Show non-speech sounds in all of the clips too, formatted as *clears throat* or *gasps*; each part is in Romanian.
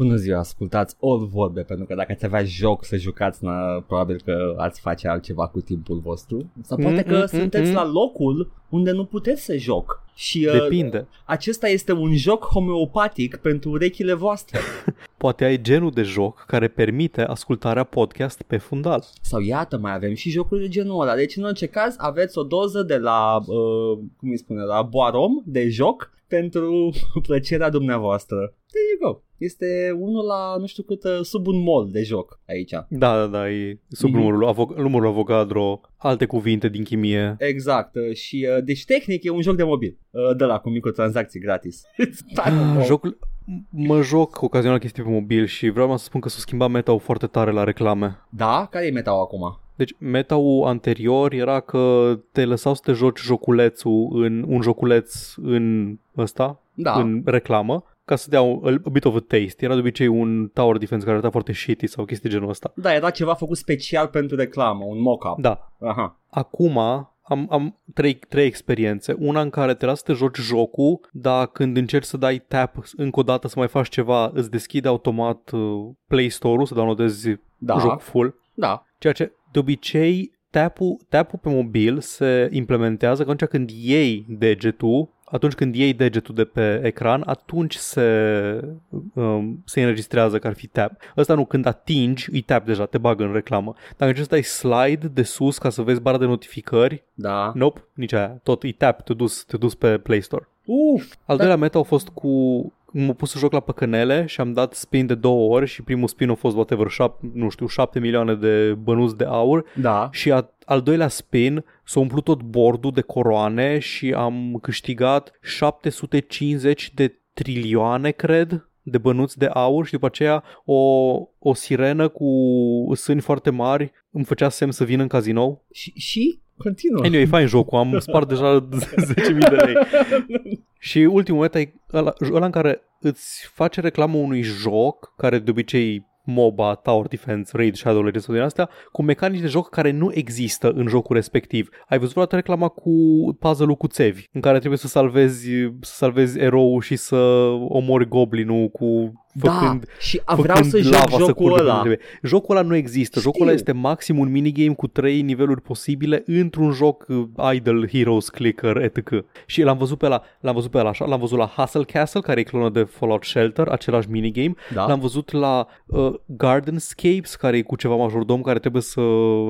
Bună ziua, ascultați All Vorbe, pentru că dacă ați avea joc să jucați, na, probabil că ați face altceva cu timpul vostru. Sau poate că Mm, mm, sunteți mm. la locul unde nu puteți să joc. Și uh, Depinde. acesta este un joc homeopatic pentru urechile voastre. *laughs* Poate ai genul de joc care permite ascultarea podcast pe fundal. Sau iată, mai avem și jocuri de genul ăla. Deci, în orice caz, aveți o doză de la, uh, cum îi spune, la Boarom de joc pentru *laughs* plăcerea dumneavoastră. There you go. Este unul la, nu știu cât, uh, sub un mol de joc aici. Da, da, da, e sub Mhm. numărul, avo- numărul Avogadro, alte cuvinte din chimie. Exact. uh, Și, uh, deci, tehnic, e un joc de mobil. Uh, De la cu microtransacții gratis. *laughs* Ah, Jocul, mă joc ocazional chestii pe mobil și vreau să spun că s-a schimbat meta foarte tare la reclame. Da? Care e meta acum? Deci meta-ul anterior era că te lăsau să te joci joculețul în un joculeț în ăsta, Da. în reclamă, ca să dea un, a bit of a taste. Era de obicei un tower defense care arăta foarte shitty sau chestii de genul ăsta. Da, era ceva făcut special pentru reclamă, un mock-up. Da, Aha. Acum am, am trei, trei experiențe. Una în care te lasă să te joci jocul, dar când încerci să dai tap încă o dată să mai faci ceva, îți deschide automat uh, Play Store-ul să downloadezi Da. joc full. Da. Ceea ce de obicei tap-ul, tap-ul pe mobil se implementează că atunci când iei degetul atunci când iei degetul de pe ecran, atunci se, um, se înregistrează că ar fi tap. Ăsta nu, când atingi, îi tap deja, te bagă în reclamă. Dacă încerci să dai slide de sus ca să vezi bara de notificări, Da. nope, nici aia. Tot îi tap, te dus, te dus pe Play Store. Uf. Al Da. doilea meta a fost cu m-am pus să joc la păcănele și am dat spin de două ori și primul spin a fost whatever, șap, nu știu, 7 milioane de bănuți de aur Da. și a, al doilea spin s-a umplut tot bordul de coroane și am câștigat 750 de trilioane, cred, de bănuți de aur și după aceea o, o sirenă cu sâni foarte mari îmi făcea semn să vin în cazinou. Și, și? Continuă. Anyway, e fain jocul, am spart deja *laughs* 10.000 de lei. *laughs* Și ultimul meta e ăla, ăla în care îți face reclamă unui joc, care de obicei MOBA, Tower Defense, Raid, Shadow Legends sau din astea, cu mecanici de joc care nu există în jocul respectiv. Ai văzut vreodată reclama cu puzzle-ul cu țevi, în care trebuie să salvezi, să salvezi eroul și să omori goblinul cu Da, făcând, și a, vreau făcând să joc lava să jocul curgă ăla. unde trebuie. Jocul ăla nu există. Știu. Jocul ăla este maxim un minigame cu trei niveluri posibile într-un joc uh, Idle, Heroes, Clicker, etc. Și l-am văzut pe la, l-am văzut pe la așa, l-am văzut la Hustle Castle, care e clonă de Fallout Shelter, același minigame. Da. L-am văzut la uh, Gardenscapes, care e cu ceva majordom care trebuie să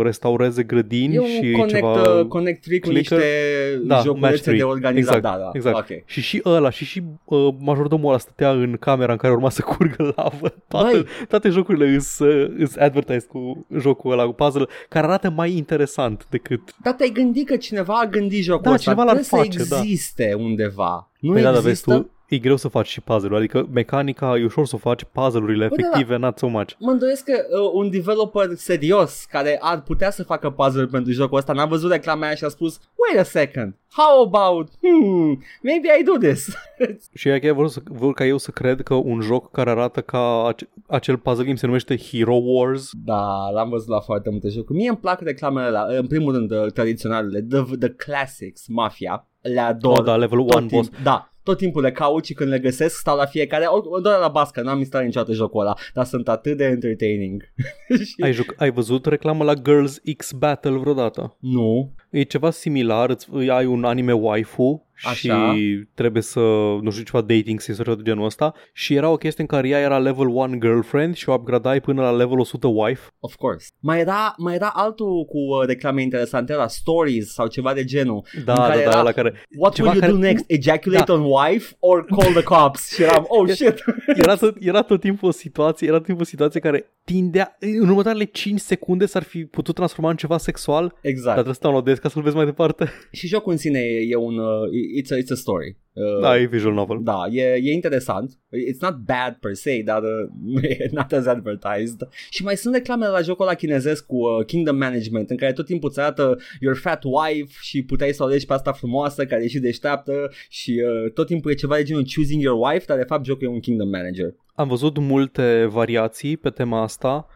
restaureze grădini E un și connect, ceva... uh, connect tree cu clicker. niște Da, match joculețe three. de organizat. Exact, da, da. exact. Ok. Și și ăla, și și uh, majordomul ăla stătea în camera în care urma să curgă *laughs* lavă. Toate, Băi. toate jocurile îs, uh, îs advertise cu jocul ăla, cu puzzle care arată mai interesant decât... Dar te-ai gândit că cineva a gândit jocul Da, ăsta. cineva l-ar Trebuie face, să da. existe undeva. Nu Păi da, dar vezi există? tu, e greu să faci și puzzle adică mecanica e ușor să o faci, puzzle-urile Bă, da, efective, not so much. Mă îndoiesc că uh, un developer serios care ar putea să facă puzzle pentru jocul ăsta n-a văzut reclama aia și a spus Wait a second, how about, hmm, maybe I do this. *laughs* Și ea chiar vor, să, vor ca eu să cred că un joc care arată ca ace- acel puzzle game se numește Hero Wars. da, l-am văzut la foarte multe jocuri. Mie îmi plac reclamele la, în primul rând uh, tradiționalele, the, the classics, Mafia, le ador. Oh, da, level tot 1 boss. timp, da, tot timpul le caut și când le găsesc stau la fiecare, o, o doar la bască, n-am instalat niciodată jocul ăla, dar sunt atât de entertaining. *laughs* Și- Ai, juc- ai văzut reclamă la Girls X Battle vreodată? nu, E ceva similar, îți, îi ai un anime waifu și Așa. trebuie să, nu știu, ceva dating sim sau ceva de genul ăsta și era o chestie în care ea era level 1 girlfriend și o upgradai până la level 100 wife. of course. Mai era, mai era altul cu uh, reclame interesante, la stories sau ceva de genul. Da, În da, care da, era- la care What Ceva will you care- do next? Ejaculate Da. on wife or call the cops? și eram, oh shit. era tot, era tot timpul o situație, era tot timpul o situație care tindea, în următoarele 5 secunde s-ar fi putut transforma în ceva sexual, dar exact. trebuie să downloadezi ca să-l vezi mai departe. *laughs* Și jocul în sine e, e un, uh, it's, a, it's a story. Uh, Da, e visual novel. Da, e, e interesant. It's not bad per se, dar uh, *laughs* e not as advertised. Și mai sunt reclamele la jocul ăla chinezesc cu uh, Kingdom Management, în care tot timpul îți arată your fat wife și puteai să o alegi pe asta frumoasă care e și deșteaptă și uh, tot timpul e ceva de genul choosing your wife, dar de fapt jocul e un Kingdom Manager. Am văzut multe variații pe tema asta.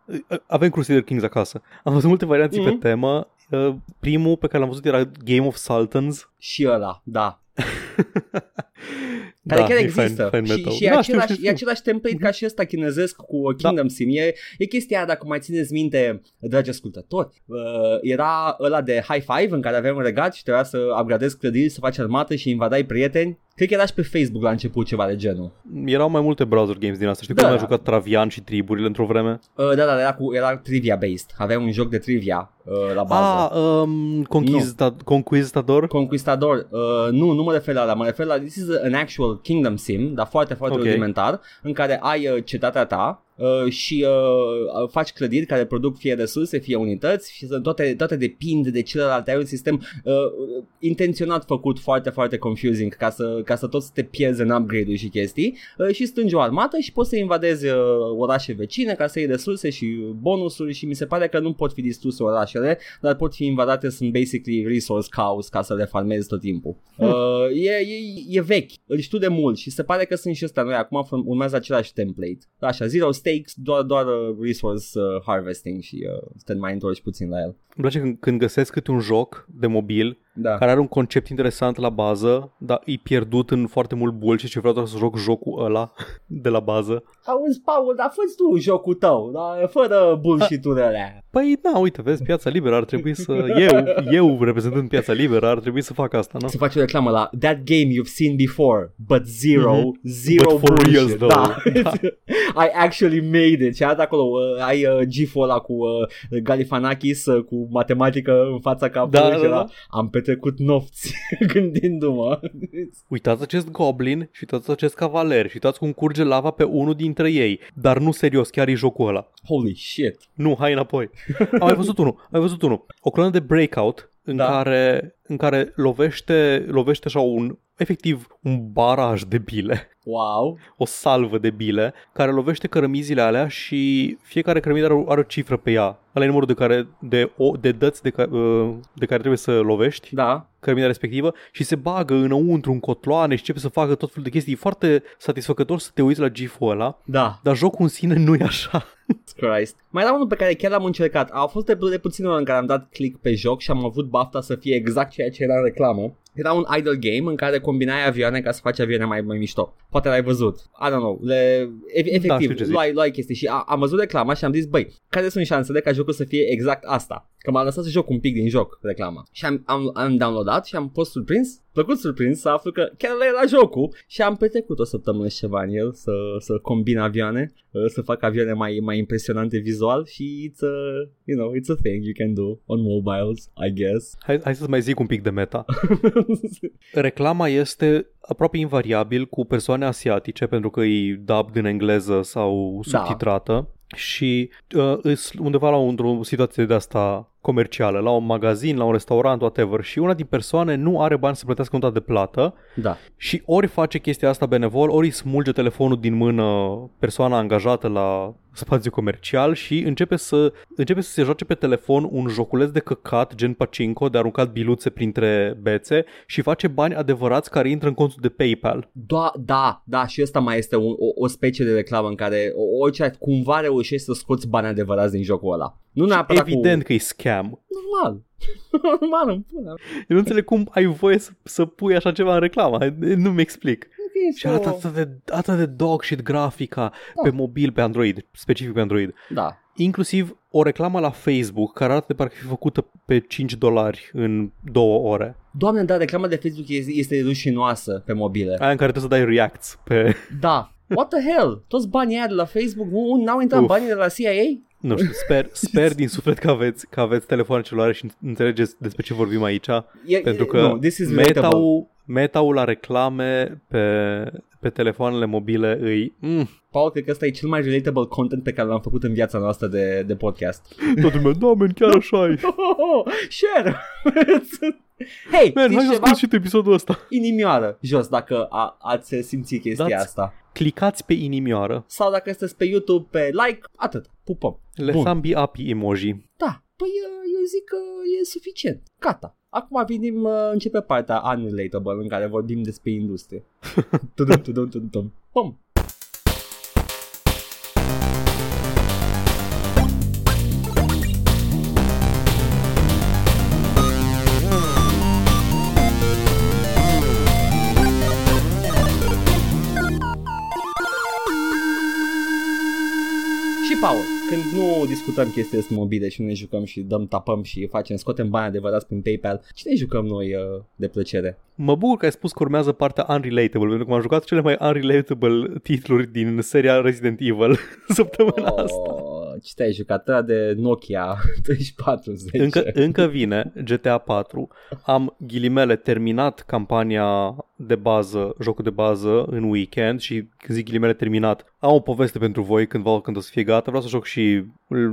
Avem Crusader Kings acasă. Am văzut multe variații Mhm. pe temă. Uh, Primul pe care l-am văzut era Game of Sultans. Și ăla, da. *laughs* care Da, chiar e există. fine- fine și, metal. și e, Da, același, știu, știu, e același template ca și ăsta chinezesc cu uh, Kingdom Sim. E, e chestia aia, dacă mai țineți minte, dragi ascultători, uh, era ăla de High Five în care aveai un regat și trebuia să upgradezi clădiri, să faci armată și invadai prieteni. Cred că era și pe Facebook la început ceva de genul. Erau mai multe browser games din asta. Știu că Da, am da. jucat Travian și triburile într-o vreme. Uh, da, da, era, cu, era trivia based. Aveai un joc de trivia uh, la bază. Ah, um, Conquista- Conquistador? Conquistador, uh, nu, nu mă refer la ăla, mă refer la This is an actual kingdom sim, dar foarte, foarte Ok. rudimentar, în care ai uh, cetatea ta uh, și uh, faci clădiri care produc fie resurse, fie unități și sunt toate, toate depind de celălalt. Ai un sistem uh, intenționat făcut foarte, foarte confusing ca să, ca să tot să te pierzi în upgrade-uri și chestii uh, și strângi o armată și poți să invadezi uh, orașe vecine ca să iei resurse și bonusuri și mi se pare că nu pot fi distruse orașele, dar pot fi invadate, sunt basically resource cows ca să le farmezi tot timpul. Hmm. Uh, e, e, e vechi, îl știu de mult și se pare că sunt și ăsta noi, acum f- urmează același template. Așa, zero stakes, doar, doar uh, resource uh, harvesting și uh, să te mai întorci puțin la el. Îmi place când, când găsesc câte un joc de mobil Da. care are un concept interesant la bază, dar e pierdut în foarte mult bullshit și vreau doar să joc jocul ăla *laughs* de la bază. Auzi, Paul, dar fă tu jocul tău, dar fără bullshit-urile alea. Păi, da, uite, vezi, piața liberă ar trebui să... Eu, eu reprezentând piața liberă, ar trebui să fac asta, nu? Să faci o reclamă la That game you've seen before, but zero, Mhm. zero But for bullshit. reals, though. da. *laughs* I actually made it. Și arată acolo, uh, ai uh, gif-ul ăla cu uh, Galifanakis uh, cu matematică în fața capului Da, și da, era, da. am petrecut nopți *laughs* gândindu-mă. Uitați acest goblin și uitați acest cavaler și uitați cum curge lava pe unul dintre ei. Dar nu serios, chiar e jocul ăla. Holy shit. Nu, hai înapoi. Am mai văzut unul, am mai văzut unul. O clonă de Breakout în, Da. care, în care lovește, lovește așa un, efectiv, un baraj de bile. Wow. o salvă de bile care lovește cărămizile alea și fiecare cărămidă are, o- are o cifră pe ea. Ăla e numărul de, care, de, o, de dăți de, ca, uh, de care trebuie să lovești Da. cărămida respectivă și se bagă înăuntru în cotloane și începe să facă tot felul de chestii. E foarte satisfăcător să te uiți la gif-ul ăla, Da. dar jocul în sine nu e așa. *laughs* Christ. Mai era unul pe care chiar l-am încercat. Au fost de, de puține ori în care am dat click pe joc și am avut bafta să fie exact ceea ce era în reclamă. Era un idle game în care combinai avioane ca să faci avioane mai, mai mișto. Poate l-ai văzut. I don't know. Le, e, efectiv, Da, știu ce zici. luai, luai chestii și a, am văzut reclama și am zis, băi, care sunt șansele ca jocul să fie exact asta? Că m-a lăsat să joc un pic din joc reclama. Și am, am, am downloadat și am fost surprins, plăcut surprins să aflu că chiar ăla era jocul și am petrecut o săptămână și ceva în el să, să combin avioane, uh, să fac avioane mai, mai impresionante vizual și it's a, you know, it's a thing you can do on mobiles, I guess. *laughs* Hai, hai să mai zic un pic de meta. Reclama este aproape invariabil cu persoane asiatice pentru că e dubbed în engleză sau Da. Subtitrată și uh, îs undeva la o, într-o situație de asta comercială, la un magazin, la un restaurant, whatever și una din persoane nu are bani să plătească nota de plată da. și ori face chestia asta benevol, ori îi smulge telefonul din mână persoana angajată la spațiu comercial și începe să, începe să se joace pe telefon un joculeț de căcat gen Pacinco de aruncat biluțe printre bețe și face bani adevărați care intră în contul de PayPal. Da, da, da, și ăsta mai este un, o, o specie de reclamă în care o- orice cumva reușești să scoți bani adevărați din jocul ăla. Nu neapărat Evident cu... că e scam. Normal. *laughs* Normal, îmi pune. Eu nu înțeleg cum ai voie să, să pui așa ceva în reclamă. Nu-mi explic. Și arată atât de, atât de dog shit grafica pe mobil, pe Android, specific pe Android. Da. Inclusiv o reclamă la Facebook care arată de parcă fi făcută pe 5 dolari în două ore. Doamne, da, reclama de Facebook este, este rușinoasă pe mobile. Aia în care trebuie să dai reacts pe... Da. What the hell? Toți banii aia de la Facebook nu n-au intrat Uf. banii de la CIA? Nu știu, sper, sper din suflet că aveți, că aveți telefoane celulare și înțelegeți despre ce vorbim aici. E, Pentru că no, this is relatable. Meta-ul, meta-ul la reclame pe, pe telefoanele mobile îi... Mm, Paul, cred că ăsta e cel mai relatable content pe care l-am făcut în viața noastră de, de podcast. *laughs* toată lumea, da, man, chiar *laughs* așa e. Oh, share! *laughs* Hei, Man, știți hai să ceva? ascult și tu episodul ăsta. Inimioară jos dacă a, ați simțit chestia Dați- asta. Clicați pe inimioară. Sau dacă sunteți pe YouTube, pe like, atât. Pupăm. Le Bun. sambi api emoji. Da, păi uh, eu zic că e suficient. Gata. Acum venim, uh, începe partea unrelatable în care vorbim despre industrie. *laughs* tudum, tudum, tudum, tudum. Pum. Discutăm chestii astea mobile și nu ne jucăm și dăm tapăm și facem, scoatem bani adevărați prin PayPal, ce ne jucăm noi uh, de plăcere? Mă bucur că ai spus că urmează partea unrelatable, pentru că m-am jucat cele mai unrelatable titluri din seria Resident Evil *laughs* săptămâna oh, asta. Ce te-ai jucat? Ăla de Nokia *laughs* 3410. Încă, încă vine GTA 4. Am ghilimele terminat campania de bază, jocul de bază în weekend și când zic ghilimele terminat, am o poveste pentru voi cândva când o să fie gata. Vreau să joc și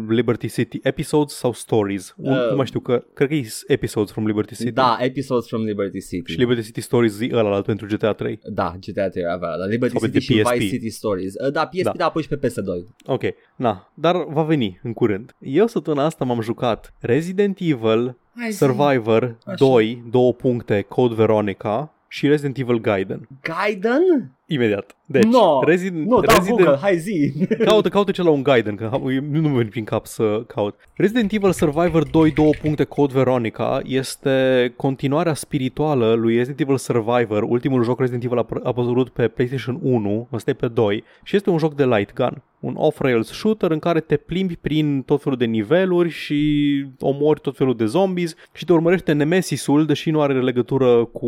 Liberty City Episodes sau Stories. Uh, nu mai știu că, cred că e Episodes from Liberty City. Da, Episodes from Liberty City. Și Liberty City Stories zi ăla pentru GTA 3. Da, GTA 3 avea, la Liberty sau City și PSP. Vice City Stories. Uh, da, PSP da. da, apoi și pe PS2. Ok, na, dar va veni în curând. Eu săptămâna asta m-am jucat Resident Evil Hai Survivor zi. 2, două puncte, Code Veronica și Resident Evil Gaiden. Gaiden? Imediat. Deci, no, Resident, no, Resident, Google, hai zi. *laughs* Caută, caută ce la un Gaiden, că nu mă veni prin cap să caut. Resident Evil Survivor 2, 2 puncte Code Veronica este continuarea spirituală lui Resident Evil Survivor. Ultimul joc Resident Evil a apărut pe PlayStation 1, ăsta e pe 2 și este un joc de light gun un off-rails shooter în care te plimbi prin tot felul de niveluri și omori tot felul de zombies și te urmărește Nemesisul, deși nu are legătură cu,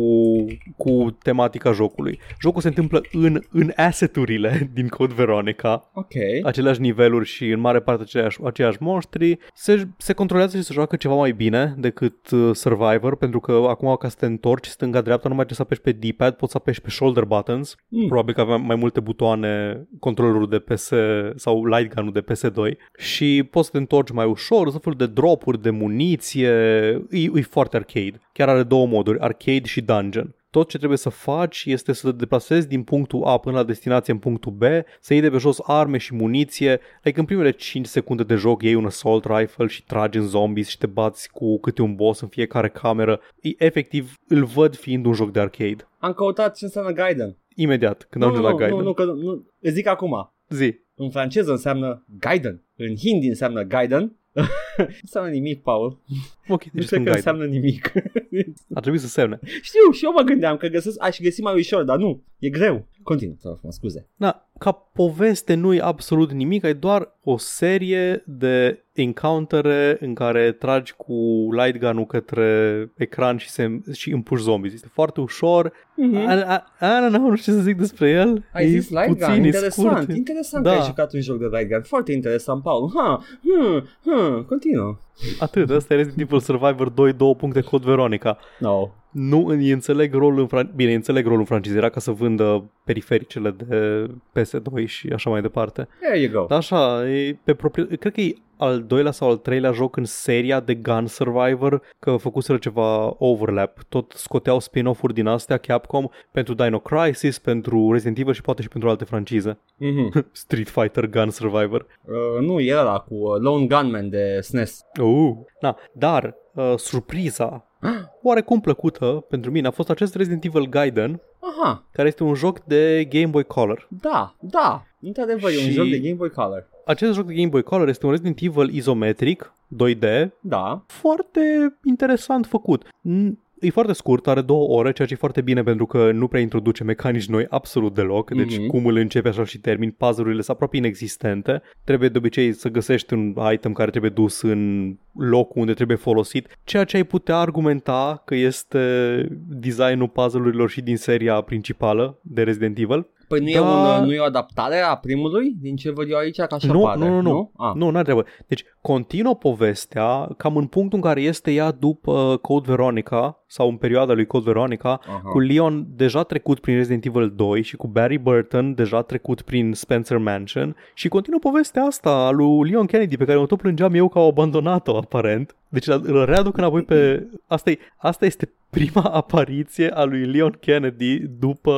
cu tematica jocului. Jocul se întâmplă în, în asset-urile *laughs* din Code Veronica, okay. aceleași niveluri și în mare parte aceiași, aceiași monștri. Se, se controlează și se joacă ceva mai bine decât uh, Survivor, pentru că acum ca să te întorci stânga-dreapta nu mai trebuie să apeși pe D-pad, poți să apeși pe shoulder buttons. Mm. Probabil că avea mai multe butoane controllerul de PS sau light gun-ul de PS2 și poți să te întorci mai ușor, să felul de dropuri, de muniție, e, e foarte arcade. Chiar are două moduri, arcade și dungeon tot ce trebuie să faci este să te deplasezi din punctul A până la destinație în punctul B, să iei de pe jos arme și muniție, like în primele 5 secunde de joc iei un assault rifle și tragi în zombies și te bați cu câte un boss în fiecare cameră. E, efectiv, îl văd fiind un joc de arcade. Am căutat ce înseamnă Gaiden. Imediat, când nu, ajung la Gaiden. Nu, nu, că, nu, îți zic acum. Zi. În franceză înseamnă Gaiden. În hindi înseamnă Gaiden. *laughs* nu *laughs* înseamnă nimic, Paul. Ok, deci nu cred că înseamnă nimic. *laughs* Ar trebui să semne. Știu, și eu mă gândeam că găsesc, aș găsi mai ușor, dar nu, e greu. Continuă, să mă scuze. Da, ca poveste nu e absolut nimic, ai doar o serie de encountere în care tragi cu light gun-ul către ecran și, se, și împuși zombies. Este foarte ușor. Mm-hmm. I, I, I don't know, nu știu ce să zic despre el. Ai zis light puțin, gun, interesant. Scurt. Interesant da. că ai jucat un joc de light gun. Foarte interesant, Paul. Ha, hmm, hmm, continuă. Atât, ăsta e Resident Evil Survivor 2, 2 puncte Code Veronica. No. Nu îi înțeleg rolul în fran- Bine, înțeleg rolul în franciză, era ca să vândă perifericele de PS2 și așa mai departe. There you go. Dar așa, e pe propriu... cred că e al doilea sau al treilea joc în seria de Gun Survivor, că făcuseră ceva overlap. Tot scoteau spin-off-uri din astea Capcom pentru Dino Crisis, pentru Resident Evil și poate și pentru alte francize. Mm-hmm. *laughs* Street Fighter Gun Survivor. Uh, nu, e ăla cu uh, Lone Gunman de SNES. Uh, na, dar uh, surpriza *gasps* oarecum plăcută pentru mine a fost acest Resident Evil Gaiden, Aha. care este un joc de Game Boy Color. Da, da, într-adevăr și... e un joc de Game Boy Color. Acest joc de Game Boy Color este un Resident Evil izometric, 2D, da. foarte interesant făcut. E foarte scurt, are două ore, ceea ce e foarte bine pentru că nu prea introduce mecanici noi absolut deloc, deci mm-hmm. cum îl începe așa și termin, puzzle-urile sunt aproape inexistente, trebuie de obicei să găsești un item care trebuie dus în locul unde trebuie folosit, ceea ce ai putea argumenta că este designul puzzle-urilor și din seria principală de Resident Evil. Păi nu, da... e un, nu e o adaptare a primului, din ce văd eu aici, ca așa nu, pare. Nu, nu, nu, nu, ah. nu, n-ar trebui. Deci continuă povestea cam în punctul în care este ea după Code Veronica sau în perioada lui Code Veronica, uh-huh. cu Leon deja trecut prin Resident Evil 2 și cu Barry Burton deja trecut prin Spencer Mansion și continuă povestea asta a lui Leon Kennedy pe care mă tot plângeam eu că au abandonat-o aparent. Deci îl readuc înapoi pe... Asta, e, asta este prima apariție a lui Leon Kennedy după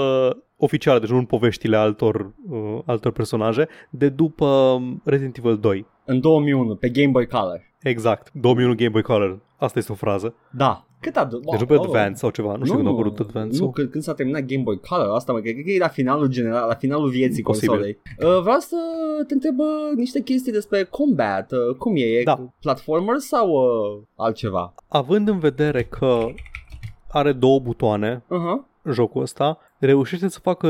oficială, deci nu în poveștile altor, uh, altor personaje, de după Resident Evil 2. În 2001, pe Game Boy Color. Exact, 2001 Game Boy Color. Asta este o frază. Da. Cât a Deci wow, pe oh, Advance sau ceva, nu, nu știu când a apărut Advance. Nu, când, când s-a terminat Game Boy Color, asta mă cred că e la finalul general, la finalul vieții Posibil. consolei. Uh, vreau să te întreb uh, niște chestii despre combat, uh, cum e, e da. platformer sau uh, altceva? Având în vedere că are două butoane, uh-huh. jocul ăsta, reușește să facă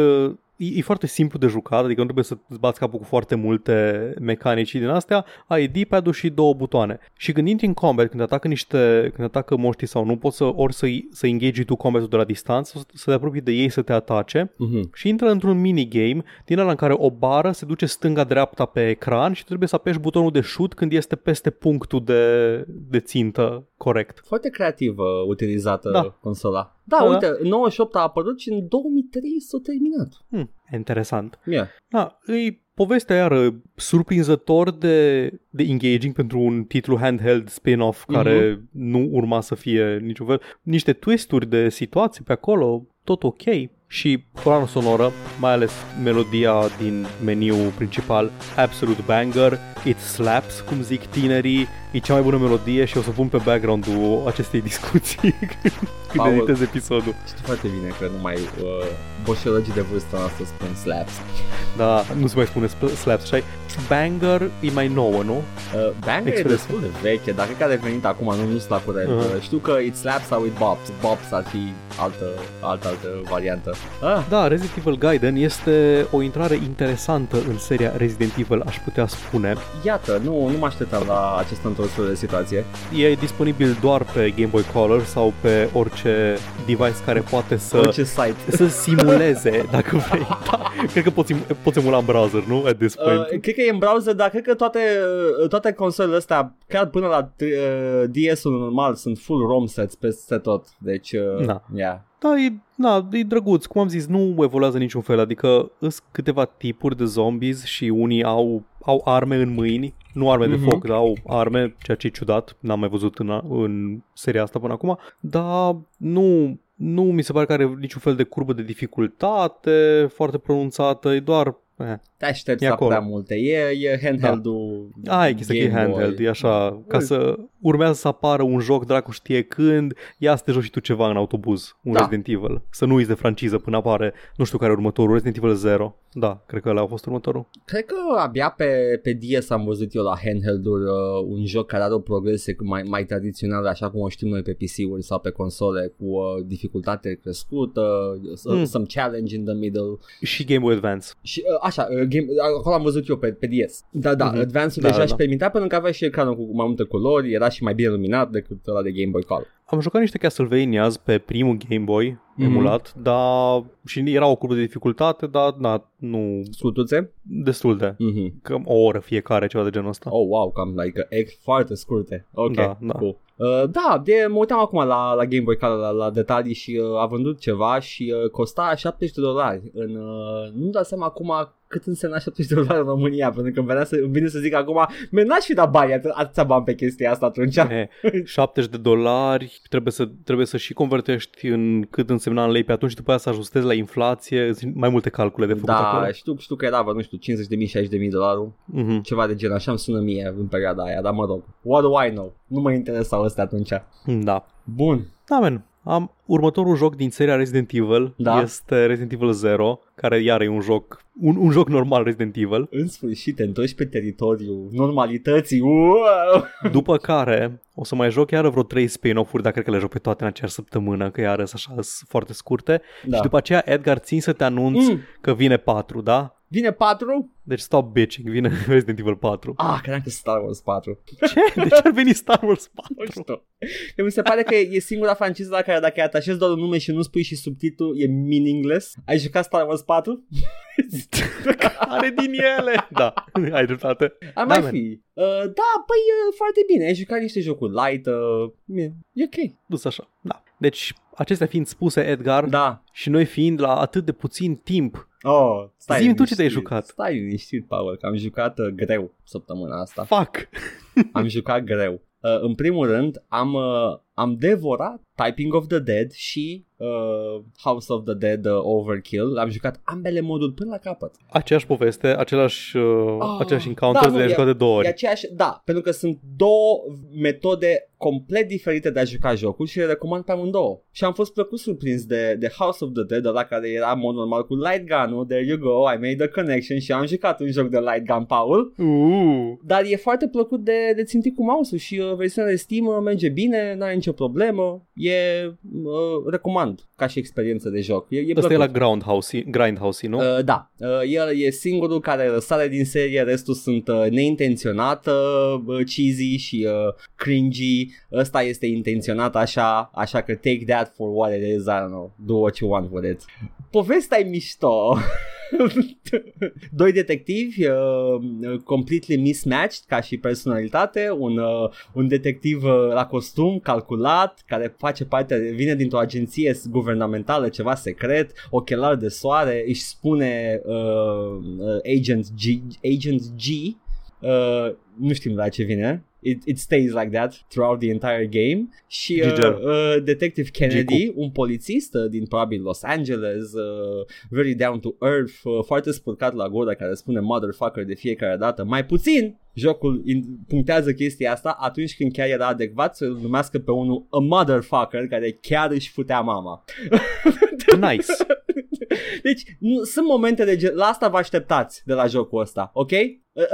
e, e foarte simplu de jucat, adică nu trebuie să îți bați capul cu foarte multe mecanici din astea, ai D-pad-ul și două butoane. Și când intri în combat, când atacă niște, când atacă moștii sau nu, poți să ori să, să engage tu combatul de la distanță, să te apropii de ei să te atace Mhm. și intră într-un minigame din ăla în care o bară se duce stânga-dreapta pe ecran și trebuie să apeși butonul de shoot când este peste punctul de, de țintă corect. Foarte creativă utilizată Da. consola. Da, Da, uite, în 98 a apărut și în 2003 s-a terminat. Hmm, interesant. Yeah. Da, îi povestea iară surprinzător de, de engaging pentru un titlu handheld spin-off care nu urma să fie niciun fel. Niște twisturi de situații pe acolo, tot ok. Și colana sonoră, mai ales melodia din meniul principal, absolute banger, it slaps, cum zic tinerii, e cea mai bună melodie și o să pun pe background-ul acestei discuții *laughs* când Paul. editez episodul. Știi foarte bine că numai uh, boșelăgii de vârstă noastră spun slaps. Da, nu se mai spune sp- slaps, așa Banger e mai nouă, nu? Uh, Banger e Express. destul de veche, dar cred că a devenit acum, nu, nu sunt la curent. Uh-huh. Uh, știu că it slaps sau it bops. Bops ar fi altă, altă, altă variantă. Ah, Da, Resident Evil Gaiden este o intrare interesantă în seria Resident Evil, aș putea spune. Iată, nu, nu mă așteptam la această întorsătură de situație. E disponibil doar pe Game Boy Color sau pe orice device care poate să, Orice site. să simuleze, dacă vrei. Da, *laughs* cred că poți, poți emula în browser, nu? At this point. Uh, cred că e în browser, dar cred că toate, uh, toate consolele astea, chiar până la uh, DS-ul normal, sunt full ROM sets peste tot. Deci, uh, Da. yeah. Da, e, na, e drăguț. Cum am zis, nu evoluează niciun fel. Adică sunt câteva tipuri de zombies și unii au, au arme în mâini. Nu arme de Mhm. foc, dar au arme, ceea ce e ciudat. N-am mai văzut în, în seria asta până acum. Dar nu, nu mi se pare că are niciun fel de curbă de dificultate foarte pronunțată. E doar... Eh. Te aștepți E la acolo. Da. prea multe. E, e handheld-ul A, e chestia că e Game Boy. handheld, e așa, ca să urmează să apară un joc, dracu știe când, ia să te joci și tu ceva în autobuz, un Da. Resident Evil. Să nu uiți de franciză până apare, nu știu care e următorul, Resident Evil 0. Da, cred că ăla a fost următorul. Cred că abia pe, pe DS am văzut eu la handheld-uri uh, un joc care are o progresie mai, mai tradițională, așa cum o știm noi pe PC-uri sau pe console, cu uh, dificultate crescută, uh, Mm. some challenge in the middle. Și Game Boy Advance. Și uh, așa, uh, game, acolo am văzut eu pe, pe DS. Da, da, Mhm. uh-huh. Advance-ul Da, deja da, și da. permitea pentru că avea și ecranul cu mai multe culori, era și mai bine luminat decât ăla de Game Boy Color. Am jucat niște Castlevanias pe primul Game Boy Mhm. emulat, dar și era o curbă de dificultate, dar na, nu Scutuțe? destul de. Mm-hmm. Cam o oră fiecare, ceva de genul ăsta. Oh, wow, cam like egg foarte scurte. Ok, Da, da. cool. Uh, da, de, mă uitam acum la, la Game Boy Color, la, la detalii și uh, a vândut ceva și uh, costa 70 de dolari. În, uh, nu-mi dau seama acum cât însemna 70 de dolari în România, pentru că îmi, venea să, îmi vine să zic acum, mă, n-aș fi dat bani, atâ- atâția bani pe chestia asta atunci. E, 70 de dolari, trebuie să, trebuie să și convertești în cât însemna în lei pe atunci și după aia să ajustezi la inflație, sunt mai multe calcule de făcut Da, acolo. știu, știu că era, vă, nu știu, 50.000, 60.000 de dolari, Mhm. ceva de gen, așa îmi sună mie în perioada aia, dar mă rog, what do I know? Nu mă interesau astea atunci. Da. Bun, Da, men. Am, următorul joc din seria Resident Evil Da. este Resident Evil 0, care iar e un joc, un, un joc normal Resident Evil. în sfârșit te întorci pe teritoriul normalității, wow! După care o să mai joc iară vreo 3 spin-off-uri, dar cred că le joc pe toate în aceeași săptămână, că iară sunt așa sunt foarte scurte. Da. Și după aceea, Edgar, țin să te anunț Mm. că vine 4, da? Vine 4? Deci stop bitching, vine *laughs* Resident Evil 4. Ah, credeam că Star Wars 4. Ce? De ce ar veni Star Wars 4? Nu știu. Că mi se pare că e singura franciză la care dacă ai atașezi doar un nume și nu spui și subtitlu, e meaningless. Ai jucat Star Wars 4? *laughs* Are din ele. Da, ai dreptate. Ar Da, mai man. fi. Uh, da, păi uh, foarte bine. Ai jucat niște jocuri light. Uh, e, e ok. Dus așa. Da. Deci, acestea fiind spuse, Edgar, Da. și noi fiind la atât de puțin timp, Oh, stai Zi-mi tu ce te-ai liniștit. jucat. Stai liniștit, Paul, că am jucat uh, greu săptămâna asta. fuck. *laughs* am jucat greu. Uh, în primul rând, am, uh, am devorat Typing of the Dead și uh, House of the Dead uh, Overkill. Am jucat ambele moduri până la capăt. Aceeași poveste, același, uh, Oh, același encounter, da, nu, le-ai e- jucat de două E ori. aceeași, da, pentru că sunt două metode complet diferite de a juca jocul și le recomand pe amândouă. Și am fost plăcut surprins de, de House of the Dead, la care era în mod normal cu light gun-ul, there you go, I made the connection și am jucat un joc de light gun, Paul. Uh. Dar e foarte plăcut de, de țintit cu mouse-ul și uh, versiunea de Steam uh, merge bine, n-are nicio problemă, e uh, recomand. Fun ca și experiență de joc. E, e Ăsta e plăcut. la Grindhouse, Grindhouse nu? Uh, da, uh, el e singurul care sare din serie, restul sunt uh, neintenționat uh, cheesy și uh, cringy. Ăsta este intenționat așa, așa că take that for what it is, I don't know, do what you want with it. Povestea e mișto. *laughs* *laughs* Doi detectivi uh, completely mismatched ca și personalitate, un, uh, un detectiv uh, la costum calculat care face parte, vine dintr-o agenție guvernamentală, ceva secret, ochelari de soare, își spune uh, uh, Agent G, Agent G uh, nu știm la ce vine. It, it stays like that throughout the entire game și uh, Giger. uh, Detective Kennedy, un polițist uh, din probabil Los Angeles, uh, very down to earth, uh, foarte spurcat la gură care spune motherfucker de fiecare dată, mai puțin jocul in- punctează chestia asta atunci când chiar era adecvat să-l numească pe unul a motherfucker care chiar își futea mama. *laughs* Nice. Deci nu, sunt momente de gen, la asta vă așteptați de la jocul ăsta, ok?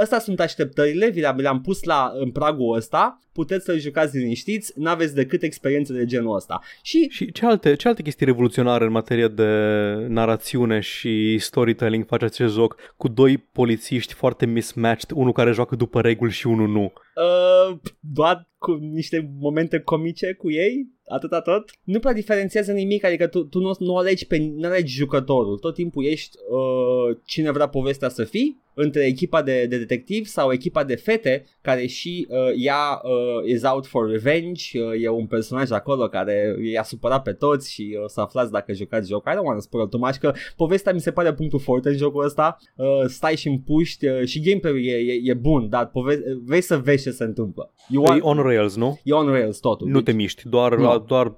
Ăsta sunt așteptările, vi le-am, le-am pus la, în pragul ăsta, puteți să-l jucați liniștiți, n-aveți decât experiențe de genul ăsta. Și Și ce alte, ce alte chestii revoluționare în materie de narațiune și storytelling face acest joc cu doi polițiști foarte mismatched, unul care joacă după reguli și unul nu? uh, doar cu niște momente comice cu ei, atâta tot. Nu prea diferențiază nimic, adică tu, tu nu, nu alegi pe nu alegi jucătorul, tot timpul ești uh, cine vrea povestea să fii, între echipa de, de detectiv sau echipa de fete care și uh, ea uh, is out for revenge, uh, e un personaj acolo care i-a supărat pe toți și o să aflați dacă jucați jocul. I don't want to spoil too much, că povestea mi se pare punctul forte în jocul ăsta, uh, stai și împuști uh, și gameplay-ul e, e, e bun, dar pove- vrei să vezi ce se întâmplă. You E want, on rails, nu? e on rails totul. Nu te miști, doar, Nu. doar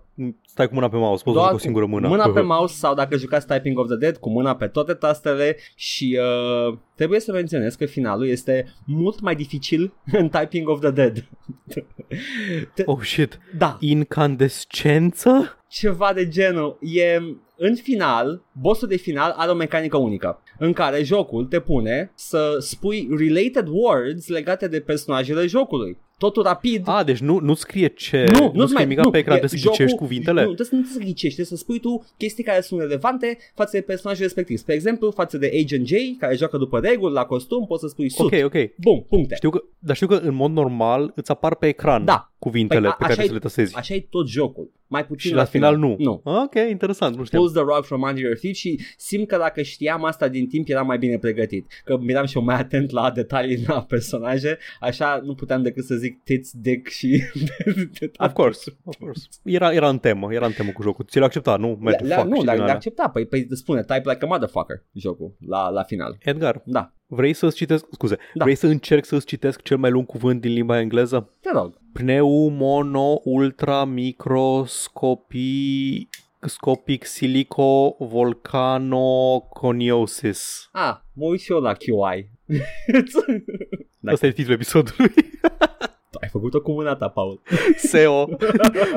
stai cu mâna pe mouse, poți să Doar cu o singură mână. Mâna pe *laughs* mouse sau dacă jucați Typing of the Dead cu mâna pe toate tastele și uh, trebuie să menționez că finalul este mult mai dificil *laughs* în Typing of the Dead. *laughs* Te- Oh shit, da, incandescență? ceva de genul. E în final, bossul de final are o mecanică unică în care jocul te pune să spui related words legate de personajele jocului. Totul rapid, A, deci nu, nu scrie ce, nu, nu nu scrie mai nimic pe ecran, trebuie să ghicești cuvintele. Nu, trebuie să, nu trebuie să ghicești, trebuie să spui tu chestii care sunt relevante față de personajul respectiv. Spre exemplu, față de Agent J, care joacă după reguli, la costum, poți să spui sut. Ok, ok. Bun, puncte. Știu că, dar știu că în mod normal îți apar pe ecran Da. cuvintele Păi, a- pe care așa-i- să le tasezi. Așa e tot jocul. Mai puțin Și la final nu. Nu. Ok, interesant, nu știam. Pulls the rug from under your feet și simt că dacă știam asta din timp eram mai bine pregătit. Că eram și eu mai atent la detalii la personaje, așa nu puteam decât să zic tits, dick și... *laughs* Of course, of course. Era, era în temă, era în temă cu jocul. Ți l-a acceptat, nu? Merge, Le, le, fuck, nu, și dar din le alea. accepta. Păi, păi spune type like a motherfucker jocul la, la final. Edgar, Da, vrei să-ți citesc, scuze, Da. vrei să încerc să-ți citesc cel mai lung cuvânt din limba engleză? te rog. Pneumono ultra microscopii scopic silico volcanoconiosis. Ah, mă uit și eu la QI. Da. *laughs* Asta e titlul episodului. *laughs* Ai făcut-o cu mâna ta, Paul. *laughs* SEO.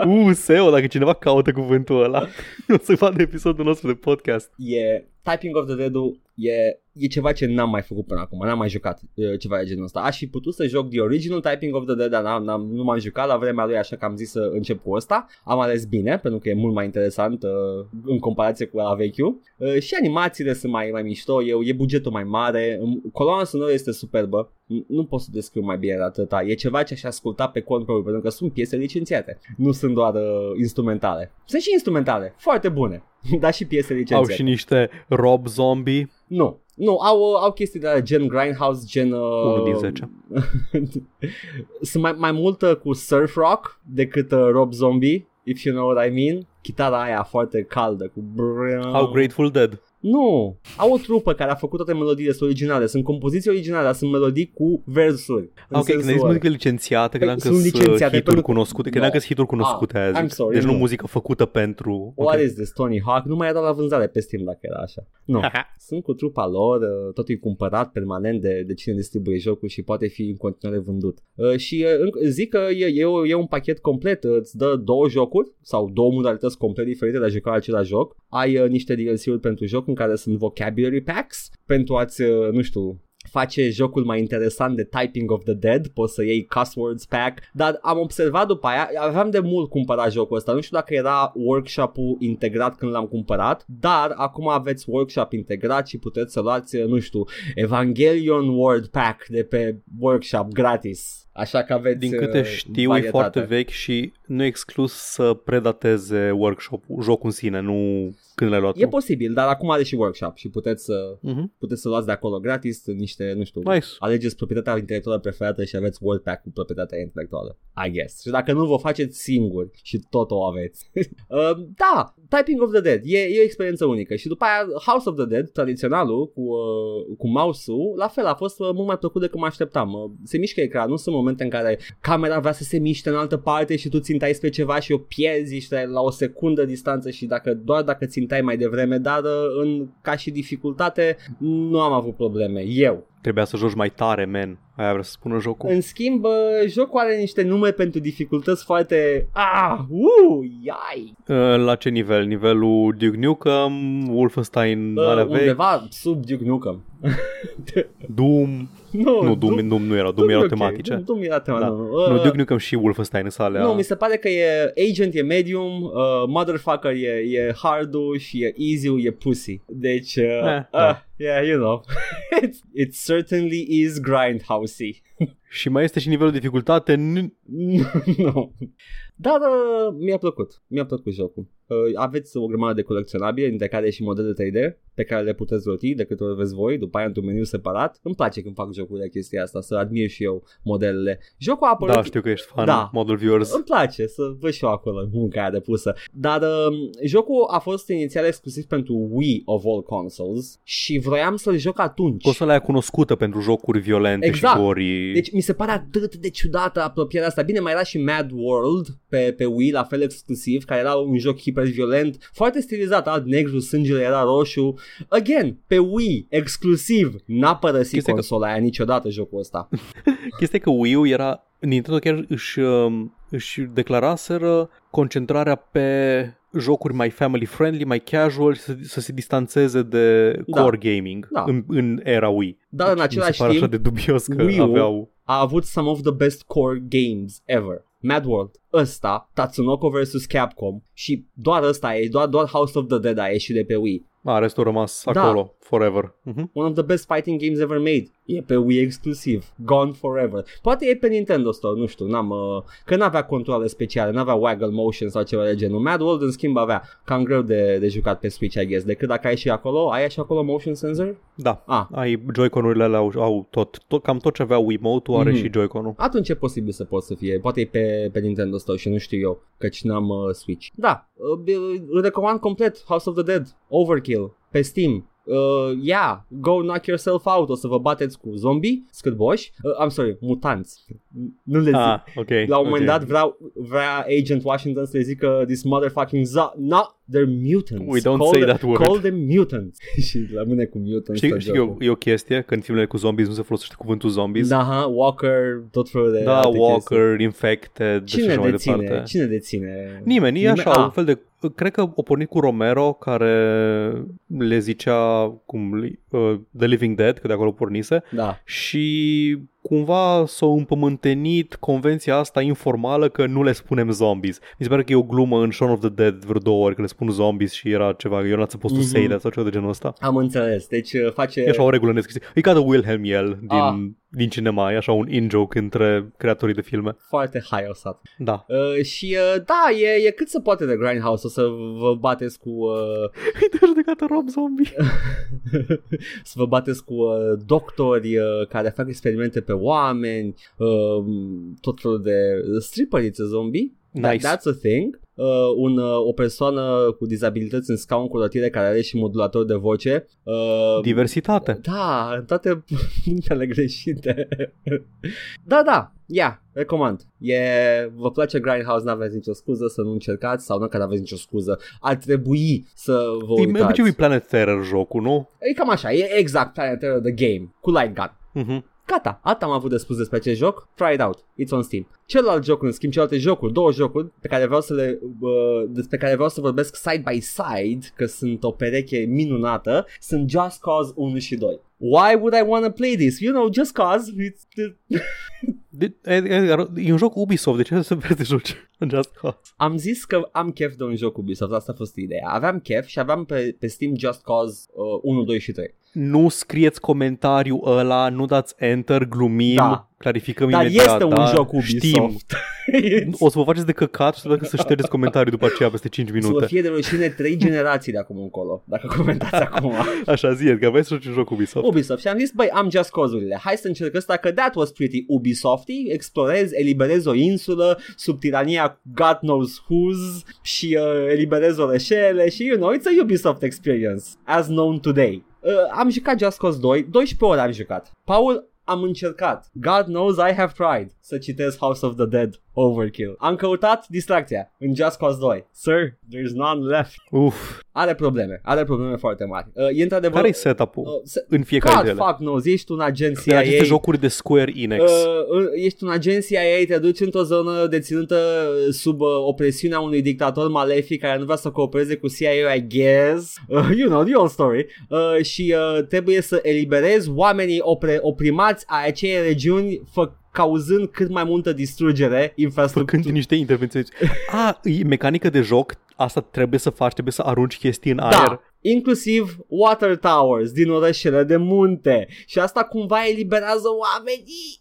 Uh, SEO, dacă cineva caută cuvântul ăla, *laughs* o să vadă episodul nostru de podcast. E Typing of the dead e, e ceva ce n-am mai făcut până acum, n-am mai jucat e, ceva de genul ăsta. Aș fi putut să joc The Original Typing of the Dead, dar n-am, n-am, nu m-am jucat la vremea lui, așa că am zis să încep cu ăsta. Am ales bine, pentru că e mult mai interesant uh, în comparație cu la vechiul. Uh, și animațiile sunt mai, mai mișto, e, e bugetul mai mare, um, coloana sonoră este superbă, N- nu pot să descriu mai bine de atâta. E ceva ce aș asculta pe cont propriu, pentru că sunt piese licențiate. Nu sunt doar uh, instrumentale. Sunt și instrumentale, foarte bune, *laughs* dar și piese licențiate. Au și niște Rob Zombie. Nu, nu, au, uh, au chestii de la gen Grindhouse, gen... Uh, Unul din zece. *laughs* Sunt mai, mai multă cu surf rock decât uh, Rob Zombie, if you know what I mean. Chitara aia foarte caldă cu... Au Grateful Dead. Nu, au o trupă care a făcut toate melodiile sunt originale, sunt compoziții originale, dar sunt melodii cu versuri. În Ok, când ai sensul zis ăla. muzică licențiată, Păi, credeam că sunt sunt licențiate hituri pentru- cunoscute, No. credeam că sunt hituri cunoscute Ah, aia I'm zic. sorry, Deci nu nu. muzică făcută pentru... What Ok. is this, Tony Hawk? Nu mai era la vânzare pe Steam dacă era așa. Nu, sunt cu trupa lor, uh, totul e cumpărat permanent de, de cine distribuie jocul și poate fi în continuare vândut. Uh, și uh, înc- zic că e, e, o- e un pachet complet, uh, îți dă două jocuri sau două modalități complet diferite de a juca același joc. Ai uh, niște DLC-uri pentru joc în care sunt vocabulary packs pentru a-ți, uh, nu știu, face jocul mai interesant de Typing of the Dead, poți să iei cuss words pack, dar am observat după aia, aveam de mult cumpărat jocul ăsta, nu știu dacă era workshop-ul integrat când l-am cumpărat, dar acum aveți workshop integrat și puteți să luați, nu știu, Evangelion Word Pack de pe workshop gratis. Așa că aveți Din câte uh, știu, varietate. e foarte vechi și nu e exclus să predateze workshop jocul în sine, nu când le-ai luat E tu. posibil, dar acum are și workshop și puteți să Mhm. puteți să luați de acolo gratis niște, nu știu, Nice. alegeți proprietatea intelectuală preferată și aveți word pack cu proprietatea intelectuală. I guess. Și dacă nu vă faceți singuri și tot o aveți. *laughs* uh, da, Typing of the Dead e, e o experiență unică și după aia House of the Dead, tradiționalul cu, uh, cu mouse-ul, la fel a fost uh, mult mai plăcut decât mă așteptam. Uh, se mișcă ecranul, sunt momente în care camera vrea să se miște în altă parte și tu țintai spre ceva și o pierzi și stai la o secundă distanță și dacă doar dacă țintai mai devreme, dar uh, în, ca și dificultate nu am avut probleme. Eu, Trebuia să joci mai tare, man. Aia vrea să spună jocul. în schimb, uh, jocul are niște nume pentru dificultăți foarte... Ah, uh, iai! Uh, La ce nivel? Nivelul Duke Nukem, Wolfenstein, Uh, alea vechi, undeva sub Duke Nukem. *laughs* Doom. Nu, Nu, Doom, Doom nu era, Doom e erau ok. tematice. Doom, Doom era tema, Da. nu, nu. Nu, Uh, Duke Nukem și Wolfenstein sunt alea. Nu, mi se pare că e Agent e medium, uh, Motherfucker e, e hard și e easy e pussy. Deci, uh, Eh, uh, da. yeah, you know. *laughs* it, it certainly is grindhousey. Și mai este și nivelul de dificultate. *laughs* Nu... nu. Dar uh, mi-a plăcut. Mi-a plăcut jocul. Uh, aveți o grămadă de colecționabile, dintre care și modele 3D, pe care le puteți roti de câte ori veți voi, după aia într-un meniu separat. Îmi place când fac jocuri de chestia asta, să admir și eu modelele. Jocul a apărut... Da, știu că ești fan Da. model viewers. Îmi place să văd și eu acolo munca aia depusă. Dar uh, jocul a fost inițial exclusiv pentru Wii of all consoles și vroiam să-l joc atunci. Consola aia cunoscută pentru jocuri violente Exact. și gory. Deci mi se pare atât de ciudată apropierea asta. Bine, mai era și Mad World pe, pe Wii, la fel exclusiv, care era un joc hiperviolent, foarte stilizat, alb negru, sângele era roșu. Again, pe Wii, exclusiv, n-a părăsit Chestia că- consola aia niciodată jocul ăsta. *laughs* Chestia e că Wii U era... Nintendo chiar își, um, își declaraseră concentrarea pe jocuri mai family friendly, mai casual și să, să se distanțeze de Da. core gaming Da. în, în era Wii. Dar în Deci mi același se pare timp, așa de dubios că Wii U aveau... a avut some of the best core games ever. Mad World, ăsta, Tatsunoko vs. Capcom și doar ăsta e, doar, doar House of the Dead a ieșit de pe Wii. A, restul a rămas Da. acolo, forever. Uh-huh. One of the best fighting games ever made. E pe Wii exclusiv. Gone forever. Poate e pe Nintendo Store, nu știu, n-am, uh, că n-avea controle speciale, n-avea waggle motion sau ceva de genul. Mad World în schimb avea cam greu de, de jucat pe Switch, I guess, decât dacă ai și acolo, ai și acolo motion sensor? Da. Ah, Ai Joy-Con-urile alea au, au tot, tot, cam tot ce avea Wiimote-ul are Mhm. și Joy-Con-ul. atunci e posibil să pot să fie. Poate e pe, pe Nintendo Store și nu știu eu, căci n-am uh, Switch. Da, uh, îl recomand complet House of the Dead, Overkill, pe Steam. Uh, yeah, go knock yourself out, o să vă bateți cu zombie, scârboși, uh, I'm sorry, mutanți. Nu le zic. Ah, ok. La un moment ok. dat vrea, vrea Agent Washington să le zică This motherfucking zo- No, they're mutants We don't call say them, that word." Call them mutants *laughs* Și rămâne cu mutants Știi, tot știi că e o, jocul. e o chestie că în filmele cu zombies nu se folosește cuvântul zombies. Da, ha, Walker, tot felul de da alte Walker, Infected chestii. și Cine așa mai deține? departe. Cine deține? Nimeni, e Nimeni- așa, Ah. un fel de... Cred că o pornit cu Romero, care le zicea cum, uh, The Living Dead, că de acolo pornise, Da. și cumva s-a împământenit convenția asta informală că nu le spunem zombies. Mi se pare că e o glumă în Shaun of the Dead vreo două ori că le spun zombies și era ceva, you're not supposed to say Mhm. that sau ceva de genul ăsta. Am înțeles, deci uh, face E așa o regulă nescrisă. E ca de Wilhelm el din, Ah. din cinema, e așa un in-joke între creatorii de filme. foarte haiosat Da. uh, Și uh, da, e, e cât se poate de Grindhouse O să vă bateți cu uh, *laughs* Uite, judecată Rob Zombie. *laughs* să vă bateți cu uh, doctori uh, care fac experimente pe oameni, uh, tot felul de stripper it's a zombie. That- Nice. That's a thing. Uh, un, uh, o persoană cu dizabilități în scaun cu rotire care are și modulator de voce. Uh, Diversitate. da, în toate *laughs* punctele greșite. *laughs* da, da, yeah, recomand. E, vă place Grindhouse, n-aveți nicio scuză să nu încercați sau nu că n-aveți nicio scuză. Ar trebui să vă E uitați. obiceiul e Planet Terror jocul, nu? E cam așa, e exact Planet Terror The Game, cu light gun. Mhm. Gata, atât am avut de spus despre acest joc. Try it out. It's on Steam. Celălalt joc, în schimb, celelalte jocuri, două jocuri pe care vreau să le, uh, despre care vreau să vorbesc side by side, că sunt o pereche minunată, sunt Just Cause 1 și 2. Why would I want to play this? You know, just cause. It's, De, Edgar, e un joc Ubisoft, de ce să vrei să joci în Just Cause? am zis că am chef de un joc Ubisoft, asta a fost ideea. Aveam chef și aveam pe, pe Steam Just Cause uh, 1, 2 și 3. Nu scrieți comentariul ăla, nu dați enter, glumim, Da. Clarificăm Dar imediat. este un da? joc Ubisoft. Știm. *laughs* O să vă faceți de căcat și să dacă să ștergeți comentarii după aceea peste 5 Să vă minute. fie de rușine 3 generații de acum încolo, dacă comentați *laughs* acum. Așa zi, că vrei să joci un joc Ubisoft. Ubisoft și am zis, băi, am Just Cause-urile, hai să încerc ăsta că that was pretty Ubisofty, explorez, eliberez o insulă sub tirania God knows whose și uh, eliberez orășele și, you know, it's a Ubisoft experience, as known today. Uh, am jucat Just Cause 2, 12 ore am jucat. Paul, am încercat. God knows I have tried să citesc House of the Dead Overkill. Am căutat distracția în Just Cause 2. Sir, there's none left. Uf, Are probleme, are probleme foarte mari. Uh, e într-adevăr... care-i setup-ul uh, se- în fiecare God dintre ele? fuck knows, ești un agent În CIA. aceste jocuri de Square Enix. Uh, uh, ești un agent CIA, te duci într-o zonă deținută sub uh, opresiunea unui dictator malefic care nu vrea să coopereze cu CIA, I guess. Uh, you know, the old story. Uh, și uh, trebuie să eliberezi oamenii opre- oprimați a acei regiuni fă- cauzând cât mai multă distrugere Făcând infrastructură. niște intervenții. A, e mecanică de joc, asta trebuie să faci, trebuie să arunci chestii în aer. Da, inclusiv water towers din orășele de munte. Și asta cumva eliberează oamenii.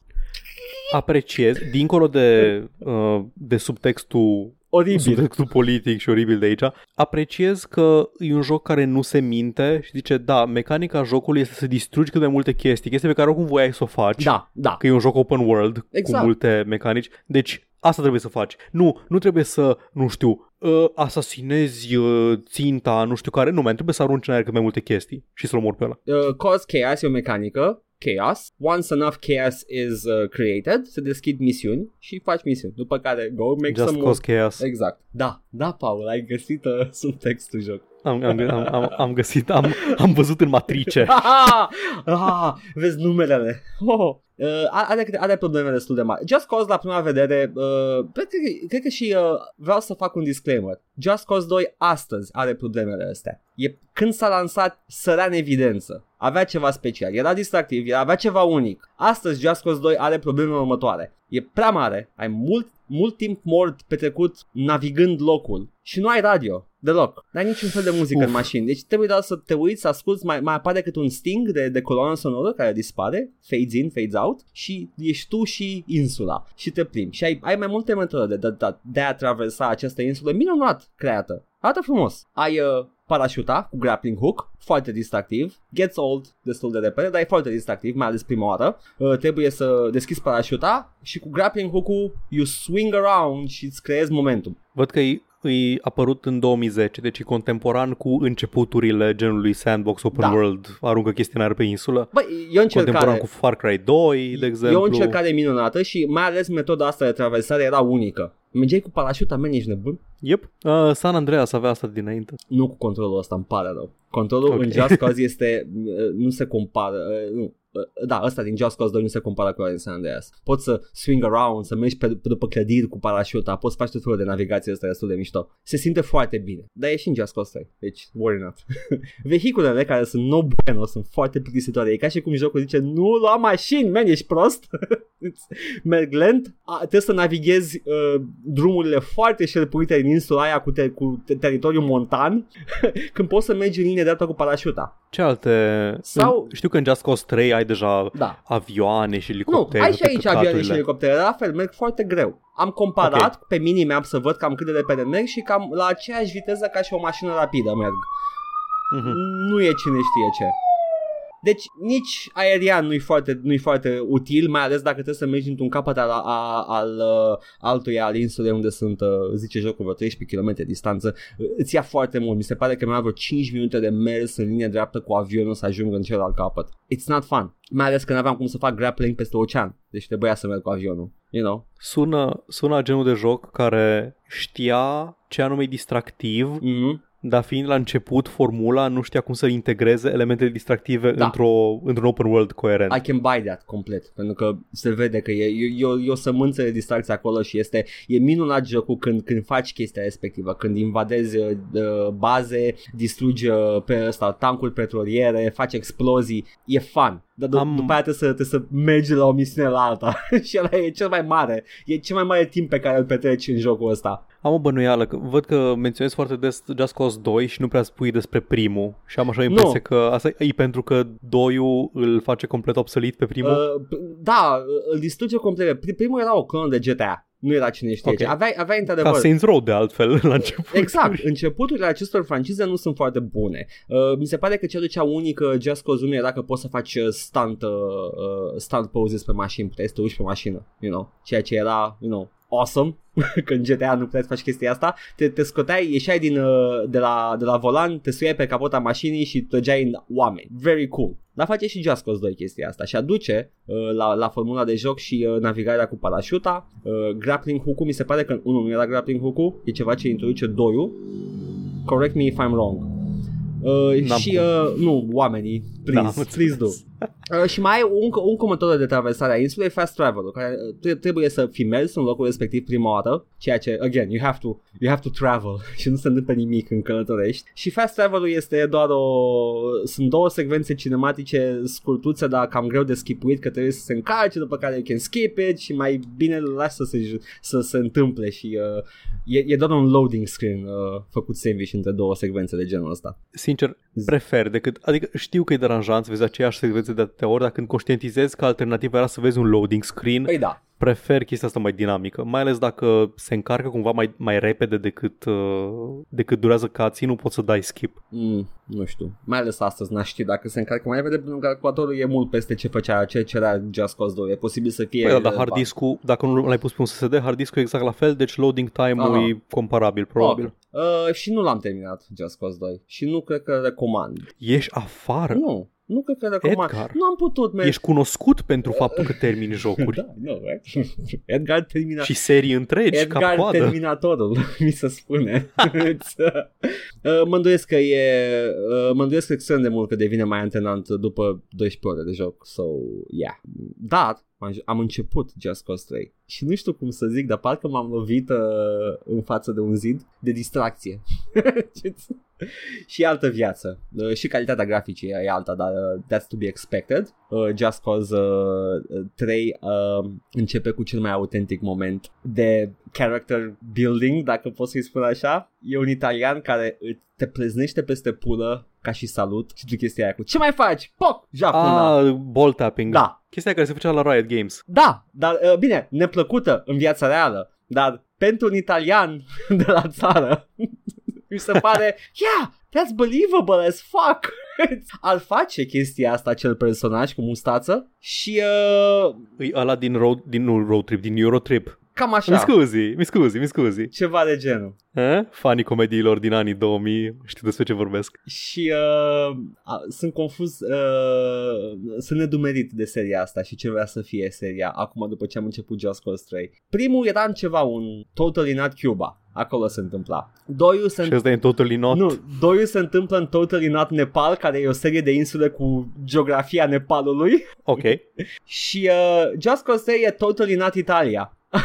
Apreciez, dincolo de, uh, de subtextul Oribil. subtextul politic și oribil de aici, apreciez că e un joc care nu se minte și zice, da, mecanica jocului este să distrugi cât mai multe chestii, chestii pe care oricum voiai să o faci, Da, da. că e un joc open world Exact. cu multe mecanici, deci asta trebuie să faci. Nu, nu trebuie să, nu știu, uh, asasinezi uh, ținta, nu știu care, nu, mai trebuie să arunci în aer cât mai multe chestii și să-l omori pe ăla. Uh, cause chaos e o mecanică chaos. Once enough chaos is uh, created, se deschid misiuni și faci misiuni. După care go make Just some cause more. chaos. Exact. Da, da, Paul, ai găsit uh, *laughs* subtextul joc. Am, am, am, am, am găsit, am, am văzut în matrice. ah, *laughs* ah, vezi numerele. Oh. Uh, are, are probleme destul de mari. Just Cause la prima vedere, uh, cred, că, cred că și uh, vreau să fac un disclaimer. Just Cause 2 astăzi are problemele astea. E, când s-a lansat, sărea în evidență. Avea ceva special, era distractiv, era, avea ceva unic. Astăzi Just Cause 2 are problemele următoare. E prea mare, ai mult, mult timp mort petrecut navigând locul și nu ai radio. Deloc. N-ai niciun fel de muzică Uf. în mașini. Deci trebuie doar să te uiți, să asculti, mai, mai apare cât un sting de, de coloană sonoră care dispare, fades in, fades out și ești tu și insula și te plimbi. Și ai, ai mai multe metode de, de, de a traversa această insulă minunat creată. Arată frumos. Ai uh, parașuta cu grappling hook, foarte distractiv, gets old destul de repede, dar e foarte distractiv, mai ales prima oară. Uh, trebuie să deschizi parașuta și cu grappling hook-ul you swing around și îți creezi momentum. Văd că e, e apărut în 2010, deci e contemporan cu începuturile genului Sandbox Open Da. World, aruncă chestii în aer pe insulă. Băi, e o Contemporan încercare. cu Far Cry 2, de exemplu. E o încercare minunată și mai ales metoda asta de traversare era unică. Mergeai cu parașuta, man, ești nebun? Yep. Uh, San Andreas avea asta dinainte. Nu cu controlul ăsta, îmi pare rău. Controlul Ok. în Just *laughs* Cause este, uh, nu se compară, uh, nu. Uh, Da, ăsta din Just Cause 2 nu se compară cu ăla din San Andreas. Poți să swing around, să mergi pe, pe după clădiri cu parașuta, poți să faci tot felul de navigație ăsta destul de mișto. Se simte foarte bine, dar e și în Just Cause 3, deci worry not. *laughs* Vehiculele care sunt no bueno sunt foarte plictisitoare. E ca și cum jocul zice, nu lua mașini, man, ești prost? *laughs* Merg lent, a, trebuie să navighezi uh, drumurile foarte șerpuite din insula aia cu, te- cu te- teritoriu montan *laughs* când poți să mergi în linie dreaptă cu parașuta. Ce alte... Sau- Știu că în Just Cause 3 ai deja Da. avioane și Nu, elicoptere. ai și pe aici avioane și căcaturile. elicoptere, la fel, merg foarte greu. Am comparat Ok. pe minimap să văd cam cât de repede merg și cam la aceeași viteză ca și o mașină rapidă merg. Mhm. Nu e cine știe ce. Deci nici aerian nu-i foarte, nu-i foarte util, mai ales dacă trebuie să mergi într-un capăt al, a, al uh, altuia al insulei unde sunt, uh, zice jocul, vreo 13 km distanță. Uh, Îți ia foarte mult. Mi se pare că mi-a vreo 5 minute de mers în linie dreaptă cu avionul să ajung în celălalt capăt. It's not fun. Mai ales că n-aveam cum să fac grappling peste ocean. Deci trebuia să merg cu avionul. You know? Sună, sună a genul de joc care știa ce anume e distractiv, Mm-hmm. Dar fiind la început, formula nu știa cum să integreze elementele distractive Da. într-o, într-un open world coerent. I can buy that complet, pentru că se vede că e, e, e, o, e o sămânță de distracție acolo și este e minunat jocul când, când faci chestia respectivă, când invadezi uh, uh, baze, distrugi uh, pe ăsta, tancuri petroliere, faci explozii, e fun. Dar d- Am- după aia trebuie să, trebuie să mergi de la o misiune la alta *laughs* și ăla e cel mai mare, e cel mai mare timp pe care îl petreci în jocul ăsta. Am o bănuială, că văd că menționezi foarte des Just Cause 2 și nu prea spui despre primul. Și am așa o impresie Nu. că asta e pentru că 2 îl face complet obsolit pe primul. Uh, p- da, îl distruge complet. Pri- Primul era o clonă de GTA. Nu era cine știe Ok. ce. Aveai, aveai Ca într-adevăr Saints Row de altfel *laughs* la început. Exact, începuturile acestor francize nu sunt foarte bune. Uh, mi se pare că cea de cea unică Just Cause 1 era că poți să faci uh, stunt, uh, uh, stunt poses pe mașini, puteai să te uiți pe mașină, you know, ceea ce era, you know, awesome, *laughs* că în GTA nu puteai să faci chestia asta, te, te scoteai, ieșeai din, uh, de, la, de la volan, te suiai pe capota mașinii și trăgeai în oameni. Very cool. Dar face și Just Cause 2 chestia asta și aduce uh, la, la formula de joc și uh, navigarea cu parașuta, uh, grappling hook-ul, mi se pare că unul nu era grappling hook-ul, e ceva ce introduce doiul. Correct me if I'm wrong. Uh, N-am și cum. uh, nu, oamenii, Da, please, am please do. *laughs* Uh, și mai ai un, un comentariu de traversare a insulei Fast Travel, care uh, tre- trebuie să fi mers în locul respectiv prima oară, ceea ce, again, you have to, you have to travel *laughs* și nu se întâmplă nimic în călătorești. Și Fast Travel este doar o... sunt două secvențe cinematice scurtuțe, dar cam greu de skipuit, că trebuie să se încarce, după care you can skip it și mai bine îl lași să se, ju- să se întâmple și uh, e, e doar un loading screen uh, făcut sandwich între două secvențe de genul ăsta. Sincer, prefer decât... Adică știu că e deranjant să vezi aceeași secvență de atâtea ori, dar când conștientizezi că alternativa era să vezi un loading screen, Păi da, prefer chestia asta mai dinamică, mai ales dacă se încarcă cumva mai, mai repede decât, uh, decât durează cutscene, nu poți să dai skip. Mm, nu știu. Mai ales astăzi n-aș ști dacă se încarcă mai repede pentru că calculatorul e mult peste ce făcea, ce cerea Just Cause 2. E posibil să fie... Păi da, dar uh, hard disk-ul, dacă nu l-ai pus pe un SSD, hard disk-ul e exact la fel, deci loading time-ul Aha. e comparabil, probabil. Ok. Uh, și nu l-am terminat Just Cause 2 și nu cred că recomand. Ești afară. Nu, nu cred că recomand. Edgar. Nu am putut, man. Ești cunoscut pentru faptul că termini *laughs* jocuri Da, nu, right? *laughs* Edgar termina... și serii întregi ca Edgar coadă. Terminatorul, *laughs* mi se spune. uh, mă îndoiesc că e... Uh, mă îndoiesc extrem de mult că devine mai antenant după 12 ore de joc. So, yeah. Dar am, am început Just Cause 3 și nu știu cum să zic, dar parcă m-am lovit uh, în față de un zid de distracție. *laughs* și altă viață. Uh, și calitatea graficii e alta, dar uh, that's to be expected. Uh, Just Cause uh, 3 uh, începe cu cel mai autentic moment de character building, dacă pot să-i spun așa. E un italian care îți- te pleznește peste pulă ca și salut și tu chestia aia cu Ce mai faci? Poc! Japona! Ah, ball tapping. Da. Chestia care se făcea la Riot Games. Da, dar uh, bine, neplăcută în viața reală, dar pentru un italian *laughs* de la țară mi se pare, yeah, that's believable as fuck. *laughs* Ar face chestia asta acel personaj cu mustață și uh, E ăla din road, din nu road trip, din Eurotrip. cam Mi așa, scuzi, mi scuzi, mi scuzi. ceva de genul. Eh? Fanii comediilor din anii 2000, știu despre ce vorbesc. Și uh, a, sunt confuz, uh, sunt nedumerit de seria asta și ce vrea să fie seria acum după ce am început Just Cause 3. Primul era în ceva, un Totally Not Cuba, acolo se întâmpla. Doiul se Și ăsta e în totally not. Nu, doiul se întâmplă în Totally Not Nepal, care e o serie de insule cu geografia Nepalului Ok. *laughs* și uh, Just Cause 3 e Totally Not Italia. *laughs*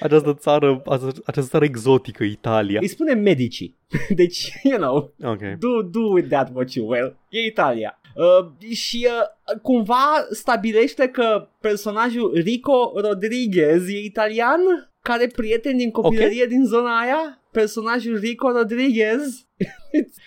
Această țară, această, această țară exotică, Italia. Îi spune medicii. *laughs* Deci, you know, Ok. do, do with that what you will. E Italia. Uh, și uh, cumva stabilește că personajul Rico Rodriguez e italian, care prieten din copilărie okay. din zona aia. Personajul Rico Rodriguez.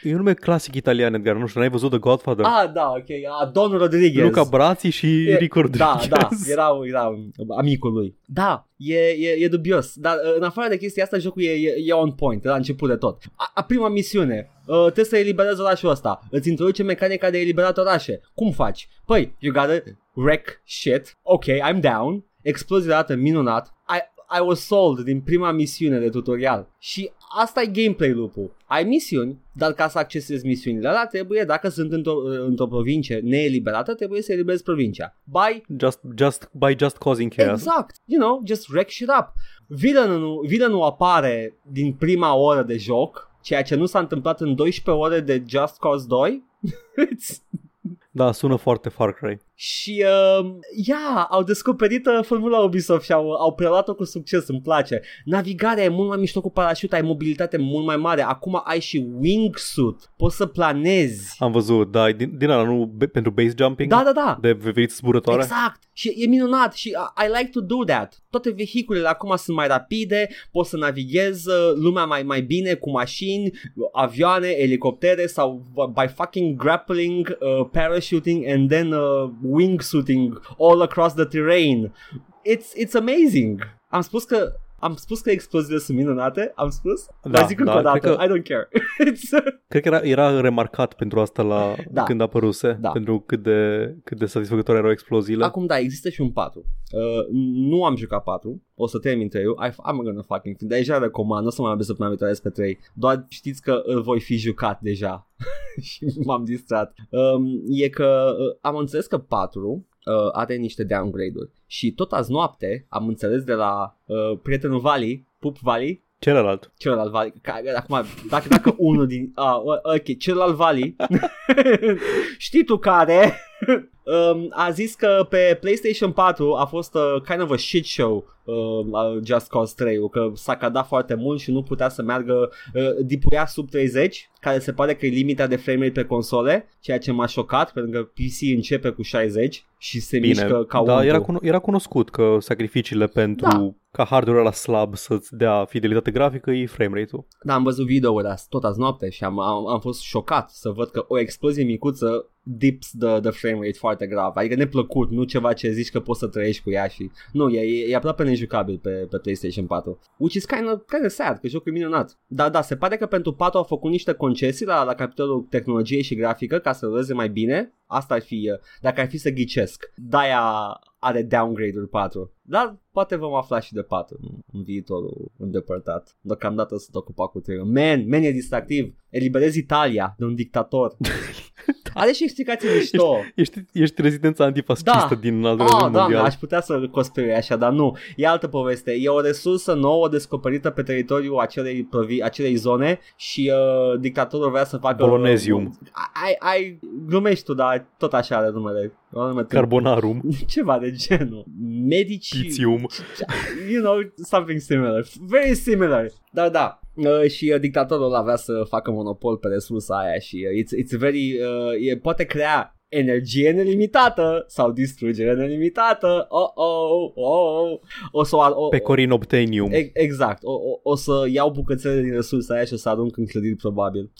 E un nume clasic italian, Edgar, nu știu, n-ai văzut The Godfather? Ah, da, ok. Ah, Don Rodriguez. Luca Brații și E- Rico Da, Rodriguez. da, erau, erau amicul lui. Da, e, e, e dubios, dar uh, în afară de chestia asta, jocul e, e, e on point, de la început de tot. A, a prima misiune, uh, trebuie să eliberezi orașul ăsta, îți introduce mecanica de eliberat orașe. Cum faci? Păi, you gotta wreck shit, ok, I'm down, explozia dată minunat, ai, I was sold din prima misiune de tutorial. Și asta e gameplay loop-ul. Ai misiuni, dar ca să accesezi misiunile alea trebuie, dacă sunt într-o, într-o provincie neeliberată, trebuie să eliberezi provincia. By Just, just, by just causing chaos. Exact. You know, just wreck shit up. Villainul, villainul apare din prima oră de joc, ceea ce nu s-a întâmplat în 12 ore de Just Cause 2. *laughs* It's- Da, sună foarte Far Cry. Și, uh, yeah, au descoperit uh, formula Ubisoft și au, au preluat-o cu succes, îmi place. Navigarea e mult mai mișto cu parașut, ai mobilitate mult mai mare. Acum ai și wingsuit, poți să planezi. Am văzut, da, din, din ala, nu be- pentru base jumping? Da, da, da. De veveriți zburătoare? Exact. Și e minunat și I, I like to do that. Toate vehiculele acum sunt mai rapide, poți să navighezi uh, lumea mai mai bine cu mașini, avioane, elicoptere sau by fucking grappling, uh, parachuting and then uh, wingsuiting all across the terrain. It's it's amazing. Am spus că am spus că exploziile sunt minunate, am spus, Da, dar zic încă da, o dată, cred că- I don't care. *laughs* It's, Cred că era, era remarcat pentru asta la Da. când apăruse, Da. pentru cât de, cât de satisfăcătoare erau exploziile. Acum da, există și un 4. Uh, nu am jucat 4, o să termin 3 I, I'm gonna fucking fin. Deja recomand, nu o să mai abia săptămâna viitoare pe 3. Doar știți că îl voi fi jucat deja. *laughs* și m-am distrat. Um, e că uh, am înțeles că 4 uh, are niște downgrade-uri. Și tot azi noapte am înțeles de la uh, prietenul Vali, Pup Vali, Celălalt. celălalt Vali, care, acum, dacă, dacă unul din, ah, ok, celălalt Vali, *laughs* *laughs* știi tu care, um, a zis că pe PlayStation 4 a fost uh, kind of a shit show uh, uh, Just Cause 3 că s-a cadat foarte mult și nu putea să meargă, uh, dipuia sub 30, care se pare că e limita de frame rate pe console, ceea ce m-a șocat, pentru că PC începe cu 60 și se Bine, mișcă ca da, un era, cuno- era cunoscut că sacrificiile pentru Da. ca hardware la slab să-ți dea fidelitate grafică e frame rate-ul. Da, am văzut video-uri azi, tot azi noapte și am, am, am fost șocat să văd că o explozie micuță dips the, the frame rate foarte grav. Adică neplăcut, nu ceva ce zici că poți să trăiești cu ea și... Nu, e, e, e aproape nejucabil pe, pe PlayStation 4. Which is kind of, kind of sad, că jocul e minunat. Dar da, se pare că pentru 4 au făcut niște concesii la, la capitolul tehnologie și grafică ca să ruleze mai bine. Asta ar fi, uh, dacă ar fi să ghicesc. De-aia are downgrade-uri 4. Dar poate vom afla și de 4 în, în viitorul îndepărtat. Deocamdată sunt ocupat cu 3. Man, man e distractiv. Eliberezi Italia de un dictator. *laughs* *laughs* Are și explicații mișto. Ești, ești rezidența antifascistă Da. din al doilea Ah, război doamne, mondial. aș putea să cospere așa, dar nu. E altă poveste. E o resursă nouă descoperită pe teritoriul acelei, provi- acelei zone și uh, dictatorul vrea să facă... Bolonezium. Ai, ai, glumești tu, dar tot așa are numele. Nume Carbonarum, *laughs* Ceva de genul. Medici... pitium. *laughs* You know, something similar. Very similar. Dar da, Uh, și uh, dictatorul ăla vrea să facă monopol pe resursa aia și uh, it's, it's very, uh, e, poate crea energie nelimitată sau distrugere nelimitată. Oh, oh, oh. O să o, o, Pecorin obtenium. E- Exact, o, o, o să iau bucățele din resursa aia și o să arunc în clădiri probabil.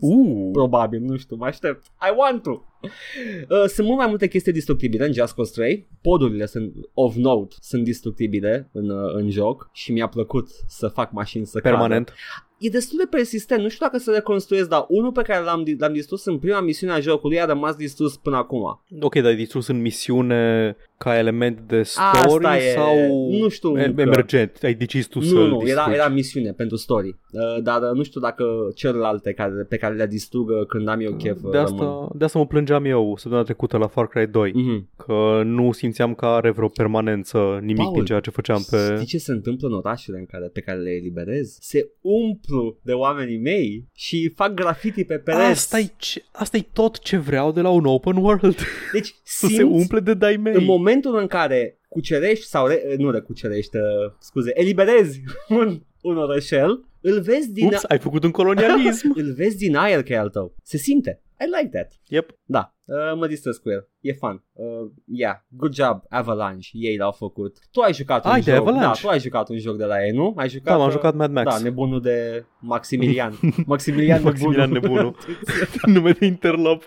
Uh, *laughs* Probabil, nu știu, mă aștept. I want to. Uh, sunt mult mai multe chestii destructibile în Just Cause 3. Podurile sunt of note, sunt destructibile în, uh, în joc și mi-a plăcut să fac mașini să permanent. cadă. E destul de persistent, nu știu dacă să reconstruiesc, dar unul pe care l-am, l-am distrus în prima misiune a jocului a rămas distrus până acum. Ok, dar ai distrus în misiune ca element de story Asta e, sau nu știu e- încă. emergent? Ai decis tu Nu, să-l nu, era, distrugi. era misiune pentru story, uh, dar uh, nu știu dacă celelalte care, pe care le distrugă când am eu chef uh, de, rămân. asta, de asta mă plângeam eu săptămâna trecută la Far Cry 2 Mhm. Că nu simțeam că are vreo permanență nimic Paul, din ceea ce făceam pe... Știi ce se întâmplă în orașele în care, pe care le eliberez? Se umplu de oamenii mei și fac graffiti pe pereți. asta e, ce, asta e tot ce vreau de la un open world Deci *laughs* Să simți se umple de dai mei în momentul în care cucerești sau re, nu recucerești, uh, scuze, eliberezi *laughs* un, un orășel, îl vezi din Ups, ai făcut un colonialism *laughs* îl vezi din aer că e al tău. Se simte. I like that. Yep Da, uh, mă distrez cu el. E fun. Uh, yeah, good job, Avalanche. Ei l-au făcut. Tu ai jucat un Ai, de joc. Avalanche. Da, tu ai jucat un joc de la ei, nu? Ai jucat, Da, m-am uh, jucat Mad Max Da, nebunul de Maximilian. *laughs* Maximilian, Maximilian nebunul. Nebunul. *laughs* *laughs* Nume de interlop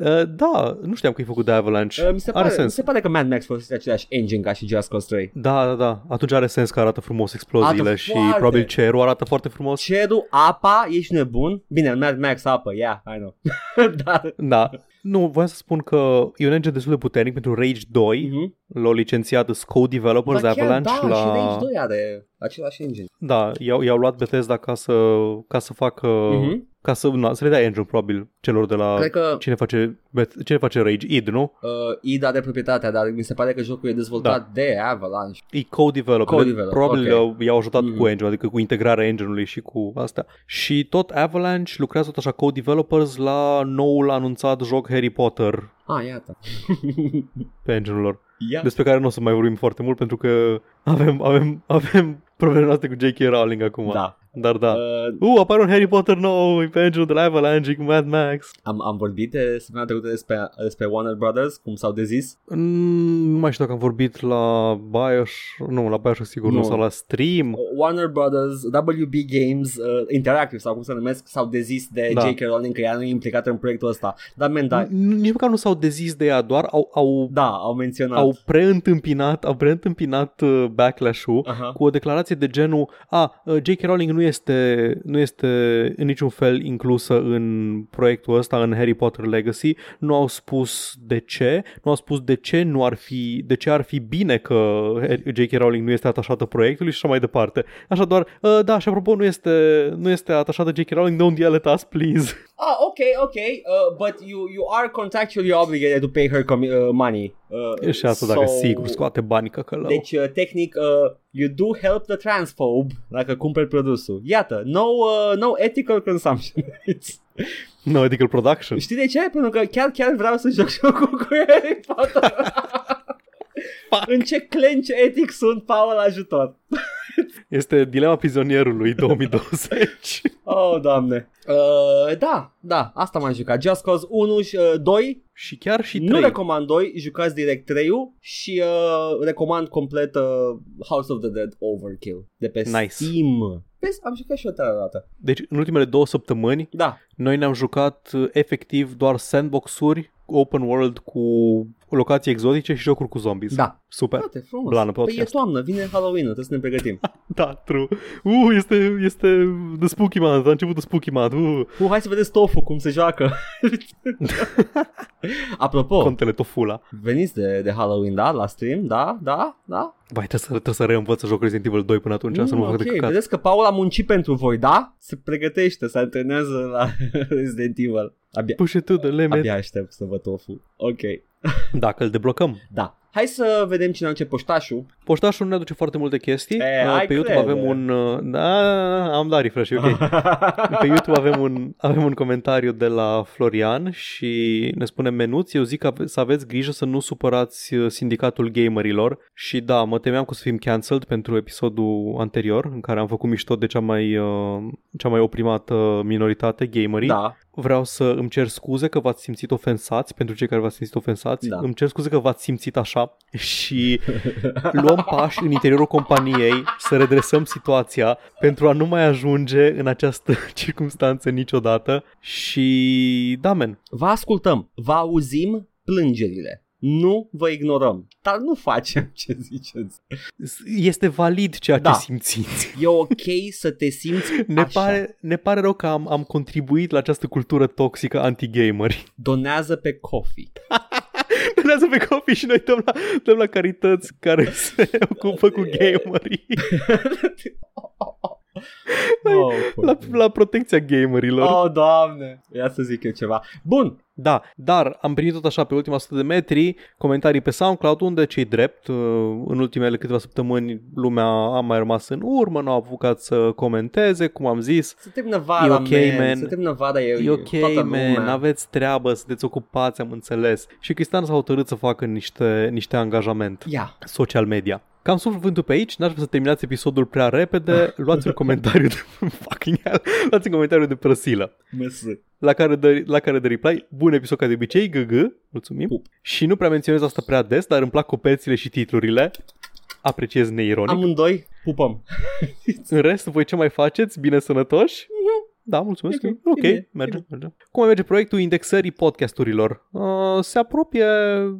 uh, Da, nu știam că e făcut de Avalanche Uh, mi, se Are pare, mi sens se pare că Mad Max folosește același engine ca și Just Cause 3. Da, da, da. Atunci are sens că arată frumos exploziile Arată și foarte. probabil cerul arată foarte frumos. Cerul, apa, ești nebun? Bine, în Mad Max apă, yeah, I know. Dar Da. Nu, voiam să spun că e un engine destul de puternic pentru Rage 2. Mhm. L-au licențiat Co-Developers Dar chiar Avalanche da, la... și Rage 2 are același engine. Da, i-au, i-au luat Bethesda ca să, ca să facă... Mhm. Ca să, na, să le dea engine probabil celor de la... Cred că Cine face, Bet- cine face Rage? id, nu? uh, id are proprietatea, dar mi se pare că jocul e dezvoltat de Avalanche. E co-develop. Co-develop, Probabil ok. i-au, i-au ajutat Mhm. cu engine, adică cu integrarea engine-ului și cu astea. Și tot Avalanche lucrează tot așa co-developers la noul anunțat joc Harry Potter Ah, iată. *laughs* pe engine-ul lor. Ia. Despre care nu o să mai vorbim foarte mult pentru că avem, avem, avem *laughs* probleme noastre cu J.K. Rowling acum. Da. Dar da. Uh, Uh, apare un Harry Potter nou pe engine de la Avalanche cu Mad Max. am, am vorbit de săptămâna trecută despre, despre Warner Brothers, cum s-au dezis. Mm, nu mai știu dacă am vorbit la Bios, nu, la Bios sigur nu, Nu. sau la Stream. Warner Brothers, WB Games, uh, Interactive sau cum se numesc, s-au dezis de Da. J.K. Rowling că ea nu e implicată în proiectul ăsta. Dar, man, da, N- Nici măcar nu s-au dezis de ea, doar au, au, da au menționat. au preîntâmpinat, au preîntâmpinat uh, backlash-ul Aha. cu o declarație de genul a, uh, J.K. Rowling nu este, nu este în niciun fel inclusă în proiectul ăsta, în Harry Potter Legacy, nu au spus de ce, nu au spus de ce nu ar fi, de ce ar fi bine că J.K. Rowling nu este atașată proiectului și așa mai departe. Așa doar, uh, da, și apropo, nu este, nu este atașată J.K. Rowling, don't yell at us, please. *laughs* Ah, okay, okay, uh, but you you are contractually obligated to pay her com- uh, money. Uh, și asta dacă sigur scoate banii căcălău. Deci, uh, tehnic, uh, you do help the transphobe dacă cumperi produsul. Iată, no, uh, no ethical consumption. *laughs* It's- No ethical production. Știi de ce? Pentru că chiar, chiar vreau să joc jocul cu Harry Potter. *laughs* Fuck. În ce clench etic sunt, Paul, ajutor. Este dilema prizonierului *laughs* 2020. Oh, doamne. Uh, da, da, asta m-am jucat. Just Cause 1 și uh, 2. și chiar și Nu 3. recomand 2, jucați direct 3 și uh, recomand complet uh, House of the Dead Overkill de pe Nice. Steam. Vezi, am jucat și o tare dată. Deci în ultimele două săptămâni Da, noi ne-am jucat uh, efectiv doar sandbox-uri open world cu locații exotice și jocuri cu zombies. da. Super. Frate, frumos. Blană păi e podcast. toamnă, vine Halloween, trebuie să ne pregătim. *laughs* Da, true. Uh, este, este The Spooky Month, a început The Spooky Month. Uh, Uh, hai să vedeți Tofu cum se joacă. *laughs* Apropo, contele Tofula. veniți de, de Halloween, da? La stream, da? Da? Da? Vai, trebuie să, trebuie să reînvăț să joc Resident Evil 2 până atunci, să nu mă fac de ok, căcat. vedeți că Paul a muncit pentru voi, da? Se pregătește, se antrenează la *laughs* Resident Evil. Abia, Push it to the limit. abia aștept să văd Tofu. Ok. Dacă îl deblocăm. Da. Hai să vedem cine ce poștașul. Poștașul nu ne aduce foarte multe chestii. E, Uh, hai Pe YouTube crede. avem un... uh, Da, am dat refresh, e ok. *laughs* Pe YouTube avem un, avem un comentariu de la Florian și ne spune menuți, eu zic că ave- să aveți grijă să nu supărați uh, sindicatul gamerilor și da, mă temeam că o să fim cancelled pentru episodul anterior în care am făcut mișto de cea mai, uh, cea mai oprimată minoritate, gamerii. da. Vreau să îmi cer scuze că v-ați simțit ofensați pentru cei care v-ați simțit ofensați. Da. Îmi cer scuze că v-ați simțit așa și *laughs* luăm pași în interiorul companiei să redresăm situația pentru a nu mai ajunge în această *laughs* circunstanță niciodată și da, men, Vă ascultăm, vă auzim plângerile. Nu vă ignorăm, dar nu facem *laughs* ce ziceți. este valid ceea Da. ce simțiți. E ok să te simți *laughs* Ne așa. pare, ne pare rău că am, am contribuit la această cultură toxică anti-gameri. *laughs* Donează pe Coffee. Donează pe copii și noi dăm la, dăm la carități care se ocupă cu gamerii. Oh, La, la protecția gamerilor. oh, doamne. Ia să zic eu ceva. Bun, Da, dar am primit tot așa pe ultima 100 de metri comentarii pe SoundCloud unde cei drept uh, în ultimele câteva săptămâni lumea a mai rămas în urmă, nu a apucat să comenteze, cum am zis. să termină vara, E ok, man. Să termină vara, e, E ok, toată man, lumea. aveți treabă, sunteți ocupați, am înțeles. Și Cristian s-a hotărât să facă niște, niște angajament Ia, social media. Cam sub cuvântul pe aici, n-aș vrea să terminați episodul prea repede, luați un *laughs* comentariu de fucking hell, luați un comentariu de prăsilă. măsă. La care, de, la care de reply, bun episod ca de obicei, GG, mulțumim. Pup. Și nu prea menționez asta prea des, dar îmi plac copețile și titlurile. Apreciez neironic. Amândoi, pupăm. În rest, voi ce mai faceți? Bine sănătoși? Da, mulțumesc. Ok, Ok, e bine, merge, e merge. Cum mai merge proiectul indexării podcasturilor? Uh, se apropie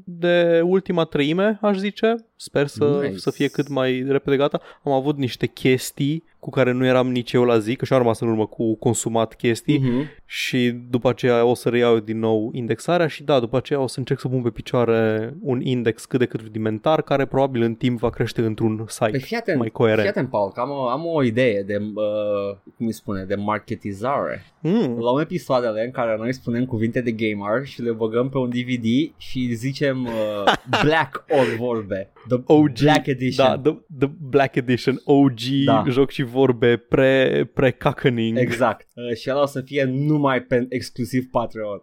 de ultima treime, aș zice. Sper să, Nice. să fie cât mai repede gata. Am avut niște chestii cu care nu eram nici eu la zi, că și-am rămas în urmă cu consumat chestii Mhm. și după aceea o să reiau din nou indexarea și da, după aceea o să încerc să pun pe picioare un index cât de cât rudimentar care probabil în timp va crește într-un site Păi fii atent, mai fii coerent. atent, Paul, că am o, am o idee de, uh, cum îi spune, de marketizare. Mm. Luăm episoadele în care noi spunem cuvinte de gamer și le băgăm pe un DVD și zicem uh, *laughs* Black All Vorbe. The OG, Black Edition. Da, the, the Black Edition, OG, Da. joc și vorbe pre, pre-cackening. Exact. Uh, *laughs* și ăla o să fie numai pe exclusiv Patreon.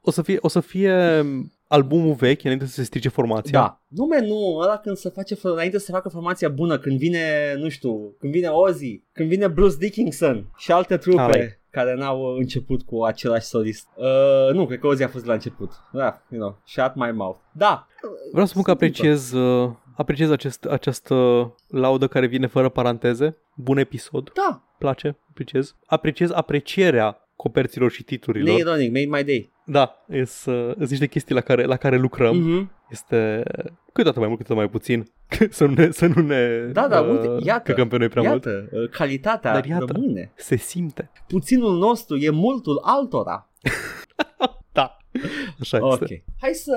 O să fie, o să fie albumul vechi înainte să se strice formația. Da. Nume nu, ăla când se face, înainte să se facă formația bună, când vine, nu știu, când vine Ozzy, când vine Bruce Dickinson și alte trupe. Alright. care n-au uh, început cu același solist. Uh, nu, cred că Ozzy a fost la început. Da, you know, shut my mouth. Da. Vreau să spun că Se întâmplă. apreciez, uh, apreciez acest, această laudă care vine fără paranteze. Bun episod. Da, Place, apreciez. Apreciez aprecierea coperților și titlurilor. neironic, made my day. Da, sunt niște chestii la care, la care lucrăm. Mhm. Este câteodată mai mult, câteodată mai puțin. *laughs* să nu ne, să nu ne Da, da, uite, iată, căcăm pe noi prea mult. Iată, uh, calitatea Dar iată. rămâne. Se simte. Puținul nostru e multul altora. *laughs* Da. *laughs* Așa Ok. este. Hai să...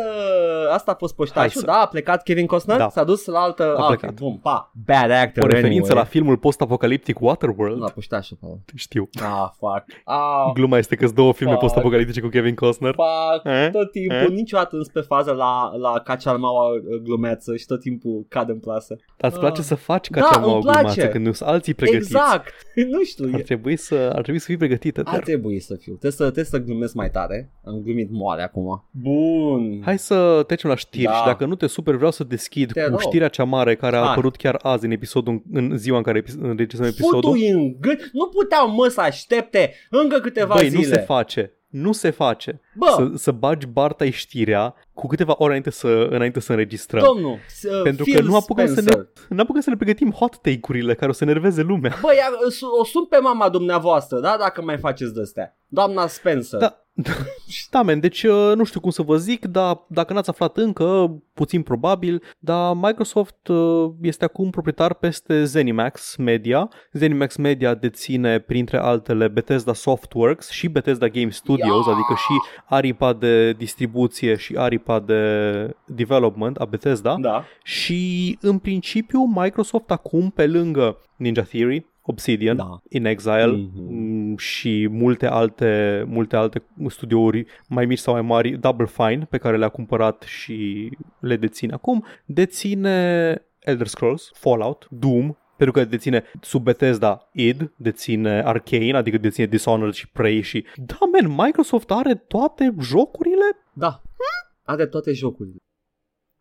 Asta a fost Hai poștașul, să- da? A plecat Kevin Costner? Da. S-a dus la altă... A ah, plecat. ok, Bun, pa. Bad actor O referință anyway. la filmul post-apocaliptic Waterworld. La poștașul, Paul. Știu. Ah, fuck. Ah, Gluma este că sunt două filme Fuck. post-apocaliptice cu Kevin Costner. fuck. Eh? Tot timpul, Eh? niciodată nu sunt pe fază la, la cacalmaua glumeață și tot timpul cad în plasă. Dar îți place Ah. să faci ca Da, cea mai îmi place. glumață când nu sunt alții pregătiți. Exact. *laughs* Nu știu. Ar e- trebui să, ar trebui să fii pregătită. Ar Dar. trebui să fiu. Trebuie să, trebuie să glumesc mai tare. Am glumit moale acum. Bun. Hai să trecem la știri Da. și dacă nu te super vreau să deschid Te cu rog. știrea cea mare care a Hai. apărut chiar azi în episodul în ziua în care epi- înregistrăm episodul. Futu în gât. Nu puteau mă să aștepte încă câteva Băi, zile. nu se face. Nu se face. Bă, Să, să bagi Barta știrea cu câteva ore înainte să, înainte să înregistrăm. domnul, uh, Pentru Phil că nu apucăm, să Spencer. ne, nu apucăm să ne pregătim hot take-urile care o să nerveze lumea. Bă, ia, o sun pe mama dumneavoastră, da? Dacă mai faceți de-astea. Doamna Spencer. Da, da, man, deci uh, nu știu cum să vă zic, dar dacă n-ați aflat încă, puțin probabil, dar Microsoft uh, este acum proprietar peste ZeniMax Media. ZeniMax Media deține, printre altele, Bethesda Softworks și Bethesda Game Studios, Ia! adică și aripa de distribuție și aripa de development a Bethesda. Da. Și în principiu Microsoft acum, pe lângă Ninja Theory, Obsidian, Da. In Exile Mhm. Mm, și multe alte, multe alte studiouri mai mici sau mai mari, Double Fine, pe care le-a cumpărat și le deține acum, deține Elder Scrolls, Fallout, Doom, pentru că deține sub Bethesda id, deține Arcane, adică deține Dishonored și Prey și... Da, man, Microsoft are toate jocurile Da. Are toate jocurile.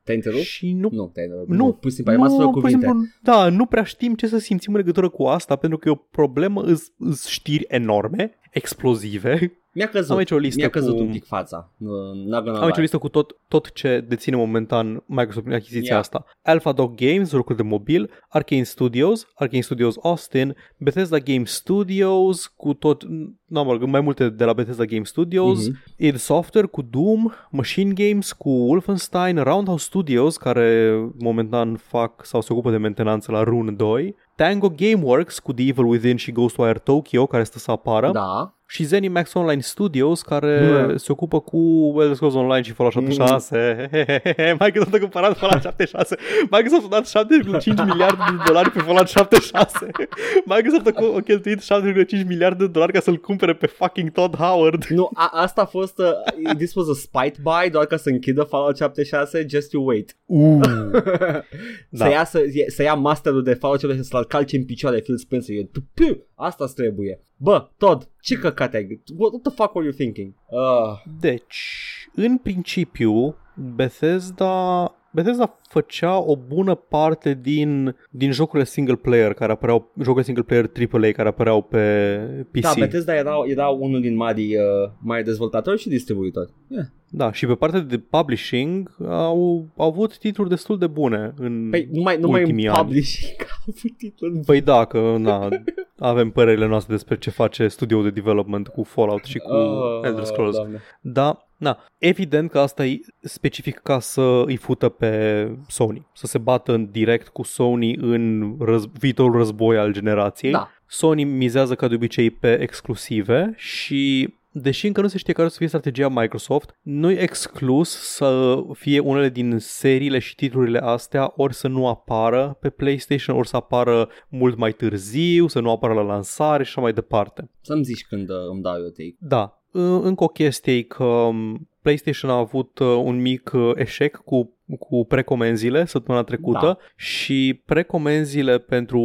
Te-ai întrerupt? și nu Nu, te-ai întrerupt. Nu, pur și simplu ai rămas fără pur și cuvinte. simplu, da, nu prea știm ce să simțim în legătură cu asta, pentru că e o problemă, îs, îs știri enorme, explozive. Mi-a căzut. Am aici o listă Mi-a căzut cu... un pic fața. Nu, not gonna Am aici o lie. listă cu tot, tot ce deține momentan Microsoft prin achiziția Ia. asta. Alpha Dog Games, jocuri de mobil, Arcane Studios, Arcane Studios Austin, Bethesda Game Studios, cu tot, nu mă rog, mai multe de la Bethesda Game Studios, Mhm. id Software cu Doom, Machine Games cu Wolfenstein, Roundhouse Studios, care momentan fac sau se ocupă de mentenanță la Rune 2, Tango Gameworks cu The Evil Within și Ghostwire Tokyo, care stă să apară, Da. și ZeniMax Online Studios, care Mm. se ocupă cu Elder Scrolls Online și Fallout 76. *laughs* Microsoft a cumpărat Fallout 76. Microsoft a dat 7,5 miliarde de dolari pe Fallout 76. Microsoft a cu- a cheltuit 7,5 miliarde de dolari ca să-l cumpere pe fucking Todd Howard. Nu, a, asta a fost, uh, this was a spite buy, doar ca să închidă Fallout 76, just you wait. Uh. *laughs* Da. Da. Să, ia, să, să ia masterul de Fallout 76 să-l calce în picioare Phil Spencer. E, tupiu, asta trebuie. Bă, Todd, ce căcat ai? What, what the fuck were you thinking? Uh, Deci, în principiu, Bethesda Bethesda făcea o bună parte din, din jocurile single player care apăreau, jocurile single player AAA care apăreau pe PC. da, Bethesda era, era unul din mari, uh, mari dezvoltatori și distribuitori. Yeah. Da, și pe partea de publishing au, au avut titluri destul de bune în Păi numai, numai ultimii în ani. publishing *laughs* a avut titlul. Păi da, că na, avem părerile noastre despre ce face studioul de development cu Fallout și cu Oh, Elder Scrolls. Doamne. Da, Na, evident că asta e specific ca să îi fută pe Sony, să se bată în direct cu Sony în răz- viitorul război al generației. Da. Sony mizează ca de obicei pe exclusive și deși încă nu se știe care o să fie strategia Microsoft, nu e exclus să fie unele din seriile și titlurile astea ori să nu apară pe PlayStation, ori să apară mult mai târziu, să nu apară la lansare și așa mai departe. Să-mi zici când uh, îmi dau eu take. Da, În- încă o chestie e că um, PlayStation a avut uh, un mic uh, eșec cu cu precomenzile săptămâna trecută Da. și precomenzile pentru,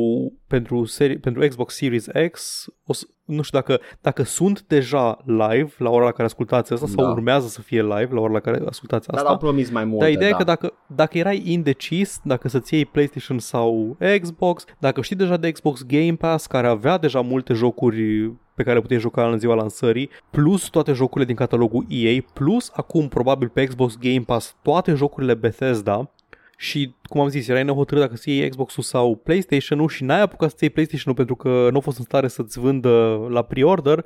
pentru, seri, pentru Xbox Series X o să, nu știu dacă, dacă sunt deja live la ora la care ascultați asta sau Da. urmează să fie live la ora la care ascultați Dar asta. au promis mai multe, Dar ideea da. e că dacă, dacă erai indecis, dacă să-ți iei PlayStation sau Xbox, dacă știi deja de Xbox Game Pass, care avea deja multe jocuri pe care puteai juca în ziua lansării, plus toate jocurile din catalogul EA, plus acum probabil pe Xbox Game Pass toate jocurile Bethesda, și, cum am zis, erai nehotărât dacă să iei Xbox-ul sau PlayStation-ul și n-ai apucat să iei PlayStation-ul pentru că nu a fost în stare să-ți vândă la pre-order, *laughs*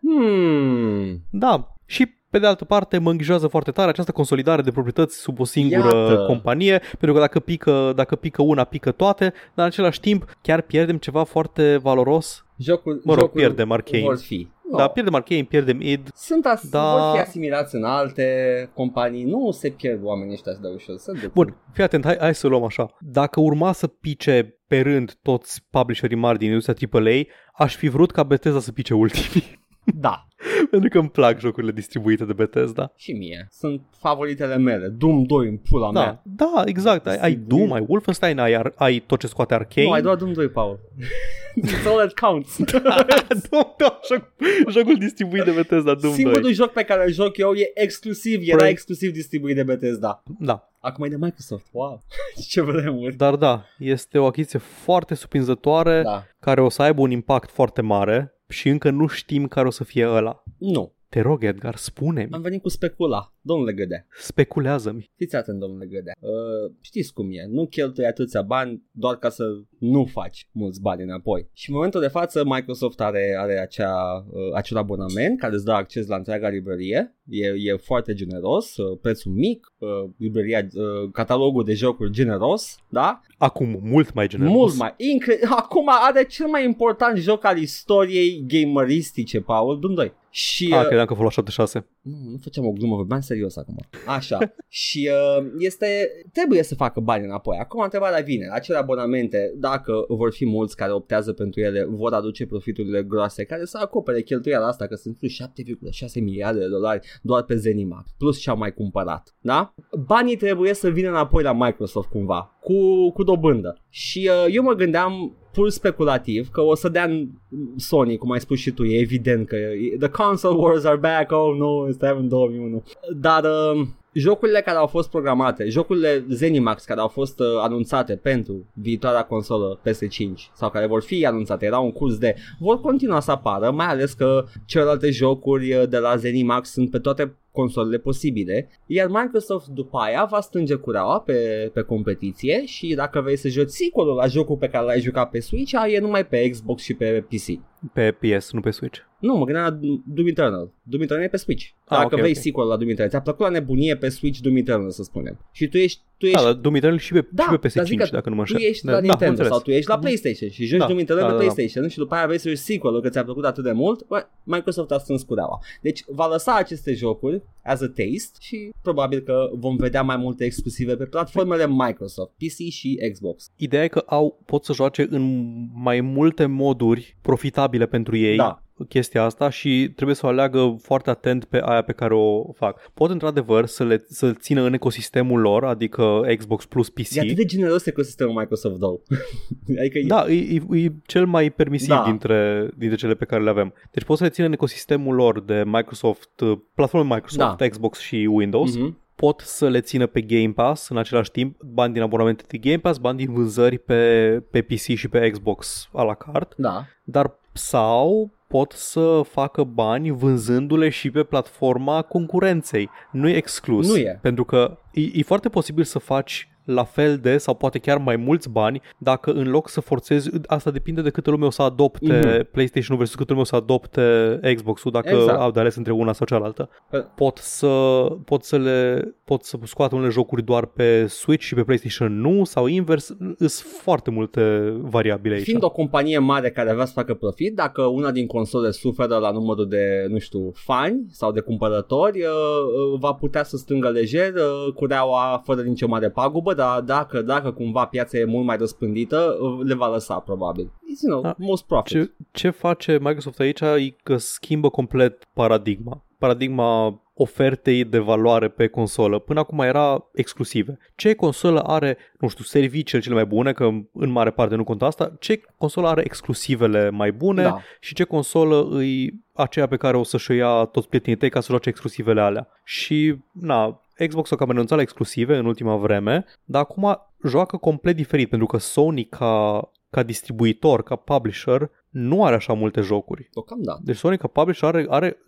Hmm. Da, și pe de altă parte mă îngrijorează foarte tare această consolidare de proprietăți sub o singură Iată. companie, pentru că dacă pică, dacă pică una, pică toate, dar în același timp chiar pierdem ceva foarte valoros. Jocul, Mă rog, jocul pierdem Arcane. Vor fi. No. Da, pierdem Arcane, pierdem id. Sunt as- Da. vor fi asimilați în alte companii. Nu se pierd oamenii ăștia de ușor. Sunt de Bun, fii atent, hai, hai să luăm așa. Dacă urma să pice pe rând toți publisherii mari din industria AAA, aș fi vrut ca Bethesda să pice ultimii. Da. *laughs* *laughs* pentru că îmi plac jocurile distribuite de Bethesda. Și mie. Sunt favoritele mele. Doom 2 în pula Da, mea. da, exact. Ai, ai Doom, ai Wolfenstein, ai, Ar- ai tot ce scoate Arcane. Nu, ai doar Doom 2, Paul. *laughs* It's all that counts. Doom, da, joc, jocul distribuit de Bethesda, Doom Singurul 2. joc pe care îl joc eu e exclusiv, era Păi- exclusiv distribuit de Bethesda. Da, Acum e de Microsoft. Wow. *laughs* Ce vremuri. dar da, este o achiziție foarte surprinzătoare Da. care o să aibă un impact foarte mare și încă nu știm care o să fie ăla. Nu. Te rog, Edgar, spune-mi, Am venit cu specula. Domnule Gădea. speculează-mi. Fiți atent, domnule Gădea. Uh, știți cum e. Nu cheltui atâția bani doar ca să nu faci mulți bani înapoi. Și în momentul de față Microsoft are, are acea, uh, acel abonament care îți dă acces la întreaga librărie. E, e foarte generos, uh, prețul mic, uh, librăria, uh, catalogul de jocuri generos, da? Acum, mult mai generos. Mult mai. Incre- Acum are cel mai important joc al istoriei gameristice, Paul, Doom 2. Și, Ah, uh, credeam că Fallout 76. nu, nu făceam o glumă, vorbeam serios acum. Așa. *laughs* și uh, este, trebuie să facă bani înapoi. Acum întrebarea vine, acele abonamente, dacă vor fi mulți care optează pentru ele, vor aduce profiturile groase care să acopere cheltuiala asta, că sunt plus 7,6 miliarde de dolari doar pe Zenimax, plus ce-au mai cumpărat. Da? Banii trebuie să vină înapoi la Microsoft cumva, cu, cu dobândă. Și uh, eu mă gândeam pur speculativ că o să dea Sony, cum ai spus și tu, e evident că e- the console wars are back, oh no, suntem în 2001. Dar uh, jocurile care au fost programate, jocurile Zenimax care au fost uh, anunțate pentru viitoarea consolă PS5 sau care vor fi anunțate, erau în curs de, vor continua să apară, mai ales că celelalte jocuri uh, de la Zenimax sunt pe toate consolele posibile, iar Microsoft după aia va strânge cureaua pe, pe competiție și dacă vrei să joci sequel la jocul pe care l-ai jucat pe Switch, aia e numai pe Xbox și pe PC. Pe PS, nu pe Switch. Nu, mă gândeam la Doom Eternal. Doom Eternal e pe Switch. Ah, Dacă ok, vrei ok. sequel la Doom Eternal, ți-a plăcut la nebunie pe Switch Doom Eternal, să spunem. Și tu ești, tu ești Da, dar Doom Eternal și pe, Da, și pe dar zic PS5, că dacă nu mă tu înșel. ești Da, la da, am Nintendo înțeles. sau tu ești la Mhm. PlayStation și joci Da, Doom Eternal da, pe da, da. PlayStation și după aia vrei să joci sequel că ți-a plăcut atât de mult, bă, Microsoft a strâns cureaua. Deci va lăsa aceste jocuri as a taste și probabil că vom vedea mai multe exclusive pe platformele Microsoft, PC și Xbox. Ideea e că au, pot să joace în mai multe moduri profitabile pentru ei Da. Chestia asta și trebuie să o aleagă foarte atent pe aia pe care o fac. Pot într-adevăr să le să țină în ecosistemul lor, adică Xbox plus PC. E atât de generos ecosistemul Microsoft, though. *laughs* adică e- Da, e, e, e cel mai permisiv Da. dintre, dintre cele pe care le avem. Deci poți să le țină în ecosistemul lor de Microsoft, uh, platforme Microsoft, Da. Xbox și Windows. Mhm. pot să le țină pe Game Pass în același timp, bani din abonamente de Game Pass, bani din vânzări pe, pe PC și pe Xbox a la carte, Da. dar sau pot să facă bani vânzându-le și pe platforma concurenței. Nu e exclus. Nu e. Pentru că e, e foarte posibil să faci la fel de sau poate chiar mai mulți bani dacă în loc să forțezi, asta depinde de câtă lume o să adopte mm-hmm. PlayStation versus câtă lume o să adopte Xbox-ul dacă exact. au de ales între una sau cealaltă. Pot să, pot să le pot să scoată unele jocuri doar pe Switch și pe PlayStation nu sau invers, sunt foarte multe variabile aici. Fiind o companie mare care vrea să facă profit, dacă una din console suferă la numărul de, nu știu, fani sau de cumpărători, uh, uh, va putea să strângă lejer uh, cureaua fără nicio mare pagubă, dar dacă, dacă cumva piața e mult mai răspândită, le va lăsa probabil. It's, you know, A, most profit. Ce, ce face Microsoft aici e că schimbă complet paradigma. Paradigma ofertei de valoare pe consolă. Până acum era exclusive. Ce consolă are, nu știu, serviciile cele mai bune, că în mare parte nu contă asta, ce consolă are exclusivele mai bune da. și ce consolă îi aceea pe care o să-și o ia toți prietenii tăi ca să joace exclusivele alea. Și, na, Xbox-ul cam renunțat la exclusive în ultima vreme, dar acum joacă complet diferit, pentru că Sony ca, ca distribuitor, ca publisher, nu are așa multe jocuri. da. Deci Sony ca publisher are, are,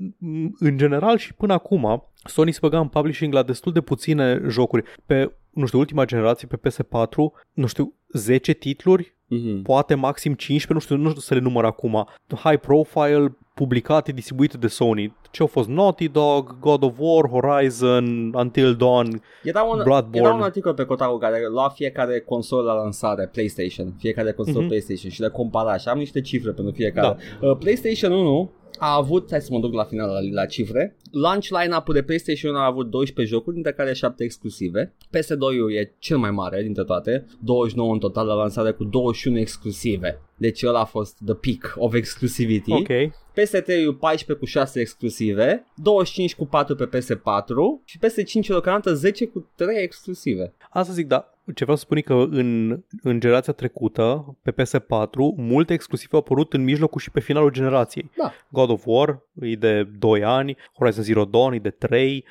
în general și până acum, Sony se băga în publishing la destul de puține jocuri. Pe, nu știu, ultima generație, pe PS4, nu știu, 10 titluri, mm-hmm. poate maxim 15, nu știu, nu știu să le număr acum. High profile, publicate, distribuite de Sony. Ce au fost Naughty Dog, God of War, Horizon, Until Dawn, era un, Bloodborne. Era un articol pe Kotaku care lua fiecare consolă la lansare, PlayStation, fiecare consolă mm-hmm. PlayStation și le compara și am niște cifre pentru fiecare. Da. Uh, PlayStation 1 a avut, hai să mă duc la final la, la cifre, launch line-up-ul de PlayStation a avut 12 jocuri, dintre care 7 exclusive. PS2-ul e cel mai mare dintre toate, 29 în total la lansare cu 21 exclusive. Deci ăla a fost the peak of exclusivity. Ok. PS3 14 cu 6 exclusive, 25 cu 4 pe PS4 și PS5 deocamdată 10 cu 3 exclusive. Asta zic, da, ce vreau să spun e că în, în generația trecută, pe PS4, multe exclusive au apărut în mijlocul și pe finalul generației. Da. God of War e de 2 ani, Horizon Zero Dawn e de 3,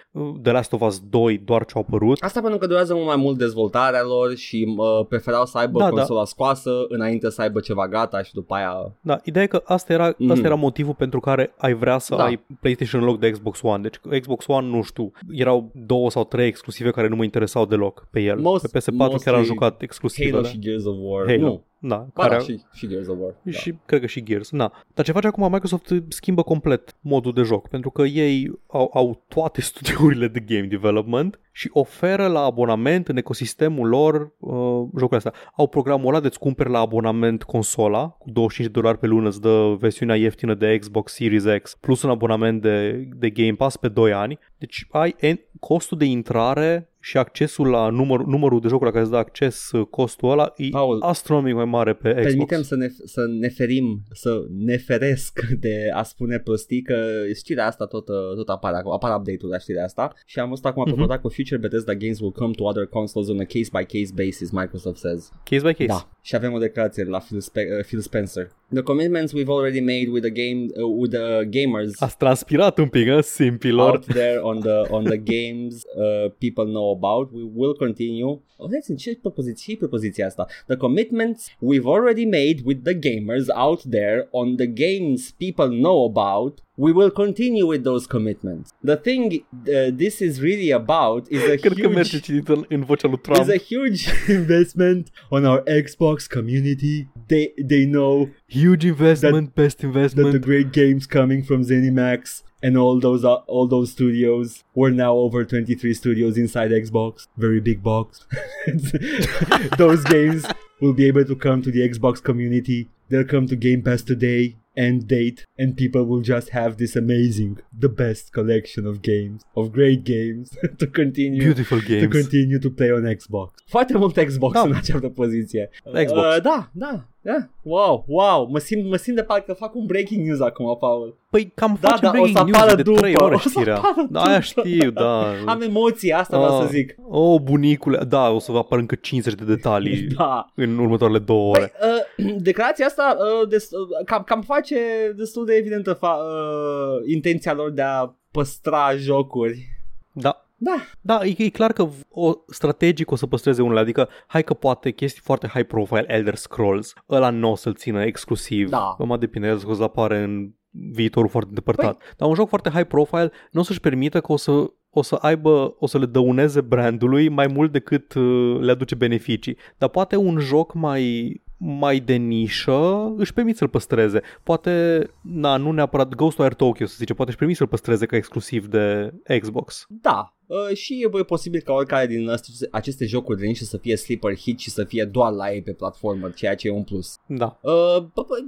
The Last of Us 2 doar ce au apărut. Asta pentru că durează mult mai mult dezvoltarea lor și uh, preferau să aibă da, da. consola da. scoasă înainte să aibă ceva gata și după aia... Da, ideea e că asta era, mm. asta era motivul pentru care ai vrea să da. ai PlayStation în loc de Xbox One. Deci Xbox One, nu știu, erau două sau trei exclusive care nu mă interesau deloc pe el. Most, pe PS4 chiar am jucat exclusiv. Halo și Gears of War. Halo. Nu, da, ba, care... da, și, și Gears of War. Și da. cred că și Gears, da. Dar ce face acum Microsoft schimbă complet modul de joc, pentru că ei au, au toate *laughs* studiourile de game development și oferă la abonament în ecosistemul lor uh, jocul ăsta. Au programul ăla de-ți cumperi la abonament consola cu 25 de dolari pe lună, îți dă versiunea ieftină de Xbox Series X plus un abonament de, de Game Pass pe 2 ani. Deci ai costul de intrare și accesul la număr, numărul de jocuri la care îți dă acces uh, costul ăla e Paul, astronomic mai mare pe Xbox. Permitem să ne, să ne ferim, să ne feresc de a spune prostii că știrea asta tot, uh, tot apare, apare update-ul la știrea asta și am văzut acum uh-huh. cu future Bethesda games will come to other consoles on a case-by-case basis, Microsoft says. Case by case? Da. Și avem o declarație la Phil, Spe- uh, Phil Spencer. The commitments we've already made with the game uh, with the gamers. Ați transpirat un pic, uh, simpilor. Out there on the on the games uh, people know about. We will continue. Oh, that's ce propoziție, propoziția asta? The commitments we've already made with the gamers out there on the games people know about we will continue with those commitments. The thing uh, this is really about is a Cred huge... că merge citit în vocea lui Trump. Is a huge *laughs* investment on our Xbox community. They they know huge investment, that, best investment. That the great games coming from ZeniMax and all those uh, all those studios we're now over 23 studios inside Xbox, very big box. *laughs* those games will be able to come to the Xbox community. They'll come to Game Pass today end date and people will just have this amazing the best collection of games of great games *laughs* to continue beautiful games to continue to play on Xbox foarte mult Xbox da. în această poziție Xbox uh, da da da wow wow mă simt mă simt de parcă fac un breaking news acum Paul Păi cam da, facem da, breaking news de după. 3 ore știrea. Da, aia știu, da. Am emoții, asta vreau să ah, zic. O, oh, bunicule, da, o să vă apar încă 50 de detalii *laughs* da. în următoarele două ore. Păi, uh, *clears throat* declarația asta uh, des, uh, cam, cam face destul de evidentă fa- uh, intenția lor de a păstra jocuri. Da. Da. Da, e, e clar că o strategic o să păstreze unele, adică hai că poate chestii foarte high profile, Elder Scrolls, ăla nu o să-l țină exclusiv. Da. Mă depinde, Elder Scrolls apare în viitorul foarte depărtat. Păi... Dar un joc foarte high profile nu o să-și permită că o să o să aibă, o să le dăuneze brandului mai mult decât uh, le aduce beneficii. Dar poate un joc mai mai de nișă își permit să-l păstreze. Poate, na, nu neapărat Ghostwire Tokyo să zice, poate își permit să-l păstreze ca exclusiv de Xbox. Da, Uh, și e posibil ca oricare din aceste, aceste jocuri de niște să fie sleeper hit și să fie doar la ei pe platformă, ceea ce e un plus. Da. Uh,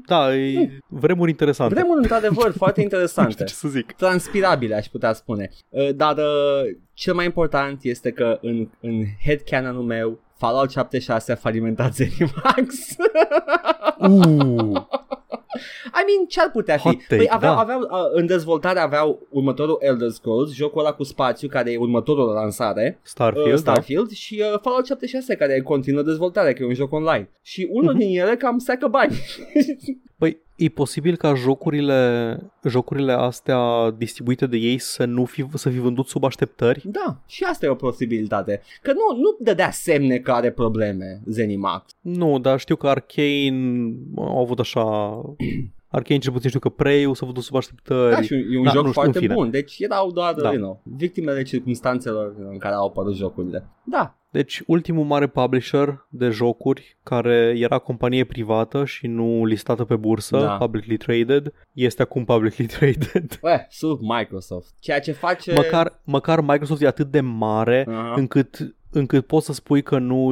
da, e vremuri interesante. Vremuri într-adevăr *laughs* foarte interesante. ce să zic. Transpirabile, aș putea spune. Uh, dar uh, cel mai important este că în, în headcanon-ul meu Fallout 76 a falimentat Zenimax. *laughs* uh. I mean, ce ar putea fi? Take, păi aveau, da. aveau, uh, în dezvoltare aveau următorul Elder Scrolls, jocul ăla cu spațiu, care e următorul lansare, Starfield, uh, Starfield da. și uh, Fallout 76, care continuă dezvoltarea, că e un joc online. Și unul uh-huh. din ele cam seacă bani. Păi, e posibil ca jocurile, jocurile astea distribuite de ei să nu fi, să fi vândut sub așteptări? Da, și asta e o posibilitate. Că nu, nu dădea semne că are probleme Zenimax. Nu, dar știu că Arcane au avut așa... Arcane cel puțin știu că Prey s-a văzut sub așteptări. Da, și e un Da, joc nu știu, foarte în fine. bun, deci erau doar, Da. you know, victimele circumstanțelor în care au apărut jocurile. Da, Deci ultimul mare publisher de jocuri care era companie privată și nu listată pe bursă, Da. publicly traded, este acum publicly *laughs* traded. eh, sub Microsoft. Ceea ce face... Măcar, măcar Microsoft e atât de mare Aha. încât încât poți să spui că nu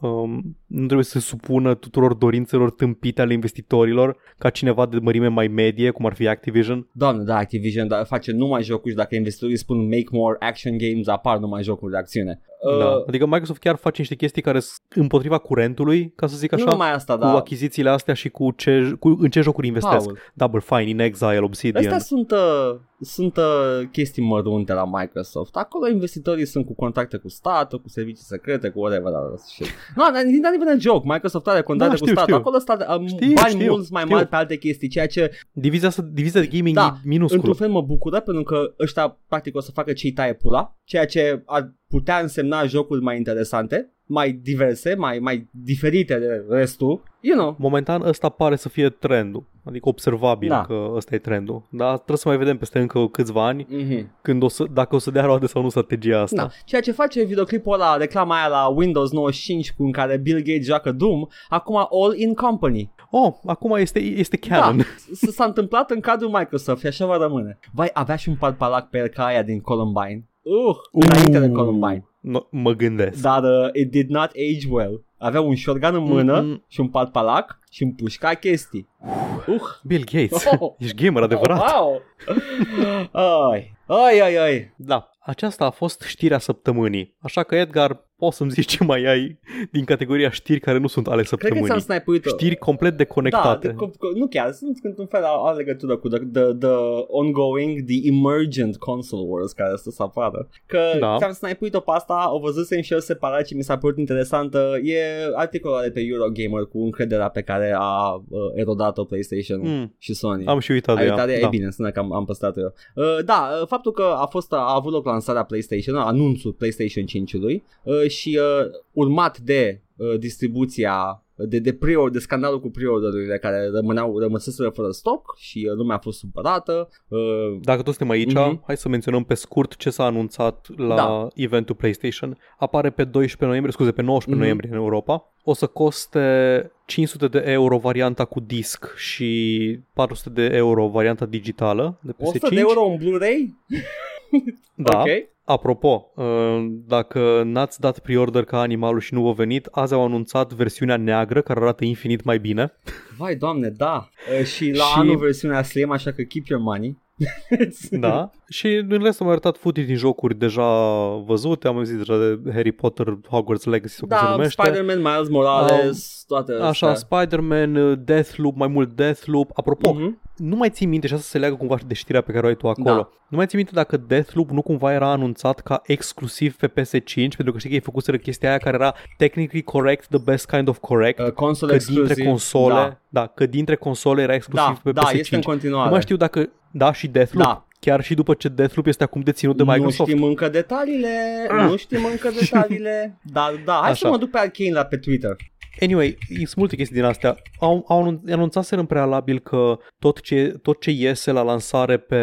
um, nu trebuie să se supună tuturor dorințelor tâmpite ale investitorilor ca cineva de mărime mai medie, cum ar fi Activision. Doamne, da, Activision da, face numai jocuri și dacă investitorii spun make more action games, apar numai jocuri de acțiune. Da. Uh, Adică Microsoft chiar face niște chestii care sunt împotriva curentului, ca să zic așa, nu numai asta, cu da. achizițiile astea și cu, ce, cu în ce jocuri investesc. Paul. Double Fine, In Exile, Obsidian. Astea sunt, uh, sunt uh, chestii mărunte la Microsoft. Acolo investitorii sunt cu contracte cu statul, cu servicii secrete, cu whatever. Da, shit. no, not even a joke. Microsoft are contracte Da, cu știu, statul. știu. Acolo stat, um, Știu, bani știu, mulți mai știu. mari pe alte chestii, ceea ce Divizia, asta, divizia de gaming Da, e minusculă. într-un fel mă bucură pentru că ăștia practic o să facă ce-i taie pula, ceea ce ar putea însemna jocuri mai interesante, mai diverse, mai, mai diferite de restul. You know, Momentan ăsta pare să fie trendul, adică observabil Da. că ăsta e trendul. Dar trebuie să mai vedem peste încă câțiva ani mm-hmm. când o să, dacă o să dea roade sau nu strategia asta. Da. Ceea ce face videoclipul ăla, reclama aia la Windows 95 cu în care Bill Gates joacă Doom, acum all in company. Oh, acum este, este canon. Da, s- s-a întâmplat în cadrul Microsoft și așa va rămâne. Vai, avea și un palpalac pe el ca aia din Columbine. Uh, înainte de Columbine. No, mă gândesc. Dar uh, it did not age well. Avea un shotgun în mână Mm-mm. și un palpalac și împușca chestii. Uh, Bill Gates, Oh. ești gamer adevărat. Wow! ai, ai, ai, ai. Da, aceasta a fost știrea săptămânii. Așa că, Edgar, poți să-mi zici ce mai ai din categoria știri care nu sunt ale Cred că săptămânii. ți-am snipuit Știri complet Da, deconectate. de, co- co- nu chiar, sunt într-un fel au, au legătură cu the, the, the ongoing, the emergent console wars care să se apară. Că Da. ți-am snipuit-o pe asta, o văzusem și eu separat și mi s-a părut interesantă. E articolul de pe Eurogamer cu încrederea pe care a uh, erodat-o PlayStation Mm, și Sony. am și uitat de Ai ea. uitat de ea? Da. E bine, înseamnă că am, am păstrat eu. Uh, da, uh, faptul că a fost a avut loc lansarea PlayStation, anunțul PlayStation 5-ului uh, și uh, urmat de uh, distribuția de, de, pre de scandalul cu pre-orderurile care rămâneau, rămăseseră fără stoc și uh, lumea a fost supărată. Uh, Dacă tot suntem aici, Mhm. hai să menționăm pe scurt ce s-a anunțat la Da. eventul PlayStation. Apare pe 12 noiembrie, scuze, pe 19 Mhm. noiembrie în Europa. O să coste 500 de euro varianta cu disc și 400 de euro varianta digitală de PS5. 100 de euro un Blu-ray? Da. *laughs* Ok. Apropo, uh, dacă n-ați dat pre-order ca animalul și nu v-a venit, azi au anunțat versiunea neagră care arată infinit mai bine. Vai, doamne, da. Uh, și la Și- anul versiunea Slim, așa că keep your money. Da. *laughs* și în rest am mai arătat footage din jocuri deja văzute. Am auzit deja de Harry Potter, Hogwarts Legacy sau cum se Da, numește. Spider-Man, Miles Morales, toate Așa, astea. Spider-Man, uh, Deathloop, mai mult Deathloop. Apropo, Mhm. nu mai ții minte și asta se leagă cumva de știrea pe care o ai tu acolo. Da. Nu mai ții minte dacă Deathloop nu cumva era anunțat ca exclusiv pe PS5, pentru că știi că ei făcuseră chestia aia care era technically correct, the best kind of correct. Uh, console că exclusiv. dintre console, Da, da. că dintre console era exclusiv da, pe da PS5. este în continuare. nu mai știu dacă, da, și Deathloop. Da. Chiar și după ce Deathloop este acum deținut de Nu Microsoft. știm încă detaliile, nu știm încă detaliile, *laughs* dar da, hai Așa. să mă duc pe Arcane la pe Twitter. Anyway, sunt multe chestii din astea. Au, au anun- anunțaseră în prealabil că tot ce, tot ce iese la lansare pe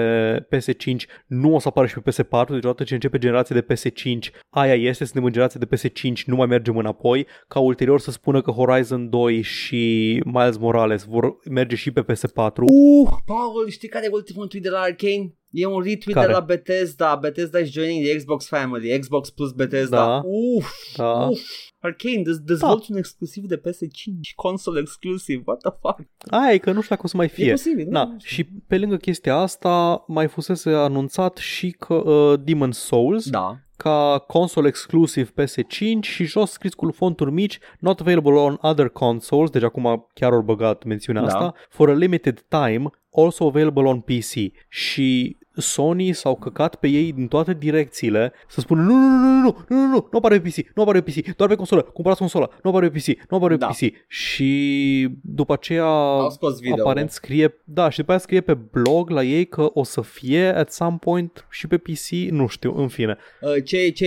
PS5 nu o să apară și pe PS4, deci odată ce începe generația de PS5, aia este, suntem în generație de PS5, nu mai mergem înapoi, ca ulterior să spună că Horizon 2 și Miles Morales vor merge și pe PS4. Uh, Paul, știi care e ultimul tweet de la Arcane? E un retweet Care? de la Bethesda. Bethesda is joining the Xbox family. Xbox plus Bethesda. Da. Uf, Da. uf. Arcane, dez- dezvolți un exclusiv de PS5. Console exclusiv. What the fuck? Aia e că nu știu dacă o să mai E fie. posibil. Da, nu? și pe lângă chestia asta mai fusese anunțat și că uh, Demon Souls Da. ca console exclusiv PS5 și jos scris cu fonturi mici, not available on other consoles, deci acum chiar au băgat mențiunea Da. asta, for a limited time, also available on PC. Și Sony s-au căcat pe ei din toate direcțiile să spună nu, nu, nu, nu, nu, nu, nu, nu, nu apare pe PC, nu apare pe PC, doar pe consolă, cumpărați consola, nu apare pe PC, nu apare pe Da. PC. Și după aceea Au scos video. aparent scrie, da, și după aia scrie pe blog la ei că o să fie at some point și pe PC, nu știu, în fine. Uh, ce, ce,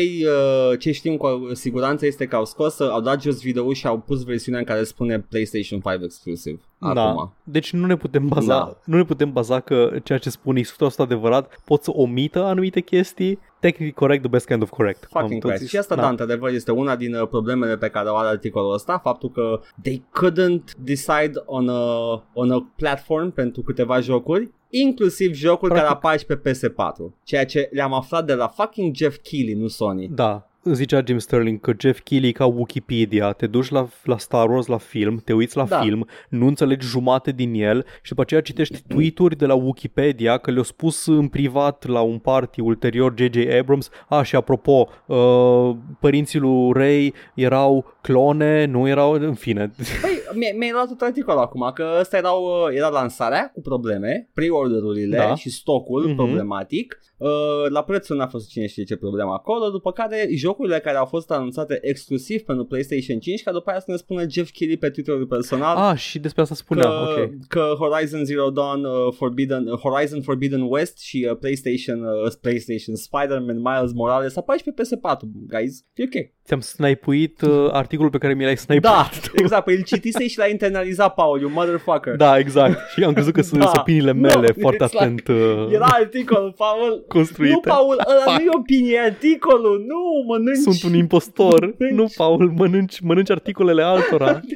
uh, ce știm cu siguranță este că au scos, uh, au dat jos video și au pus versiunea în care spune PlayStation 5 exclusiv. Da. Acum. Deci nu ne putem baza, Da. nu ne putem baza că ceea ce spun e 100% adevărat, pot să omită anumite chestii. Technically correct, the best kind of correct. Am Fucking tot Christ. zis. Și asta, da. într-adevăr, este una din uh, problemele pe care o are articolul ăsta, faptul că they couldn't decide on a, on a platform pentru câteva jocuri, inclusiv jocuri Practic. care apar și pe PS4, ceea ce le-am aflat de la fucking Jeff Keighley, nu Sony. Da, zicea Jim Sterling că Jeff Keighley e ca Wikipedia, te duci la, la Star Wars, la film, te uiți la Da. film, nu înțelegi jumate din el și după aceea citești tweet-uri de la Wikipedia că le-au spus în privat la un party ulterior J.J. Abrams, a, și apropo, uh, părinții lui Ray erau clone, nu erau, în fine. Păi, mi- mi-ai luat tot articolul acum, că ăsta erau, uh, era lansarea cu probleme, pre-orderurile Da. și stocul Mhm. problematic. Uh, la prețul n-a fost cine știe ce problemă acolo, după care jocurile care au fost anunțate exclusiv pentru PlayStation 5, ca după aia să ne spună Jeff Keighley pe Twitter-ul personal Ah, și despre asta spunea, că, ok. că Horizon Zero Dawn, uh, Forbidden, uh, Horizon Forbidden West și uh, PlayStation, uh, PlayStation Spider-Man Miles Morales apar și pe PS4, guys. E ok. Ți-am snipuit uh, articolul pe care mi l-ai snipuit. Da, *laughs* exact, păi îl citisei și l-ai internalizat, Paul, you motherfucker. Da, exact. Și am crezut că sunt *laughs* Da. opiniile Nu, mele it's foarte like- atent uh, Era articol, Paul. construite. Nu, Paul, ăla nu e opinie, e articolul. Nu, mănânci. Sunt un impostor. Mănânci. nu, Paul, mănânci, mănânci articolele altora. *laughs*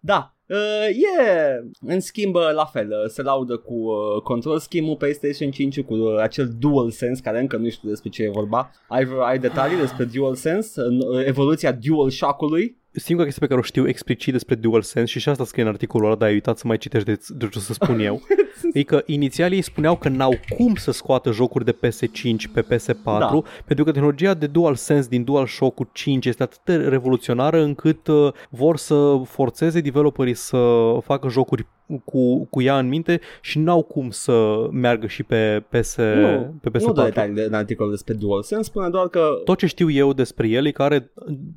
Da. Uh, e, în schimb, uh, la fel, uh, se laudă cu uh, control scheme-ul PlayStation 5 cu uh, acel DualSense, care încă nu știu despre ce e vorba. Ai, ai detalii despre DualSense, uh, evoluția DualShock-ului? Singura chestie pe care o știu explicit despre DualSense și și asta scrie în articolul ăla, dar ai uitat să mai citești de, de ce o să spun eu, *laughs* e că inițial ei spuneau că n-au cum să scoată jocuri de PS5 pe PS4 Da. pentru că tehnologia de DualSense din DualShock 5 este atât de revoluționară încât uh, vor să forțeze developerii să facă jocuri cu, cu ea în minte și n-au cum să meargă și pe, PS, nu, pe PS4. nu dă detalii de, în articolul despre DualSense, spune doar că... Tot ce știu eu despre el e că are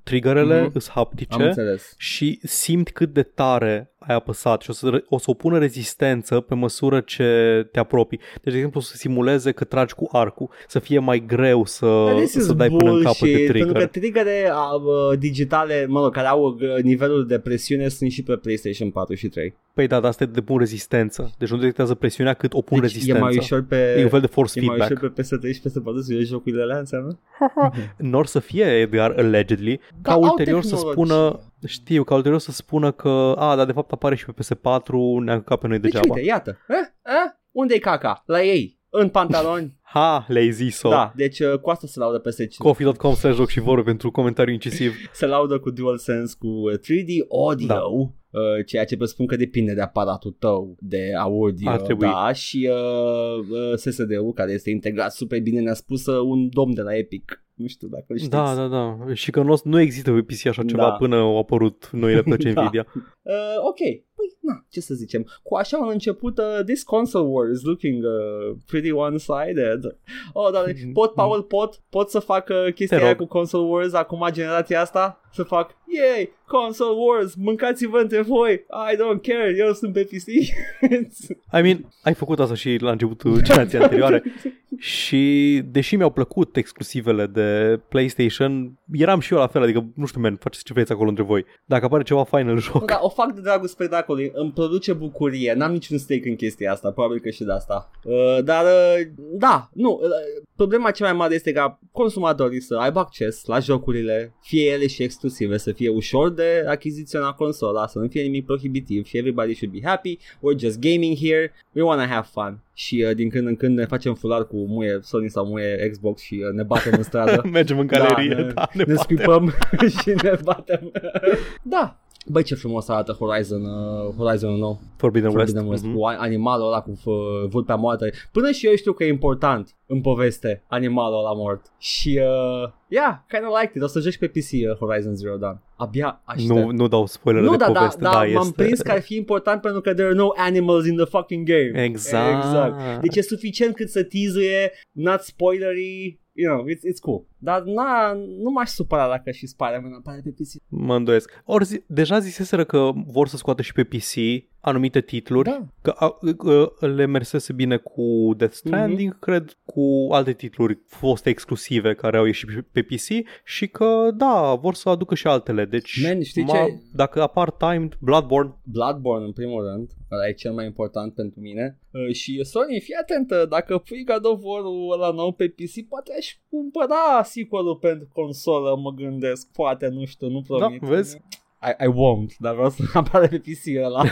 triggerele Mhm. sunt haptice Am înțeles. și simt cât de tare ai apăsat și o să, o să opună rezistență pe măsură ce te apropii. Deci, de exemplu, să simuleze că tragi cu arcul, să fie mai greu să, Dar this să is dai până în capăt de bullshit, trigger. Pentru că triggere uh, digitale, mă rog, care au uh, nivelul de presiune sunt și pe PlayStation 4 și 3. Păi da, dar asta e de pun rezistență. Deci nu detectează presiunea cât o pun Deci rezistență. e mai ușor pe... E un fel de force e mai feedback. ușor pe PS3 și PS4 să joci jocurile alea, înseamnă? *laughs* Nor să fie, Edgar, allegedly, Da, ca au ulterior să tehnologii. spună, știu, ca ulterior să spună că, a, dar de fapt apare și pe PS4, ne-am căcat pe noi Deci degeaba. uite, iată. Eh? Eh? Unde-i caca? La ei. În pantaloni. *laughs* Ha, le-ai zis-o. da, deci uh, cu asta se laudă PS5. Coffee.com slash joc și vorbe pentru comentariu incisiv. *laughs* se laudă cu DualSense, cu uh, 3D audio, Da. uh, ceea ce presupun că depinde de aparatul tău de audio, Ar trebui. da, și uh, uh, SSD-ul care este integrat super bine, ne-a spus uh, un domn de la Epic. Nu știu dacă îl știți. Da, da, da. Și că nu, nu există pe PC așa ceva Da. până au apărut noile plăci *laughs* Da. Nvidia. Uh, ok, păi, na, ce să zicem. Cu așa au început uh, this console war is looking uh, pretty one-sided. Oh, dar *laughs* pot, Paul, pot, pot să fac uh, chestia Te aia rog. cu console wars acum generația asta? Să fac, Yay, console wars, mâncați-vă între voi, I don't care, eu sunt pe PC. I mean, ai făcut asta și la începutul generației anterioare și deși mi-au plăcut exclusivele de PlayStation, eram și eu la fel, adică nu știu, man, faceți ce vreți acolo între voi. Dacă apare ceva fain în joc. da, o fac de dragul spectacolului, îmi produce bucurie, n-am niciun stake în chestia asta, probabil că și de asta. Uh, dar, uh, da, nu, uh, problema cea mai mare este ca consumatorii să aibă acces la jocurile, fie ele și exclusive, să fie ușor de achiziționat consola, să nu fie nimic prohibitiv și everybody should be happy, we're just gaming here, we wanna have fun și uh, din când în când ne facem fular cu muie Sony sau muie Xbox și uh, ne batem în stradă. *laughs* Mergem în galerie, da, ne, da, ne, ne batem. scuipăm *laughs* și ne batem. da. Băi, ce frumos arată Horizon, uh, Horizon nou. Forbidden, Forbidden West. West, Mhm. cu a- animalul ăla cu uh, vulpea moartă. Până și eu știu că e important în poveste animalul ăla mort. Și, uh, yeah, kind of liked it. O să joci pe PC uh, Horizon Zero Dawn. Abia aștept. Nu, nu dau spoiler nu de da, da, poveste, da, da, m-am este... prins că ar fi important pentru că there are no animals in the fucking game. Exact. exact. Deci e suficient cât să tizuie, not spoilery, you know, it's, it's cool. Dar na, nu m-aș supăra dacă și Spider-Man apare pe PC. Mă îndoiesc. Ori zi, deja ziseseră că vor să scoată și pe PC anumite titluri, Da. că a, a, le mersese bine cu Death Stranding, Mhm. cred, cu alte titluri foste exclusive care au ieșit pe- pe PC și că, da, vor să aducă și altele. Deci, Man, știi ma- ce? dacă apar timed, Bloodborne, Bloodborne în primul rând, ăla e cel mai important pentru mine Uh, și Sony, fii atentă, dacă pui God of War-ul ăla nou pe PC, poate aș cumpăra sequel-ul pentru consolă, mă gândesc, poate, nu știu, nu promit. Da, vezi? I, I won't, dar vreau să *laughs* apară pe PC ăla.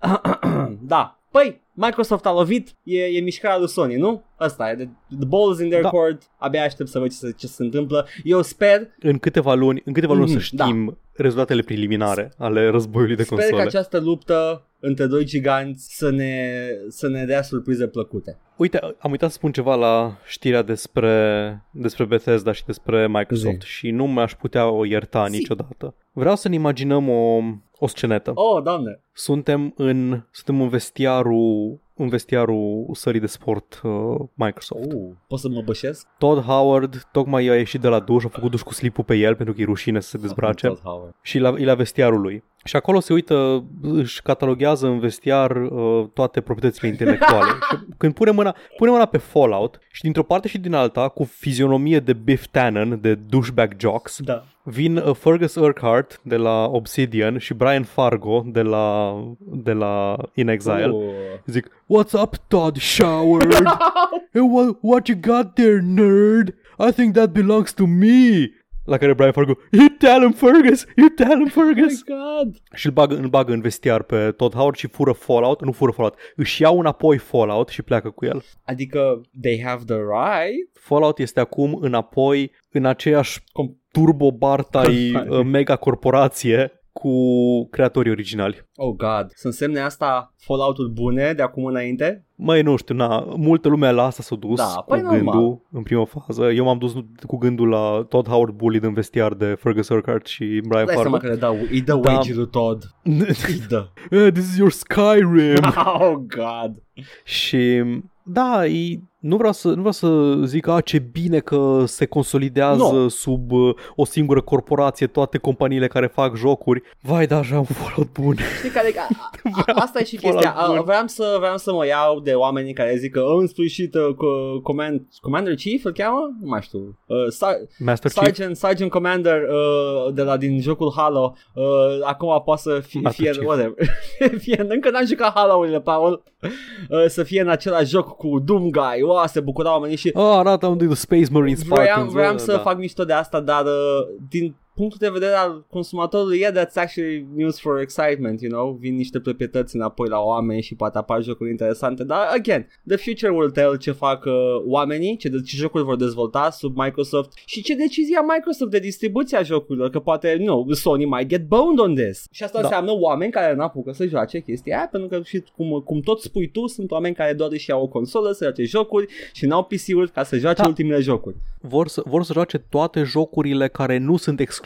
*laughs* da, păi, Microsoft a lovit, e, e mișcarea lui Sony, nu? Asta e, the, the ball is in their Da. court, abia aștept să văd ce se, ce se întâmplă. Eu sper, în câteva luni, în câteva luni Mhm, să știm rezultatele preliminare ale războiului de sper console. că această luptă între doi giganți să ne, să ne dea surprize plăcute. Uite, am uitat să spun ceva la știrea despre, despre Bethesda și despre Microsoft Zi. și nu mi-aș putea o ierta Zi. niciodată. Vreau să ne imaginăm o, o scenetă. Oh, doamne! Suntem în, suntem în vestiarul în vestiarul sării de sport uh, Microsoft. Uh, pot să mă bășesc? Todd Howard tocmai a ieșit de la duș, a făcut duș cu slipul pe el pentru că e rușine să se dezbrace Todd Howard. și la, e la vestiarul lui. Și acolo se uită, își cataloghează în vestiar uh, toate proprietățile intelectuale. *laughs* și când pune mâna, pune mâna pe Fallout și dintr-o parte și din alta, cu fizionomie de Biff Tannen, de douchebag jocks, Da. vin uh, Fergus Urquhart de la Obsidian și Brian Fargo de la, de la In Exile. Uh. Zic, what's up, Todd Howard? *laughs* hey, what, what you got there, nerd? I think that belongs to me. La care Brian Fargo, you tell him, Fergus, you tell him, Oh Fergus. my god! Și îl bagă, îl bagă în vestiar pe Todd Howard și fură Fallout, nu fură Fallout, își iau înapoi Fallout și pleacă cu el. Adică, they have the right? Fallout este acum înapoi în aceeași Com- turbo bartai Companie. uh, mega corporație cu creatorii originali. oh god. Să însemne asta Fallout-uri bune de acum înainte? Măi, nu știu, na, multă lume la asta s-a dus Da, cu păi normal. gândul în prima fază. Eu m-am dus cu gândul la Todd Howard bullied în vestiar de Fergus Urquhart și Brian Dai Fargo. seama că le dau, îi dă Da. wage lui Todd. *laughs* Îi dă. Eh, This is your Skyrim. *laughs* oh god. și da, e, nu, vreau să, nu vreau să zic a, ce bine că se consolidează Nu. sub uh, o singură corporație toate companiile care fac jocuri. Vai, da, așa un Fallout bun. Știi care, *laughs* a, a, asta e și chestia. A, vreau, să, vreau să mă iau de oamenii care zic că "Oh, în sfârșit uh, co- command, Commander Chief îl cheamă? Nu mai știu. Uh, Sar- Master Chief. Sergeant, Sergeant Commander uh, de la din jocul Halo uh, acum poate să fie, Master fie Chief. whatever. *laughs* fie, încă n-am jucat Halo-urile, Paul. Uh, să fie în același joc cu Doom Guy. Wow, se bucurau oamenii și Oh, arată unde The Space Marine Vreau, Spartans. vreau uh, să da. fac mișto de asta, dar uh, din punctul de vedere al consumatorului, yeah, that's actually news for excitement, you know? Vin niște proprietăți înapoi la oameni și poate apar jocuri interesante, dar, again, the future will tell ce fac uh, oamenii, ce, ce jocuri vor dezvolta sub Microsoft și ce decizia Microsoft de distribuție a jocurilor, că poate, nu, know, Sony might get boned on this. Și asta Da. înseamnă oameni care n-apucă să joace chestia aia, pentru că, și cum, cum tot spui tu, sunt oameni care doar își iau o consolă să joace jocuri și n-au PC-uri ca să joace Da. ultimele jocuri. vor să, vor să joace toate jocurile care nu sunt exclusive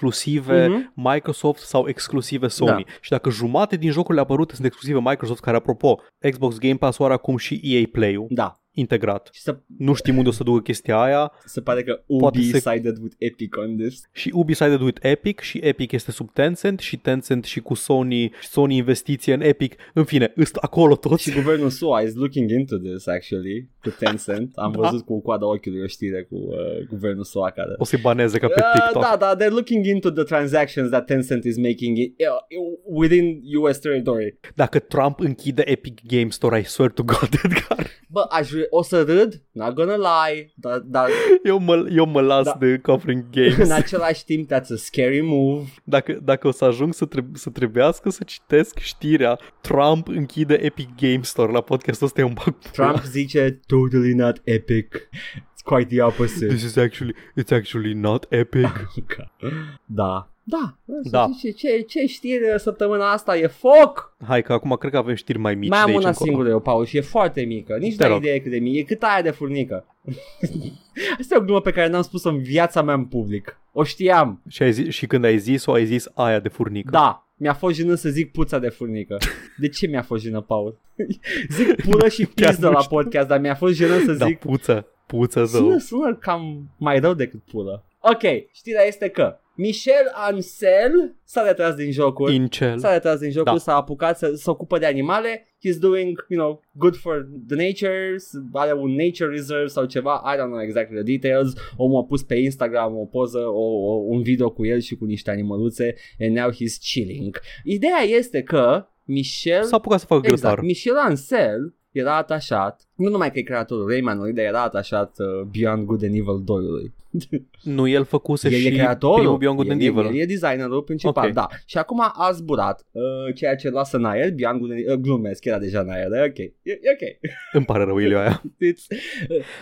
Mhm. Microsoft sau exclusive Sony. Da. Și dacă jumate din jocurile apărute sunt exclusive Microsoft, care apropo, Xbox Game Pass are acum și EA Play-ul, Da. Integrat. Și se, Nu știm unde o să ducă chestia aia se pare că Poate Ubi se- sided with Epic on this. și Ubi sided with Epic și Epic este sub Tencent și Tencent și cu Sony, Sony investiție în Epic. În fine, îst acolo toți. Și guvernul SUA is looking into this, actually, cu Tencent. Am Da. văzut cu coada ochiului o știre cu uh, guvernul SUA care... O să-i baneze ca pe Uh, TikTok. da, da, they're looking into the transactions that Tencent is making it, uh, within US territory. Dacă Trump închide Epic Game Store, I swear to God, *laughs* Edgar. Bă, aș vrea, o să râd, not gonna lie, dar, dar Eu mă, eu mă las Da. de covering în games. același timp that's a scary move. Dacă, dacă o să ajung să, treb- să trebuiască să citesc știrea Trump închide Epic Game Store la podcastul ăsta, eu îmi bag pula. Trump zice totally not epic. It's quite the opposite. This is actually, it's actually not epic. *laughs* da. Da. Da. Ce, ce, ce știri săptămâna asta e foc? Hai că acum cred că avem știri mai mici Mai de am aici una încolo. singură eu, Paul, și e foarte mică. Nici Te nu ai rog. idee cât de mică. E cât aia de furnică. *laughs* Asta e o glumă pe care n-am spus-o în viața mea în public. O știam. Și, ai zis, și când ai zis-o, ai zis aia de furnică. Da. Mi-a fost jenă să zic puța de furnică. De ce mi-a fost jenă, Paul? *laughs* zic pulă și *laughs* Chiar pizdă nu la știu. podcast, dar mi-a fost jenă să Da, zic puță, puță Sună, zău. sună cam mai rău decât pulă. Ok, știrea este că Michel Ancel s-a retras din jocul. Incel. S-a retras din jocul, Da. s-a apucat să se ocupă de animale. He's doing, you know, good for the nature, s- are un nature reserve sau ceva, I don't know exactly the details. Omul a pus pe Instagram o poză, o, o, un video cu el și cu niște animăluțe and now he's chilling. Ideea este că Michel S-a apucat să facă Exact. grătar. Michel Ancel era atașat, nu numai că e creatorul Raymanului, dar era atașat uh, Beyond Good and Evil 2-ului. *laughs* Nu, el făcuse El și e creatorul, primul Beyond Good el, and e- Evil. el e designerul principal, Ok. da. Și acum a zburat, uh, ceea ce lasă în aer, Beyond Good and Evil, uh, glumesc, era deja în aer, e ok, e, e ok. *laughs* Îmi pare rău, Ilioaia. *laughs* It's,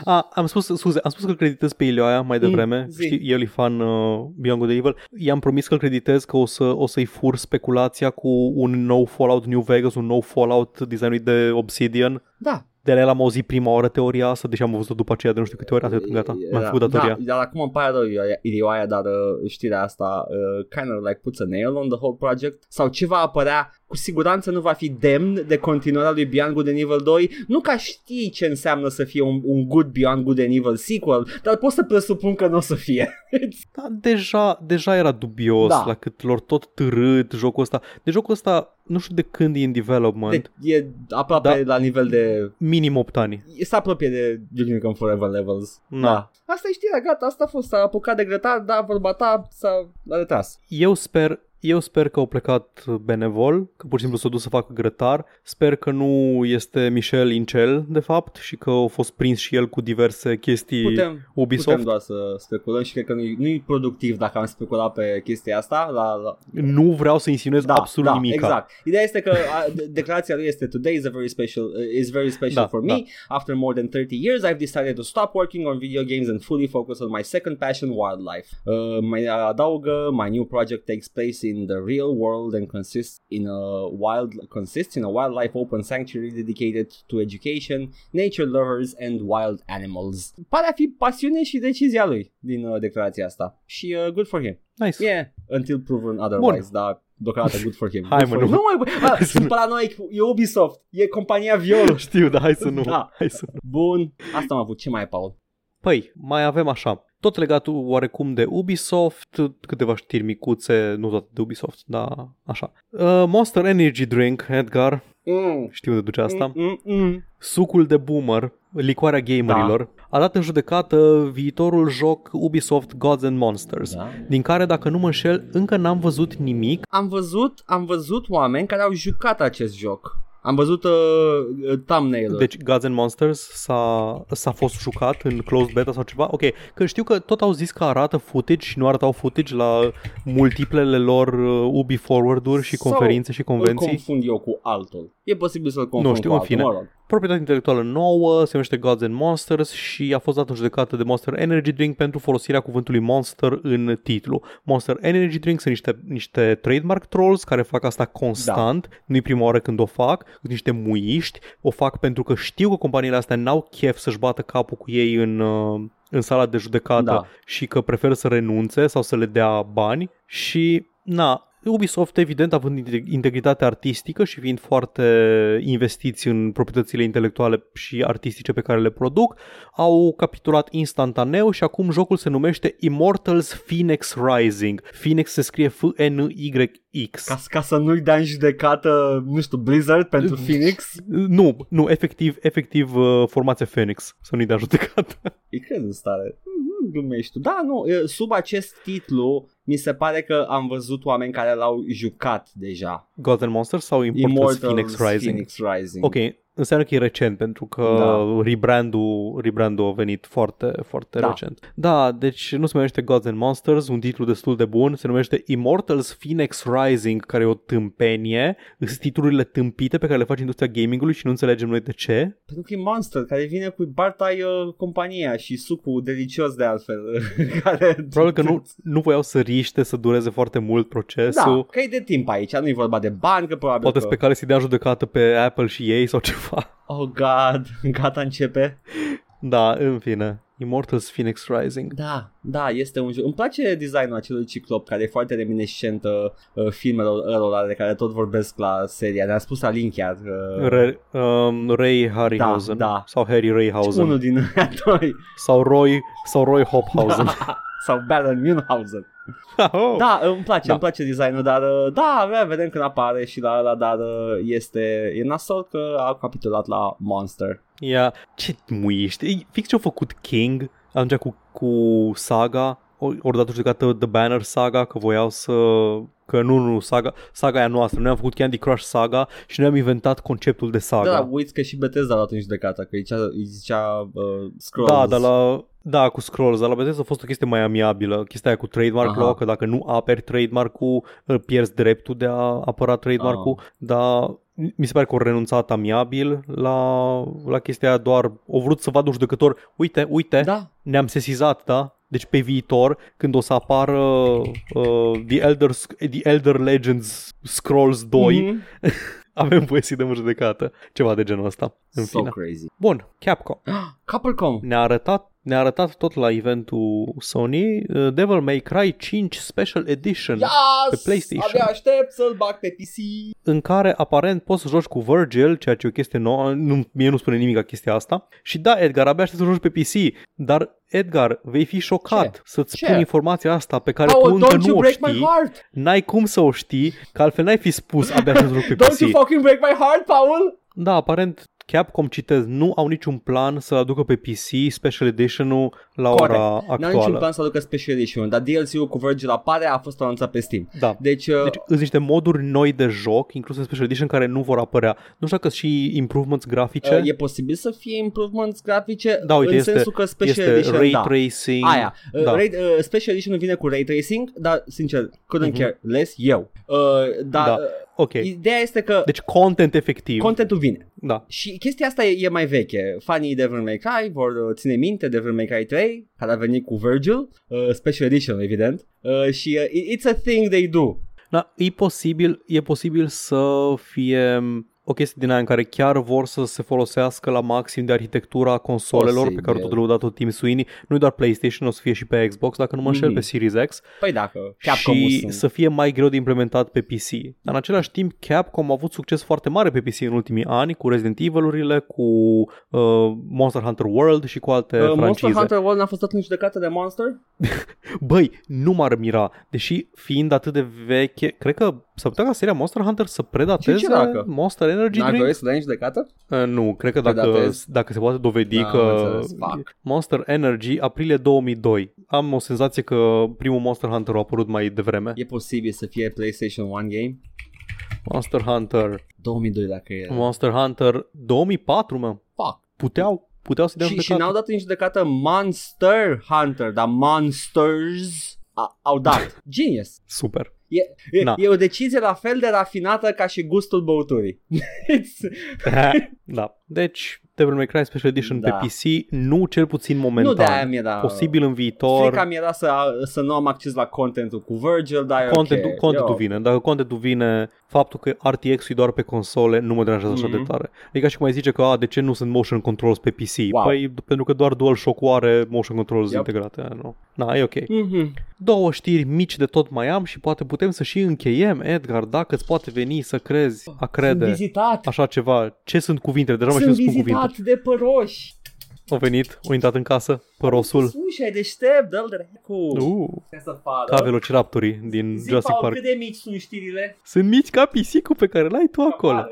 A, am spus, scuze, am spus că îl creditez pe Ilioaia mai devreme. Mm, zi. Știi, el e fan uh, Beyond Good and Evil. I-am promis că îl creditez că o, să, o să-i fur speculația cu un nou Fallout New Vegas, un nou Fallout designat de Obsidian. da. De la el am auzit prima oară teoria asta, deși am văzut după aceea de nu știu câte ori, atât, gata, m-am făcut datoria. Da, dar acum îmi pare rău Ilioaia- Ilioaia, dar uh, știrea asta uh, kind of like puts a nail on the whole project sau ce va apărea cu siguranță nu va fi demn de continuarea lui Beyond Good and Evil 2 nu ca știi ce înseamnă să fie un, un good Beyond Good and Evil sequel dar poți să presupun că nu o să fie *laughs* Da, deja, deja era dubios Da. la cât lor tot târât jocul ăsta. De jocul ăsta, nu știu de când e în development, de, e aproape Da. la nivel de minim 8 ani. e se apropie de Duke Nukem Forever levels Da. asta e știrea gata asta a fost s-a apucat de grătar da vorba ta s-a a retras Eu sper, eu sper că au plecat benevol, că pur și simplu s-au dus să facă grătar. Sper că nu este Michel Incel, de fapt, și că a fost prins și el cu diverse chestii putem Ubisoft. Putem doar să speculăm și cred că nu-i, nu-i productiv dacă am speculat pe chestia asta. La, la... Nu vreau să insinuez Da, absolut da, nimic. exact. Ideea este că a, de- declarația lui este Today is a very special, uh, is very special Da, for da. me. After more than 30 years, I've decided to stop working on video games and fully focus on my second passion, wildlife. Uh, mai adaugă, my new project takes place in the real world and consists in a wild consists in a wildlife open sanctuary dedicated to education, nature lovers and wild animals. Pare a fi pasiune și decizia lui din uh, declarația asta. Și uh, good for him. Nice. Yeah, until proven otherwise, dar deocamdată good for him. *laughs* Hai, Good mă, for nu. him. Nu mai, ah, Hai să sunt nu. paranoic, e Ubisoft, e compania Viol. Știu, dar hai să nu. Da. Hai să nu. Bun, asta am avut, ce mai e, Paul? Păi, mai avem așa. Tot legat oarecum de Ubisoft, câteva știri micuțe, nu toate de Ubisoft, dar așa. Uh, Monster Energy Drink, Edgar, Mm. știu de duce asta. Mm, mm, mm. Sucul de boomer, licoarea gamerilor, Da. a dat în judecată viitorul joc Ubisoft Gods and Monsters, Da. din care, dacă nu mă înșel, încă n-am văzut nimic. Am văzut, am văzut oameni care au jucat acest joc. Am văzut uh, uh, thumbnail-ul. Deci Gods and Monsters s-a, s-a fost jucat în closed beta sau ceva? Ok, că știu că tot au zis că arată footage și nu arătau footage la multiplele lor uh, Ubi forward-uri și Sau conferințe și Îl convenții. confund eu cu altul. E posibil să-l confund Nu știu, cu în altul, fine. mă rog. Proprietate intelectuală nouă, se numește Gods and Monsters și a fost dată în judecată de Monster Energy Drink pentru folosirea cuvântului Monster în titlu. Monster Energy Drink sunt niște, niște trademark trolls care fac asta constant, da. nu-i prima oară când o fac, sunt niște muiști, o fac pentru că știu că companiile astea n-au chef să-și bată capul cu ei în, uh, în sala de judecată Da. și că preferă să renunțe sau să le dea bani și Na, Ubisoft, evident, având inte- integritate artistică și fiind foarte investiți în proprietățile intelectuale și artistice pe care le produc, au capitulat instantaneu și acum jocul se numește Immortals Phoenix Rising. Phoenix se scrie F-N-Y-X. Ca, ca să nu-i dea în judecată, nu știu, Blizzard pentru Phoenix. Nu, nu, efectiv, efectiv uh, formația Phoenix, să nu-i dea judecată. E cred în stare. Nu glumești tu. Da, nu, e, sub acest titlu mi se pare că am văzut oameni care l-au jucat deja. Gods and Monsters sau Immortals, Immortals Phoenix Rising? Phoenix Rising. Ok, înseamnă că e recent pentru că Da. rebrandul, rebrandul a venit foarte, foarte Da. recent. Da, deci nu se numește Gods and Monsters, un titlu destul de bun, se numește Immortals Phoenix Rising, care e o tâmpenie. Sunt titlurile tâmpite pe care le face industria gamingului și nu înțelegem noi de ce. Pentru că e Monster care vine cu bartai uh, compania și sucul delicios de altfel. *laughs* care... Probabil că nu, nu voiau să riște, să dureze foarte mult procesul. Da, că e de timp aici, nu e vorba de bani, că probabil Poate că... sunt pe care să-i dea judecată pe Apple și ei sau ceva. Oh god, gata începe. Da, în fine. Immortals Phoenix Rising. Da, da, este un joc. Îmi place designul acelui ciclop care e foarte reminiscent uh, uh, filmelor ălora de care tot vorbesc la seria. Ne-a spus Alin chiar. Uh, Ray, um, Ray Harryhausen Da, da. sau Harry Rayhausen unul din *laughs* doi. sau Roy sau Roy Hophausen. Sau Baron Munchausen. oh. Da, îmi place, Da. îmi place designul, dar uh, da, avea, vedem când apare și la ăla, dar uh, este, e nasol că a capitulat la Monster. Ia, ce muiești? E fix ce-a făcut King atunci cu, cu Saga, o- ori dat judecată The Banner Saga, că voiau să... Că nu, nu, saga, saga aia noastră. Noi am făcut Candy Crush Saga și noi am inventat conceptul de saga. Da, da, uiți că și Bethesda a luat în judecată, că îi zicea, îi zicea uh, Scrolls. Da, dar la, da, cu Scrolls, dar la Bethesda a fost o chestie mai amiabilă. Chestia aia cu trademark Aha. law, că dacă nu aperi trademark-ul, îl pierzi dreptul de a apăra trademark-ul, Ah. dar mi se pare că au renunțat amiabil la, la chestia aia, doar au vrut să vadă un judecător, uite, uite, Da, ne-am sesizat, da? Deci pe viitor, când o să apară uh, The, Elder, Sc- The Elder Legends Scrolls 2, Mhm. *laughs* avem voie să-i dăm în judecată. Ceva de genul ăsta. În so fine. crazy. Bun, Capcom. *gasps* Capcom. Ne-a arătat, ne-a arătat tot la eventul Sony uh, Devil May Cry 5 Special Edition Yes! pe PlayStation. Abia aștept să-l bag pe PC. în care aparent poți să joci cu Virgil, ceea ce e o chestie nouă, nu, mie nu spune nimic la chestia asta. Și da, Edgar, abia aștept să joci pe PC, dar Edgar, vei fi șocat Ce? să-ți Ce? spun informația asta pe care tu Paul, încă don't nu you o break my știi. heart! N-ai cum să o știi, că altfel n-ai fi spus abia aștept să joc pe *laughs* Don't you PC. fucking break my heart, Paul! Da, aparent Capcom, citez, nu au niciun plan să aducă pe PC Special Edition-ul la Corect. ora N-am niciun actuală. plan să aducă Special Edition, dar DLC-ul cu Virgil apare, a fost anunțat pe Steam. Da. Deci, uh, Deci sunt niște moduri noi de joc, incluse în Special Edition, care nu vor apărea. Nu știu dacă și improvements grafice. uh, e posibil să fie improvements grafice Da, uite, în este- sensul că Special este Edition, ray da. tracing. Aia, uh, Da. ray, uh, Special Edition vine cu Ray Tracing, dar sincer, couldn't Mhm. care less eu. Uh, dar Da. Uh, Ok. ideea este că Deci content efectiv. contentul vine. da. Și chestia asta e, e mai veche. Fanii Devil May Cry vor uh, ține minte Devil May Cry 3, care a venit cu Virgil, uh, Special Edition, evident, uh, și uh, it- it's a thing they do. Da, e posibil, e posibil să fie o chestie din aia în care chiar vor să se folosească la maxim de arhitectura consolelor Posibil. pe care tot le-au dat tot Team Sweeney. Nu doar PlayStation, o să fie și pe Xbox, dacă nu mă înșel, Mhm. pe Series X. Păi dacă Capcom și sunt. să fie mai greu de implementat pe PC. Dar în același timp, Capcom a avut succes foarte mare pe PC în ultimii ani cu Resident Evil-urile, cu uh, Monster Hunter World și cu alte Uh, Monster francize. Hunter World n-a fost dat în judecată de Monster? *laughs* Băi, nu m-ar mira, deși fiind atât de veche, cred că s-ar putea ca seria Monster Hunter să predateze Ce- ce dacă? Monster Energy N-ai Drink? voie să dai în judecată? Uh, nu, cred că dacă, Predatez? dacă se poate dovedi Da, am că înțeles. Fuck. Monster Energy, aprilie 2002. Am o senzație că primul Monster Hunter a apărut mai devreme. E posibil să fie PlayStation 1 game? Monster Hunter 2002 dacă e. Monster Hunter 2004, mă. Fuck. Puteau, puteau să dea Și, și judecată. n-au dat în judecată Monster Hunter, dar Monsters a, au dat. *laughs* Genius. Super. E, e, Na. e o decizie la fel de rafinată ca și gustul băuturii. It's- *laughs* da. Deci, Devil May Cry Special Edition Da. pe PC, nu cel puțin momentan. nu de aia mi-era... Posibil în viitor. Frica mi era să, să nu am acces la contentul cu Virgil, dar e Contentul, ok. contentul Eu- vine. Dacă contentul vine, faptul că RTX-ul e doar pe console nu mă deranjează mm-hmm. așa de Mhm. tare. E ca și cum ai zice că, a, de ce nu sunt motion controls pe PC? Wow. Păi, pentru că doar DualShock-ul are motion controls Yep. integrate. Nu. Na, e ok. Mhm. Două știri mici de tot mai am și poate putem să și încheiem, Edgar, dacă îți poate veni să crezi, a Sunt crede, vizitat. așa ceva. Ce sunt cuvintele? Deja nu mai știu Sunt să spun cuvinte. vizitat de păroși. Au venit, au intrat în casă, părosul. Ușa, e deștept, dă-l dracu. Uh, Ce să facă? ca velociraptorii din Zi, Jurassic Paul, Park. cât de mici sunt știrile? Sunt mici ca pisicul pe care l-ai tu acolo.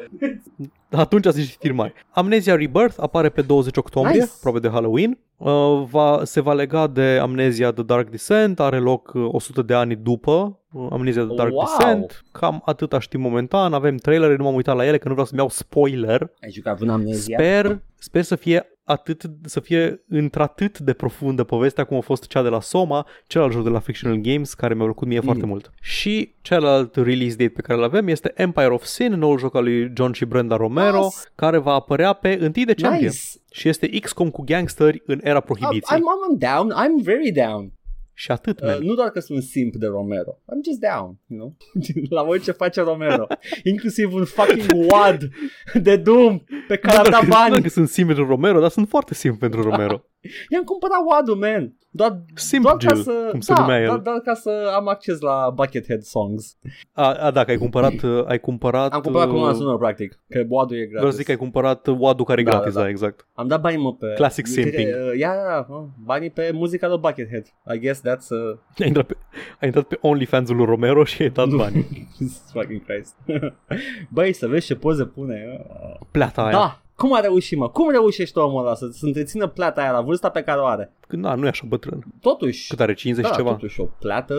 Atunci sunt și știri mari. Amnesia Rebirth apare pe 20 octombrie, Nice. aproape de Halloween. Uh, va, se va lega de Amnesia The Dark Descent, are loc uh, 100 de ani după uh, Amnesia The Dark Wow. Descent. Cam atâta știm momentan, avem trailere, nu m-am uitat la ele, că nu vreau să-mi iau spoiler. Ai jucat în amnezia? Sper, sper să fie atât să fie într-atât de profundă povestea cum a fost cea de la Soma, celălalt joc de la Fictional Games care mi-a plăcut mie mm. foarte mult. Și celălalt release date pe care îl avem este Empire of Sin, noul joc al lui John și Brenda Romero, Nice. care va apărea pe 1 decembrie. Nice. Și este XCOM cu gangsteri în era I'm, prohibiției. I'm, I'm down. I'm very down. Și atât, Uh, man. nu doar că sunt simp de Romero. I'm just down, you know? *laughs* La orice face Romero. *laughs* Inclusiv un fucking wad de Doom pe care Nu am doar dat că- nu doar bani. că sunt simp pentru Romero, dar sunt foarte simp pentru Romero. *laughs* I-am cumpărat wad man. Doar, Simp doar ca Jill, să, cum se da, numea el. Doar, doar ca să am acces la Buckethead Songs. A, a da, că ai cumpărat, uh, *clears throat* ai cumpărat... Am cumpărat cu uh, una sună, practic. Că wadul e gratis. Vreau să zic că ai cumpărat Wadu care e Da, gratis, da, da, da. exact. Am dat banii mă pe... Classic Uite, simping. uh, Ia, ia, uh, banii pe muzica lui Buckethead. I guess that's... Uh, *laughs* Ai intrat pe, ai intrat pe OnlyFans-ul lui Romero și ai dat bani. *laughs* Jesus fucking Christ. *laughs* Băi, să vezi ce poze pune. uh. Plata aia. Da, cum a reușit, mă? Cum reușește omul ăla să, să întrețină plata aia la vârsta pe care o are? Când, na, nu e așa bătrân. Totuși, Cât are, 50 da, și ceva? totuși, o plată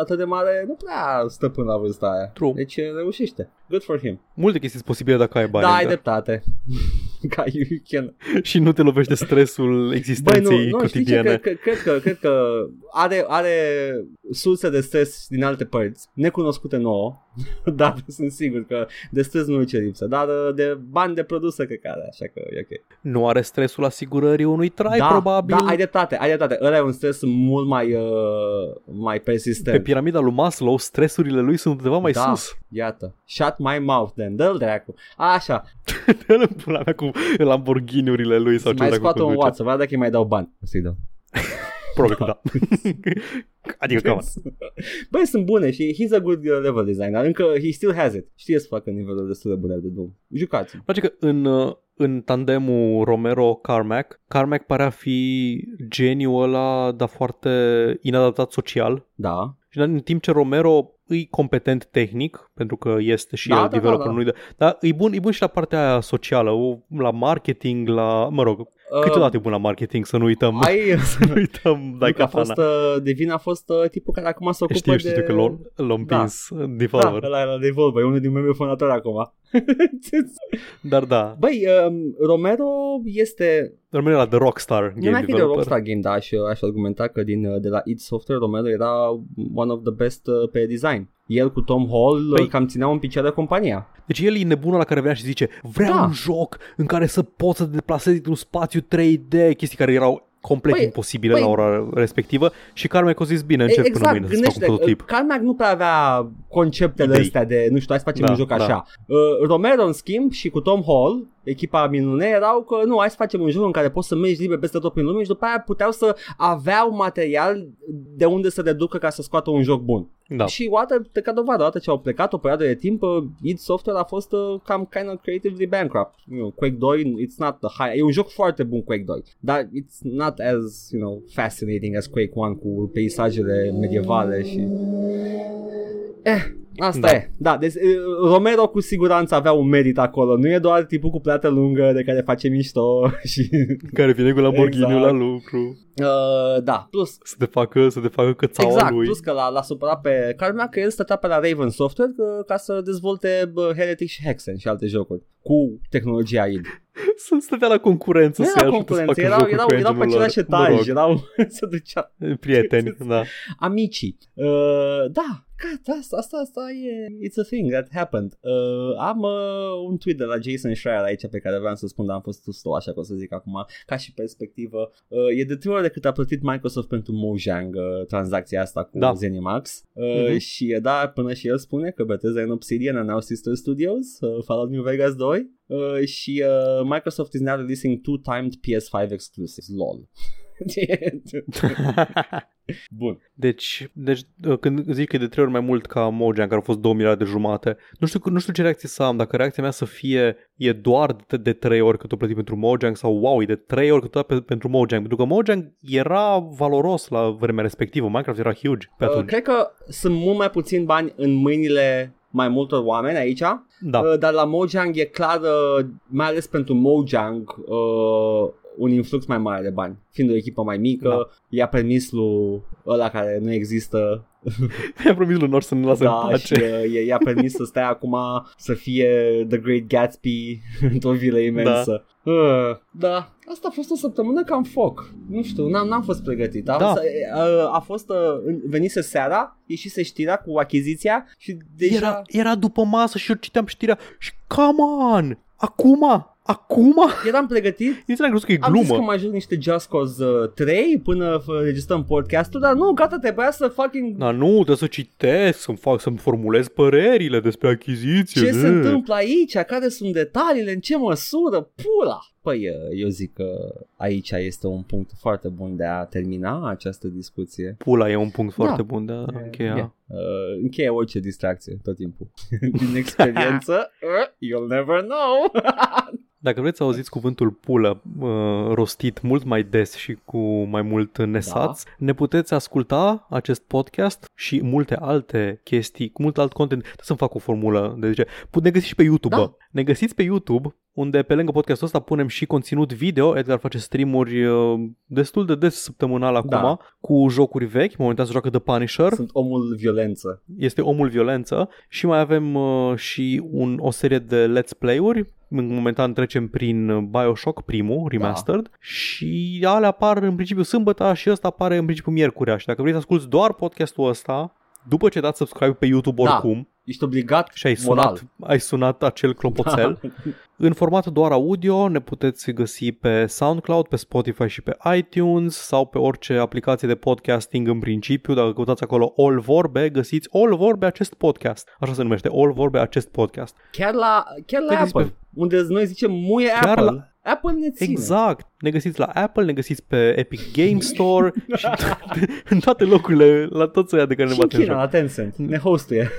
atât de mare nu prea stă până la vârsta aia. True. Deci reușește. Good for him. Multe chestii sunt posibile dacă ai bani. da, ai Edgar. dreptate. *laughs* Ca you can. și nu te lovește stresul Băi, existenței nu, nu știi ce? cotidiene. Cred, cred, că, cred că are, are surse de stres din alte părți, necunoscute nouă, *laughs* dar sunt sigur că de stres nu ce lipsă, dar de bani de produse cred că are, așa că e ok. Nu are stresul asigurării unui trai, da, probabil. Da, ai dreptate, ai dreptate. Ăla e un stres mult mai, uh, mai persistent. Pe piramida lui Maslow, stresurile lui sunt undeva mai da, sus. iată. Shut my mouth then, dă-l dracu. Așa, *laughs* Dă-l în pula mea cu *laughs* Lamborghini-urile lui sau să ce mai dracu scoată un conduce. WhatsApp, să vadă dacă îi mai dau bani. O să-i dau. *laughs* Probabil că da. *laughs* adică, come on. Băi, sunt bune și he's a good uh, level designer. Încă he still has it. Știe să facă nivelul destul de bune de Doom. Jucați. Îmi place că în, uh, în tandemul Romero-Carmack, Carmack pare a fi geniul ăla, dar foarte inadaptat social. Da. Și în timp ce Romero îi competent tehnic, pentru că este și Da, el da, da, developer, da. nu de, dar e bun, e bun și la partea aia socială, o- la marketing, la, mă rog, câteodată e bun la marketing, să nu uităm, Uh, ai... *laughs* să nu uităm Nu, Dai că a fost, uh, de vină a fost uh, tipul care acum se ocupă Știu, de... știu că l-am, l-am Da. împins da. Da, developer. ăla era Devolver, e unul din membrii fondatori acum. *laughs* Dar da, Băi, um, Romero este... rămâne la The Rockstar Nu Game mai fi de Developer. Rockstar Game, dar aș, aș argumenta că din, uh, de la id Software Romero era one of the best uh, pe design. El cu Tom Hall Păi- păi, cam țineau în picioare compania. Deci el e nebunul la care venea și zice vreau Da. un joc în care să poți să te deplasezi într-un spațiu 3D, chestii care erau complet Păi, imposibile păi- la ora respectivă și Carmack a zis bine, încep până mâine să fac un prototip. uh, Carmack nu prea avea conceptele Idei. astea de, nu știu, hai să facem Da, un joc da. așa. Uh, Romero, în schimb, și cu Tom Hall, echipa minune, erau că nu, hai să facem un joc în care poți să mergi liber peste tot prin lume și după aia puteau să aveau material de unde să deducă ca să scoată un joc bun. Da. Și o dată, de ca dovadă, odată ce au plecat o perioadă de timp, uh, id Software a fost uh, cam kind of creatively bankrupt. You know, Quake 2, it's not the high, e un joc foarte bun Quake 2, dar it's not as, you know, fascinating as Quake 1 cu peisajele medievale și... Eh, asta Da. e. Da, deci uh, Romero cu siguranță avea un merit acolo. Nu e doar tipul cu plată lungă de care face mișto *laughs* și... Care vine cu Lamborghini Exact. la lucru. Uh, da, plus Să te facă, să te facă cățaua Exact, lui. plus că l-a, l-a supărat pe Carmack că el stătea pe la Raven Software că, ca să dezvolte bă, Heretic și Hexen și alte jocuri cu tehnologia id. *laughs* Să stătea la concurență Nu să era ajute concurență, să facă erau, jocuri erau, cu erau pe engine-ul lor. același etaj, Mă rog, erau, *laughs* se ducea prieteni, da. amicii. Uh, da, God, asta, asta, asta e, it's a thing that happened. Uh, am uh, un tweet de la Jason Schreier aici pe care vreau să spun, dar am fost slow, așa că o să zic acum, ca și perspectivă. Uh, e de trei ori de cât a plătit Microsoft pentru Mojang uh, tranzacția asta cu Da. Zenimax. Uh, Mhm. Și da, până și el spune că Bethesda în Obsidian and now Sister Studios, uh, Fallout New Vegas 2. Uh, și uh, Microsoft is now releasing two-timed PS5 exclusives. LOL. *laughs* *laughs* Bun. Deci, deci uh, când zic că e de trei ori mai mult ca Mojang, care au fost 2 miliarde jumate, nu știu, nu știu ce reacție să am, dacă reacția mea să fie e doar de, de 3 ori cât o plătit pentru Mojang sau wow, e de 3 ori cât o pe, pentru Mojang, pentru că Mojang era valoros la vremea respectivă, Minecraft era huge pe Uh, atunci. cred că sunt mult mai puțini bani în mâinile mai multor oameni aici, Da, uh, dar la Mojang e clar, uh, mai ales pentru Mojang, uh, un influx mai mare de bani. Fiind o echipă mai mică, Da. i-a permis lui ăla care nu există *laughs* mi-a promis lui Nor să ne lase da, în și pace. uh, i- i-a permis să stea acum să fie The Great Gatsby *laughs* într-o vilă imensă. Da. Uh, da, asta a fost o săptămână cam foc. Nu știu, n-am, n-am fost pregătit. A, Da. a, a fost, uh, venise seara, ieșise știrea cu achiziția și deja... Era, era după masă și eu citeam știrea și come on, acum, acum, Eram pregătit nici n-am crezut că e Am zis că glumă. mai joc niște Just Cause uh, 3 până f- registrăm podcastul, dar nu, gata, trebuia să fucking... Da, nu, trebuie să citesc, să-mi, fac, să-mi formulez părerile despre achiziție. Ce se ne. întâmplă aici? Care sunt detaliile? În ce măsură? Pula! Păi, uh, eu zic că aici este un punct foarte bun de a termina această discuție. Pula e un punct Da. foarte bun de a încheia. Yeah. Uh, încheie orice distracție tot timpul. *laughs* Din experiență, *laughs* uh, you'll never know. *laughs* Dacă vreți să auziți cuvântul pulă uh, rostit mult mai des și cu mai mult nesaț, da. ne puteți asculta acest podcast și multe alte chestii, cu mult alt content. Trebuie să-mi fac o formulă de ce. Ne găsiți și pe YouTube. Da. bă. Ne găsiți pe YouTube unde pe lângă podcastul ăsta punem și conținut video. Edgar face streamuri uh, destul de des săptămânal acum Da. cu jocuri vechi. Momentan se joacă The Punisher. Sunt omul violență. este Omul Violență și mai avem uh, și un, o serie de let's play-uri. În momentan trecem prin Bioshock primul, remastered, da. și alea apar în principiu sâmbătă și ăsta apare în principiu miercurea. Și dacă vrei să asculti doar podcastul ăsta, după ce dați subscribe pe YouTube Da. Oricum Ești obligat și ai moral. sunat, ai sunat acel clopoțel, *laughs* în format doar audio ne puteți găsi pe SoundCloud, pe Spotify și pe iTunes sau pe orice aplicație de podcasting în principiu. Dacă căutați acolo All Vorbe, găsiți All Vorbe acest podcast. Așa se numește, All Vorbe acest podcast. Chiar la, chiar la Ne găsiți Apple, unde noi zicem muie Chiar Apple. la- Apple ne ține. Exact. Ne găsiți la Apple, ne găsiți pe Epic Game Store *laughs* și în toate locurile, la toți ăia de care ne Și în batem China, joc. la Tencent. Ne hostuie.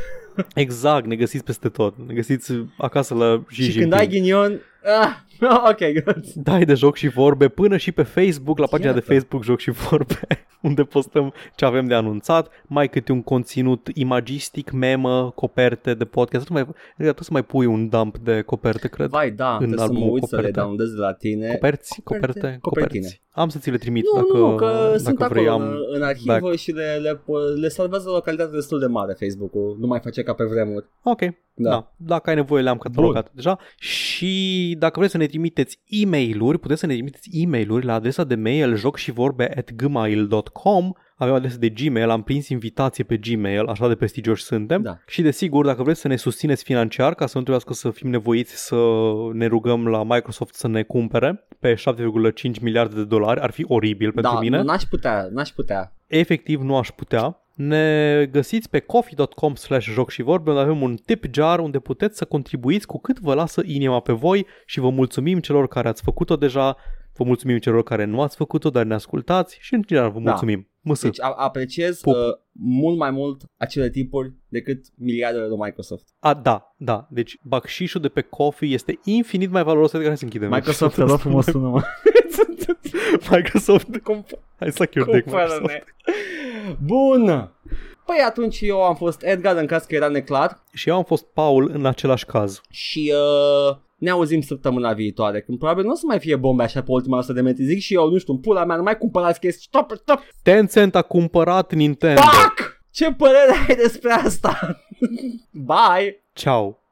Exact, ne găsiți peste tot. Ne găsiți acasă la Xi și când Jinping. ai ghinion... Ah, *laughs* ok, good. dai de joc și vorbe până și pe Facebook, la pagina Iată. de Facebook Joc și Vorbe, *laughs* unde postăm ce avem de anunțat, mai câte un conținut imagistic, memă, coperte de podcast. Trebuie, mai, trebuie să mai pui un dump de coperte, cred. Vai, da, trebuie să mă albumul uit să le coperte. downloadez de la tine. Coperți, Coperte, coperte, copertine. coperți. Am să ți le trimit Nu, dacă, nu, că dacă sunt vrei. acolo Am, în, în arhivă back. și le, le, le salvează la o calitate destul de mare Facebook-ul. Nu mai face ca pe vremuri. Ok, Da. da. da. Dacă ai nevoie le-am catalogat deja. Și dacă vreți să ne trimiteți e mail puteți să ne trimiteți e mail la adresa de mail joc și vorbe at gmail.com avem adresa de Gmail, am prins invitație pe Gmail, așa de prestigioși suntem. Da. Și desigur, dacă vreți să ne susțineți financiar, ca să nu trebuiască să fim nevoiți să ne rugăm la Microsoft să ne cumpere pe 7,5 miliarde de dolari, ar fi oribil pentru da, mine nu, n-aș putea, n-aș putea. efectiv nu aș putea. Ne găsiți pe coffee.com slash joc și vorbe unde avem un tip jar unde puteți să contribuiți cu cât vă lasă inima pe voi și vă mulțumim celor care ați făcut-o deja, vă mulțumim celor care nu ați făcut-o, dar ne ascultați și în general vă Da. mulțumim. Măsă. Deci a- apreciez Pup. uh, mult mai mult acele tipuri decât miliardele de Microsoft. A, da, da. Deci bacșișul de pe Coffee este infinit mai valoros decât care să închidem. Microsoft, te rog *laughs* frumos, sună-mă. *laughs* Microsoft. Cum, Hai să your dick, cum Microsoft. Bun. Păi atunci eu am fost Edgar în caz că era neclar Și eu am fost Paul în același caz. și uh, ne auzim săptămâna viitoare când probabil nu o să mai fie bombe așa pe ultima 100 de metri. Zic și eu, nu știu, în pula mea, nu mai cumpărați chestii. Stop, stop, Tencent a cumpărat Nintendo. fuck! Ce părere ai despre asta? *laughs* Bye! Ciao.